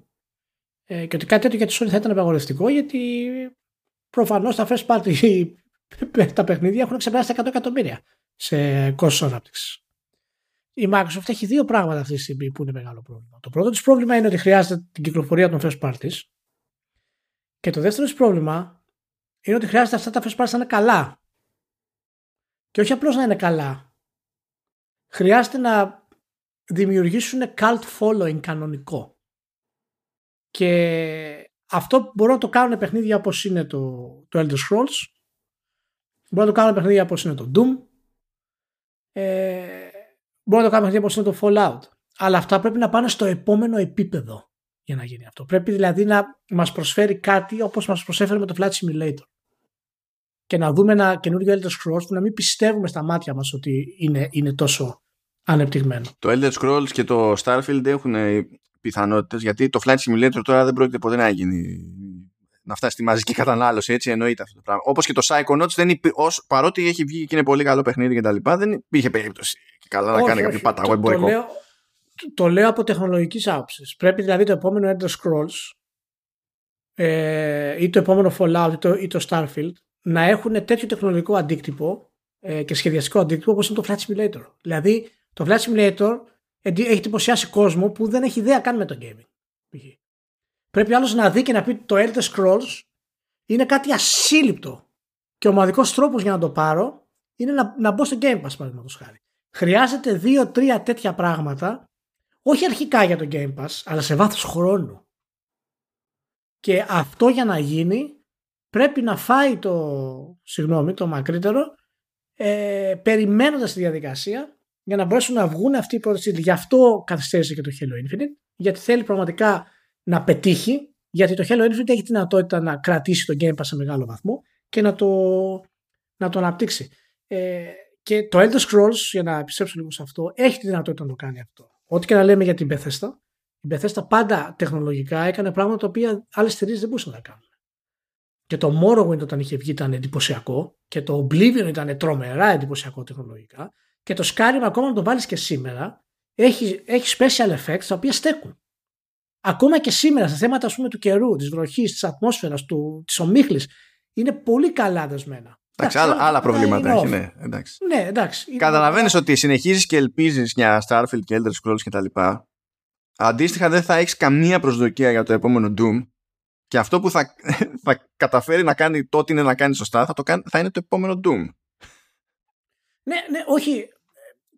Speaker 2: ε, και ότι κάτι τέτοιο για τη Sony θα ήταν απαγορευτικό γιατί προφανώς τα first party τα παιχνίδια έχουν ξεπεράσει τα 100 εκατομμύρια σε κόστος ανάπτυξης. Η Microsoft έχει δύο πράγματα αυτή τη στιγμή που είναι μεγάλο πρόβλημα. Το πρώτο της πρόβλημα είναι ότι χρειάζεται την κυκλοφορία των first parties και το δεύτερο της πρόβλημα είναι ότι χρειάζεται αυτά τα first parties να είναι καλά. Και όχι απλώς να είναι καλά. Χρειάζεται να δημιουργήσουν cult following κανονικό. Και αυτό μπορούν να το κάνουν παιχνίδια όπως είναι το, το Elder Scrolls. Μπορούν να το κάνουν παιχνίδια όπως είναι το Doom. Ε, μπορούν να το κάνουν παιχνίδια όπως είναι το Fallout. Αλλά αυτά πρέπει να πάνε στο επόμενο επίπεδο για να γίνει αυτό. Πρέπει δηλαδή να μας προσφέρει κάτι όπως μας προσέφερε με το Flight Simulator. Και να δούμε ένα καινούριο Elder Scrolls που να μην πιστεύουμε στα μάτια μας ότι είναι, είναι τόσο ανεπτυγμένο.
Speaker 1: Το Elder Scrolls και το Starfield έχουν πιθανότητες, γιατί το Flight Simulator τώρα δεν πρόκειται ποτέ να γίνει να φτάσει στη μαζική κατανάλωση, έτσι εννοείται αυτό το πράγμα. Όπως και το Psychonauts, δεν υπή, ως, παρότι έχει βγει και είναι πολύ καλό παιχνίδι και τα λοιπά, δεν υπήρχε περίπτωση και καλά να κάνει κάποιο παταγό εμπορικό.
Speaker 2: Το λέω, το λέω από τεχνολογικής άποψης. Πρέπει δηλαδή το επόμενο Elder Scrolls ε, ή το επόμενο Fallout ή το, ή το Starfield να έχουν τέτοιο τεχνολογικό αντίκτυπο ε, και σχεδιαστικό αντίκτυπο όπως είναι το Flight Simulator. Δηλαδή το Flight Simulator έχει εντυπωσιάσει κόσμο που δεν έχει ιδέα καν με το gaming. Πρέπει άλλος να δει και να πει το Elder Scrolls είναι κάτι ασύλληπτο. Και ο μοναδικός τρόπος για να το πάρω είναι να, να μπω στο Game Pass, παραδείγματος χάρη. Χρειάζεται δύο-τρία τέτοια πράγματα, όχι αρχικά για το Game Pass, αλλά σε βάθος χρόνου. Και αυτό για να γίνει πρέπει να φάει το, συγγνώμη, το μακρύτερο, ε, περιμένοντας τη διαδικασία για να μπορέσουν να βγουν αυτοί οι πρώτοι Γι' αυτό καθυστέρησε και το Halo Infinite, γιατί θέλει πραγματικά να πετύχει, γιατί το Halo Infinite έχει τη δυνατότητα να κρατήσει το Game Pass σε μεγάλο βαθμό και να το, να το αναπτύξει. Ε, και το Elder Scrolls, για να επιστρέψω λίγο σε αυτό, έχει τη δυνατότητα να το κάνει αυτό. Ό,τι και να λέμε για την Bethesda, η Bethesda πάντα τεχνολογικά έκανε πράγματα τα οποία άλλες εταιρείες δεν μπορούσαν να κάνουν. Και το Morrowind όταν είχε βγει ήταν εντυπωσιακό και το Oblivion ήταν τρομερά εντυπωσιακό τεχνολογικά και το Skyrim ακόμα να το βάλεις και σήμερα έχει, έχει special effects τα οποία στέκουν. Ακόμα και σήμερα σε θέματα ας πούμε, του καιρού, της βροχής, της ατμόσφαιρας, του, της ομίχλης είναι πολύ καλά δεσμένα.
Speaker 1: Εντάξει, άλλα, άλλα προβλήματα έχει, ναι. Εντάξει.
Speaker 2: Ναι, εντάξει.
Speaker 1: Καταλαβαίνεις ότι συνεχίζεις και ελπίζεις για Starfield και Elder Scrolls κτλ. Αντίστοιχα δεν θα έχεις καμία προσδοκία για το επόμενο Doom και αυτό που θα, θα καταφέρει να κάνει τότε είναι να κάνει σωστά θα, το κάνει, θα είναι το επόμενο Doom.
Speaker 2: Ναι, ναι, όχι.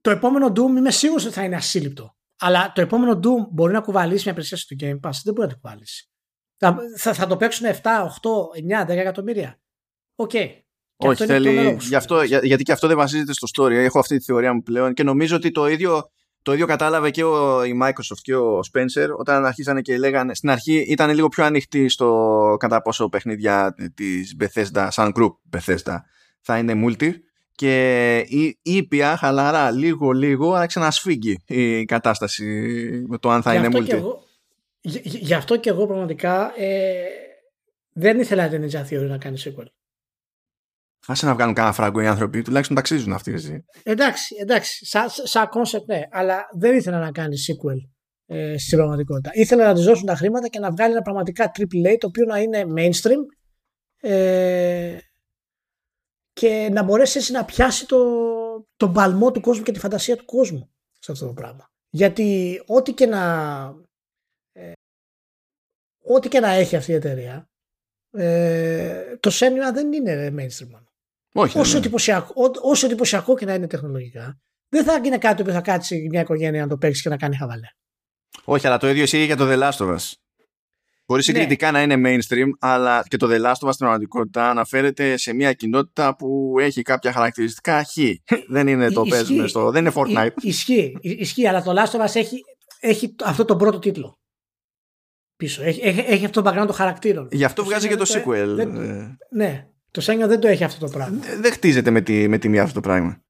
Speaker 2: Το επόμενο Doom είμαι σίγουρος ότι θα είναι ασύλληπτο. Αλλά το επόμενο Doom μπορεί να κουβαλήσει μια υπηρεσία στο Game Pass. Δεν μπορεί να το κουβαλήσει. Θα, θα, θα το παίξουν 7, 8, 9, 10 εκατομμύρια. OK. Okay.
Speaker 1: Όχι, θέλει. Γι αυτό, για, γιατί και αυτό δεν βασίζεται στο story. Έχω αυτή τη θεωρία μου πλέον και νομίζω ότι το ίδιο, το ίδιο κατάλαβε και ο, η Microsoft και ο Spencer όταν αρχίσανε και λέγανε. Στην αρχή ήταν λίγο πιο ανοιχτή στο κατά πόσο παιχνίδια της Bethesda, σαν group Bethesda, θα είναι multi και η ήπια χαλαρά λίγο λίγο άρχισε να σφίγγει η κατάσταση με το αν θα είναι multi.
Speaker 2: γι' αυτό και εγώ πραγματικά ε, δεν ήθελα την Ninja Theory να κάνει sequel.
Speaker 1: Άσε να βγάλουν κανένα φράγκο οι άνθρωποι, τουλάχιστον ταξίζουν αυτοί. Εσύ.
Speaker 2: Εντάξει, εντάξει, σαν σα concept ναι, αλλά δεν ήθελα να κάνει sequel ε, στην πραγματικότητα. Ήθελα να του δώσουν τα χρήματα και να βγάλει ένα πραγματικά AAA το οποίο να είναι mainstream ε, και να μπορέσει έτσι να πιάσει το, τον παλμό του κόσμου και τη φαντασία του κόσμου σε αυτό το πράγμα. Γιατί ό,τι και να ε, ό,τι και να έχει αυτή η εταιρεία ε, το Σένιουα δεν είναι mainstream
Speaker 1: Όχι,
Speaker 2: όσο, εντυπωσιακό, όσο εντυπωσιακό και να είναι τεχνολογικά δεν θα είναι κάτι που θα κάτσει μια οικογένεια να το παίξει και να κάνει χαβαλέ.
Speaker 1: Όχι, αλλά το ίδιο ισχύει για το The Last of Us. Μπορεί συγκριτικά ναι. να είναι mainstream, αλλά και το The Last of Us στην πραγματικότητα αναφέρεται σε μια κοινότητα που έχει κάποια χαρακτηριστικά χ. δεν είναι το παίζουμε στο. Δεν είναι Fortnite.
Speaker 2: Ισχύει, ισχύει, αλλά το Last of Us έχει, έχει αυτό το πρώτο τίτλο. Πίσω. Έχει, έχει, έχει αυτό το background των χαρακτήρων.
Speaker 1: Γι' αυτό το βγάζει και το sequel.
Speaker 2: Δεν, ναι. Το Σένιο δεν το έχει αυτό το πράγμα.
Speaker 1: Δεν χτίζεται με τη, με τη μία αυτό το πράγμα.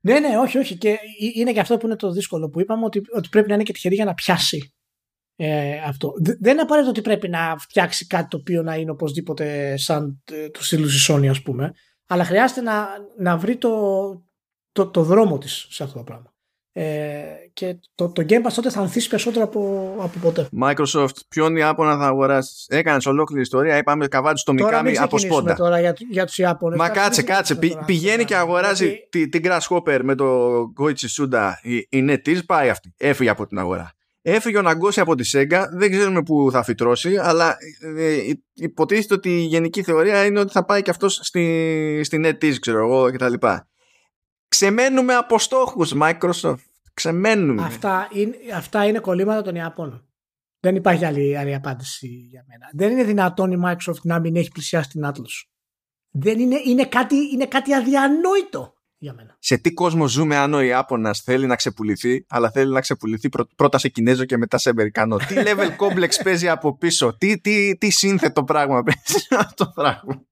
Speaker 2: Ναι, ναι, όχι, όχι. Και είναι και αυτό που είναι το δύσκολο που είπαμε ότι, ότι πρέπει να είναι και τυχερή για να πιάσει ε, αυτό. Δεν είναι απαραίτητο ότι πρέπει να φτιάξει κάτι το οποίο να είναι οπωσδήποτε σαν ε, το στυλ της Sony ας πούμε αλλά χρειάζεται να, να βρει το, το, το δρόμο της σε αυτό το πράγμα. Ε, και το, το Game Pass τότε θα ανθίσει περισσότερο από, από ποτέ.
Speaker 1: Microsoft, ποιον Ιάπωνα θα αγοράσεις; Έκανες ολόκληρη ιστορία. Είπαμε καβάτι στο Μικάμι από σπόντα.
Speaker 2: τώρα για, για τους Ιάπωνες.
Speaker 1: Μα κάτσε, κάτσε. Πη, πηγαίνει και αγοράζει την, την Grasshopper με το Goichi Suda. Η, η NetEase πάει αυτή. Έφυγε από την αγορά. Έφυγε ο Ναγκώση από τη Sega. Δεν ξέρουμε πού θα φυτρώσει, αλλά ε, ε, υποτίθεται ότι η γενική θεωρία είναι ότι θα πάει και αυτός στη, στη NetEase, ξέρω εγώ κτλ. Ξεμένουμε από στόχους Microsoft. Ξεμένουμε.
Speaker 2: Αυτά είναι, αυτά είναι κολλήματα των Ιαπώνων. Δεν υπάρχει άλλη, άλλη απάντηση για μένα. Δεν είναι δυνατόν η Microsoft να μην έχει πλησιάσει την Atlas. Δεν είναι, είναι, κάτι, είναι κάτι αδιανόητο για μένα.
Speaker 1: Σε τι κόσμο ζούμε αν ο Ιάπωνας θέλει να ξεπουληθεί, αλλά θέλει να ξεπουληθεί πρώτα σε Κινέζο και μετά σε Αμερικανό. τι level complex παίζει από πίσω, τι, τι, τι σύνθετο πράγμα παίζει αυτό το πράγμα;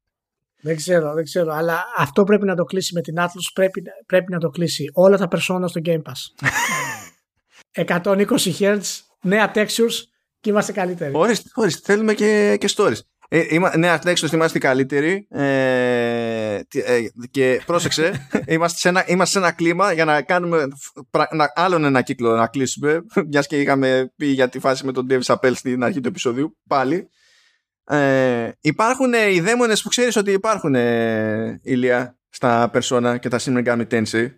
Speaker 2: Δεν ξέρω, δεν ξέρω. Αλλά αυτό πρέπει να το κλείσει με την Atlas. Πρέπει, πρέπει να το κλείσει όλα τα persona στο Game Pass. 120 Hz, νέα textures και είμαστε καλύτεροι.
Speaker 1: Ορίστε, ορίστε. Θέλουμε και, και stories. Ε, είμα, νέα textures είμαστε καλύτεροι. Ε, ε, και πρόσεξε, είμαστε σε, ένα, είμαστε σε ένα κλίμα για να κάνουμε να, άλλον ένα κύκλο να κλείσουμε. Μιας και είχαμε πει για τη φάση με τον Dave Chappelle στην αρχή του επεισοδίου. Πάλι. Ε, υπάρχουν ε, οι δαίμονες που ξέρεις ότι υπάρχουν ε, ηλία στα Persona και τα Shin Megami Tensei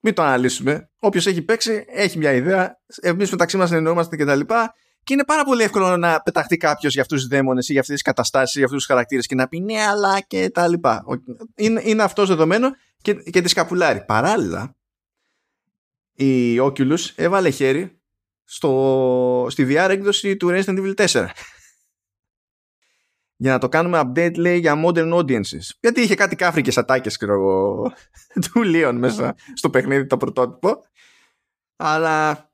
Speaker 1: μην το αναλύσουμε Όποιος έχει παίξει έχει μια ιδέα εμείς μεταξύ μας εννοούμαστε και τα λοιπά και είναι πάρα πολύ εύκολο να πεταχτεί κάποιος για αυτούς τους δαίμονες ή για αυτές τις καταστάσεις ή για αυτούς τους χαρακτήρες και να πει ναι, αλλά και τα λοιπά. Είναι, είναι αυτός δεδομένο και, και τη σκαπουλάρει. Παράλληλα, η Oculus έβαλε χέρι στο, στη VR έκδοση του Resident Evil 4 για να το κάνουμε update λέει για modern audiences. Γιατί είχε κάτι κάφρικες ατάκες του Leon μέσα στο παιχνίδι το πρωτότυπο. Αλλά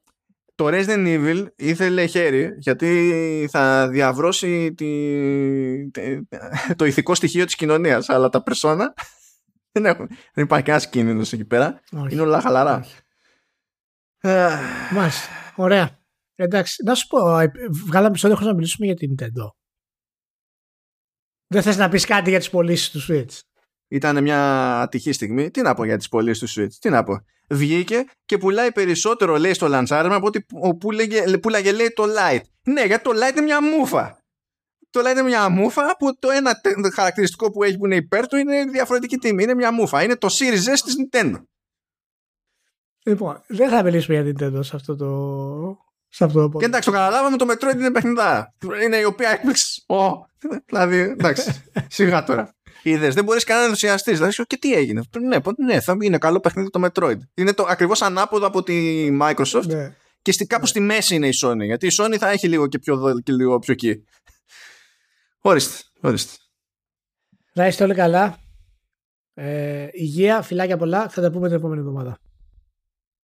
Speaker 1: το Resident Evil ήθελε χέρι γιατί θα διαβρώσει τη, το ηθικό στοιχείο της κοινωνίας. Αλλά τα persona δεν, έχουν, δεν υπάρχει κανένας κίνδυνος εκεί πέρα. Είναι όλα χαλαρά.
Speaker 2: Μάλιστα. Ωραία. Εντάξει, να σου πω, βγάλαμε επεισόδιο χωρίς να μιλήσουμε για την Nintendo. Δεν θες να πεις κάτι για τις πωλήσεις τους Switch.
Speaker 1: Ήταν μια ατυχή στιγμή. Τι να πω για τις πωλήσεις του Switch. Τι να πω. Βγήκε και πουλάει περισσότερο λέει στο λαντσάρισμα από ότι πουλάγε λέει το Lite. Ναι, γιατί το Lite είναι μια μούφα. Το Lite είναι μια μούφα που το ένα χαρακτηριστικό που έχει που είναι υπέρ του είναι διαφορετική τιμή. Είναι μια μούφα. Είναι το Series S της Nintendo.
Speaker 2: Λοιπόν, δεν θα μιλήσουμε για Nintendo σε αυτό το, σε αυτό το
Speaker 1: Και εντάξει, το καταλάβαμε, το Metroid είναι παιχνιδά. Είναι η οποία έκπληξη. Oh. δηλαδή, εντάξει, σιγά τώρα. Είδες, δεν μπορείς κανένα να ενθουσιαστείς. Δηλαδή, και τι έγινε. Ναι, ναι, θα είναι καλό παιχνίδι το Metroid. Είναι το ακριβώς ανάποδο από τη Microsoft. Ναι. Και στη, κάπου ναι. στη μέση είναι η Sony. Γιατί η Sony θα έχει λίγο και πιο εδώ και λίγο πιο εκεί. Ορίστε, ορίστε.
Speaker 2: Να είστε όλοι καλά. Ε, υγεία, φιλάκια πολλά. Θα τα πούμε την επόμενη εβδομάδα.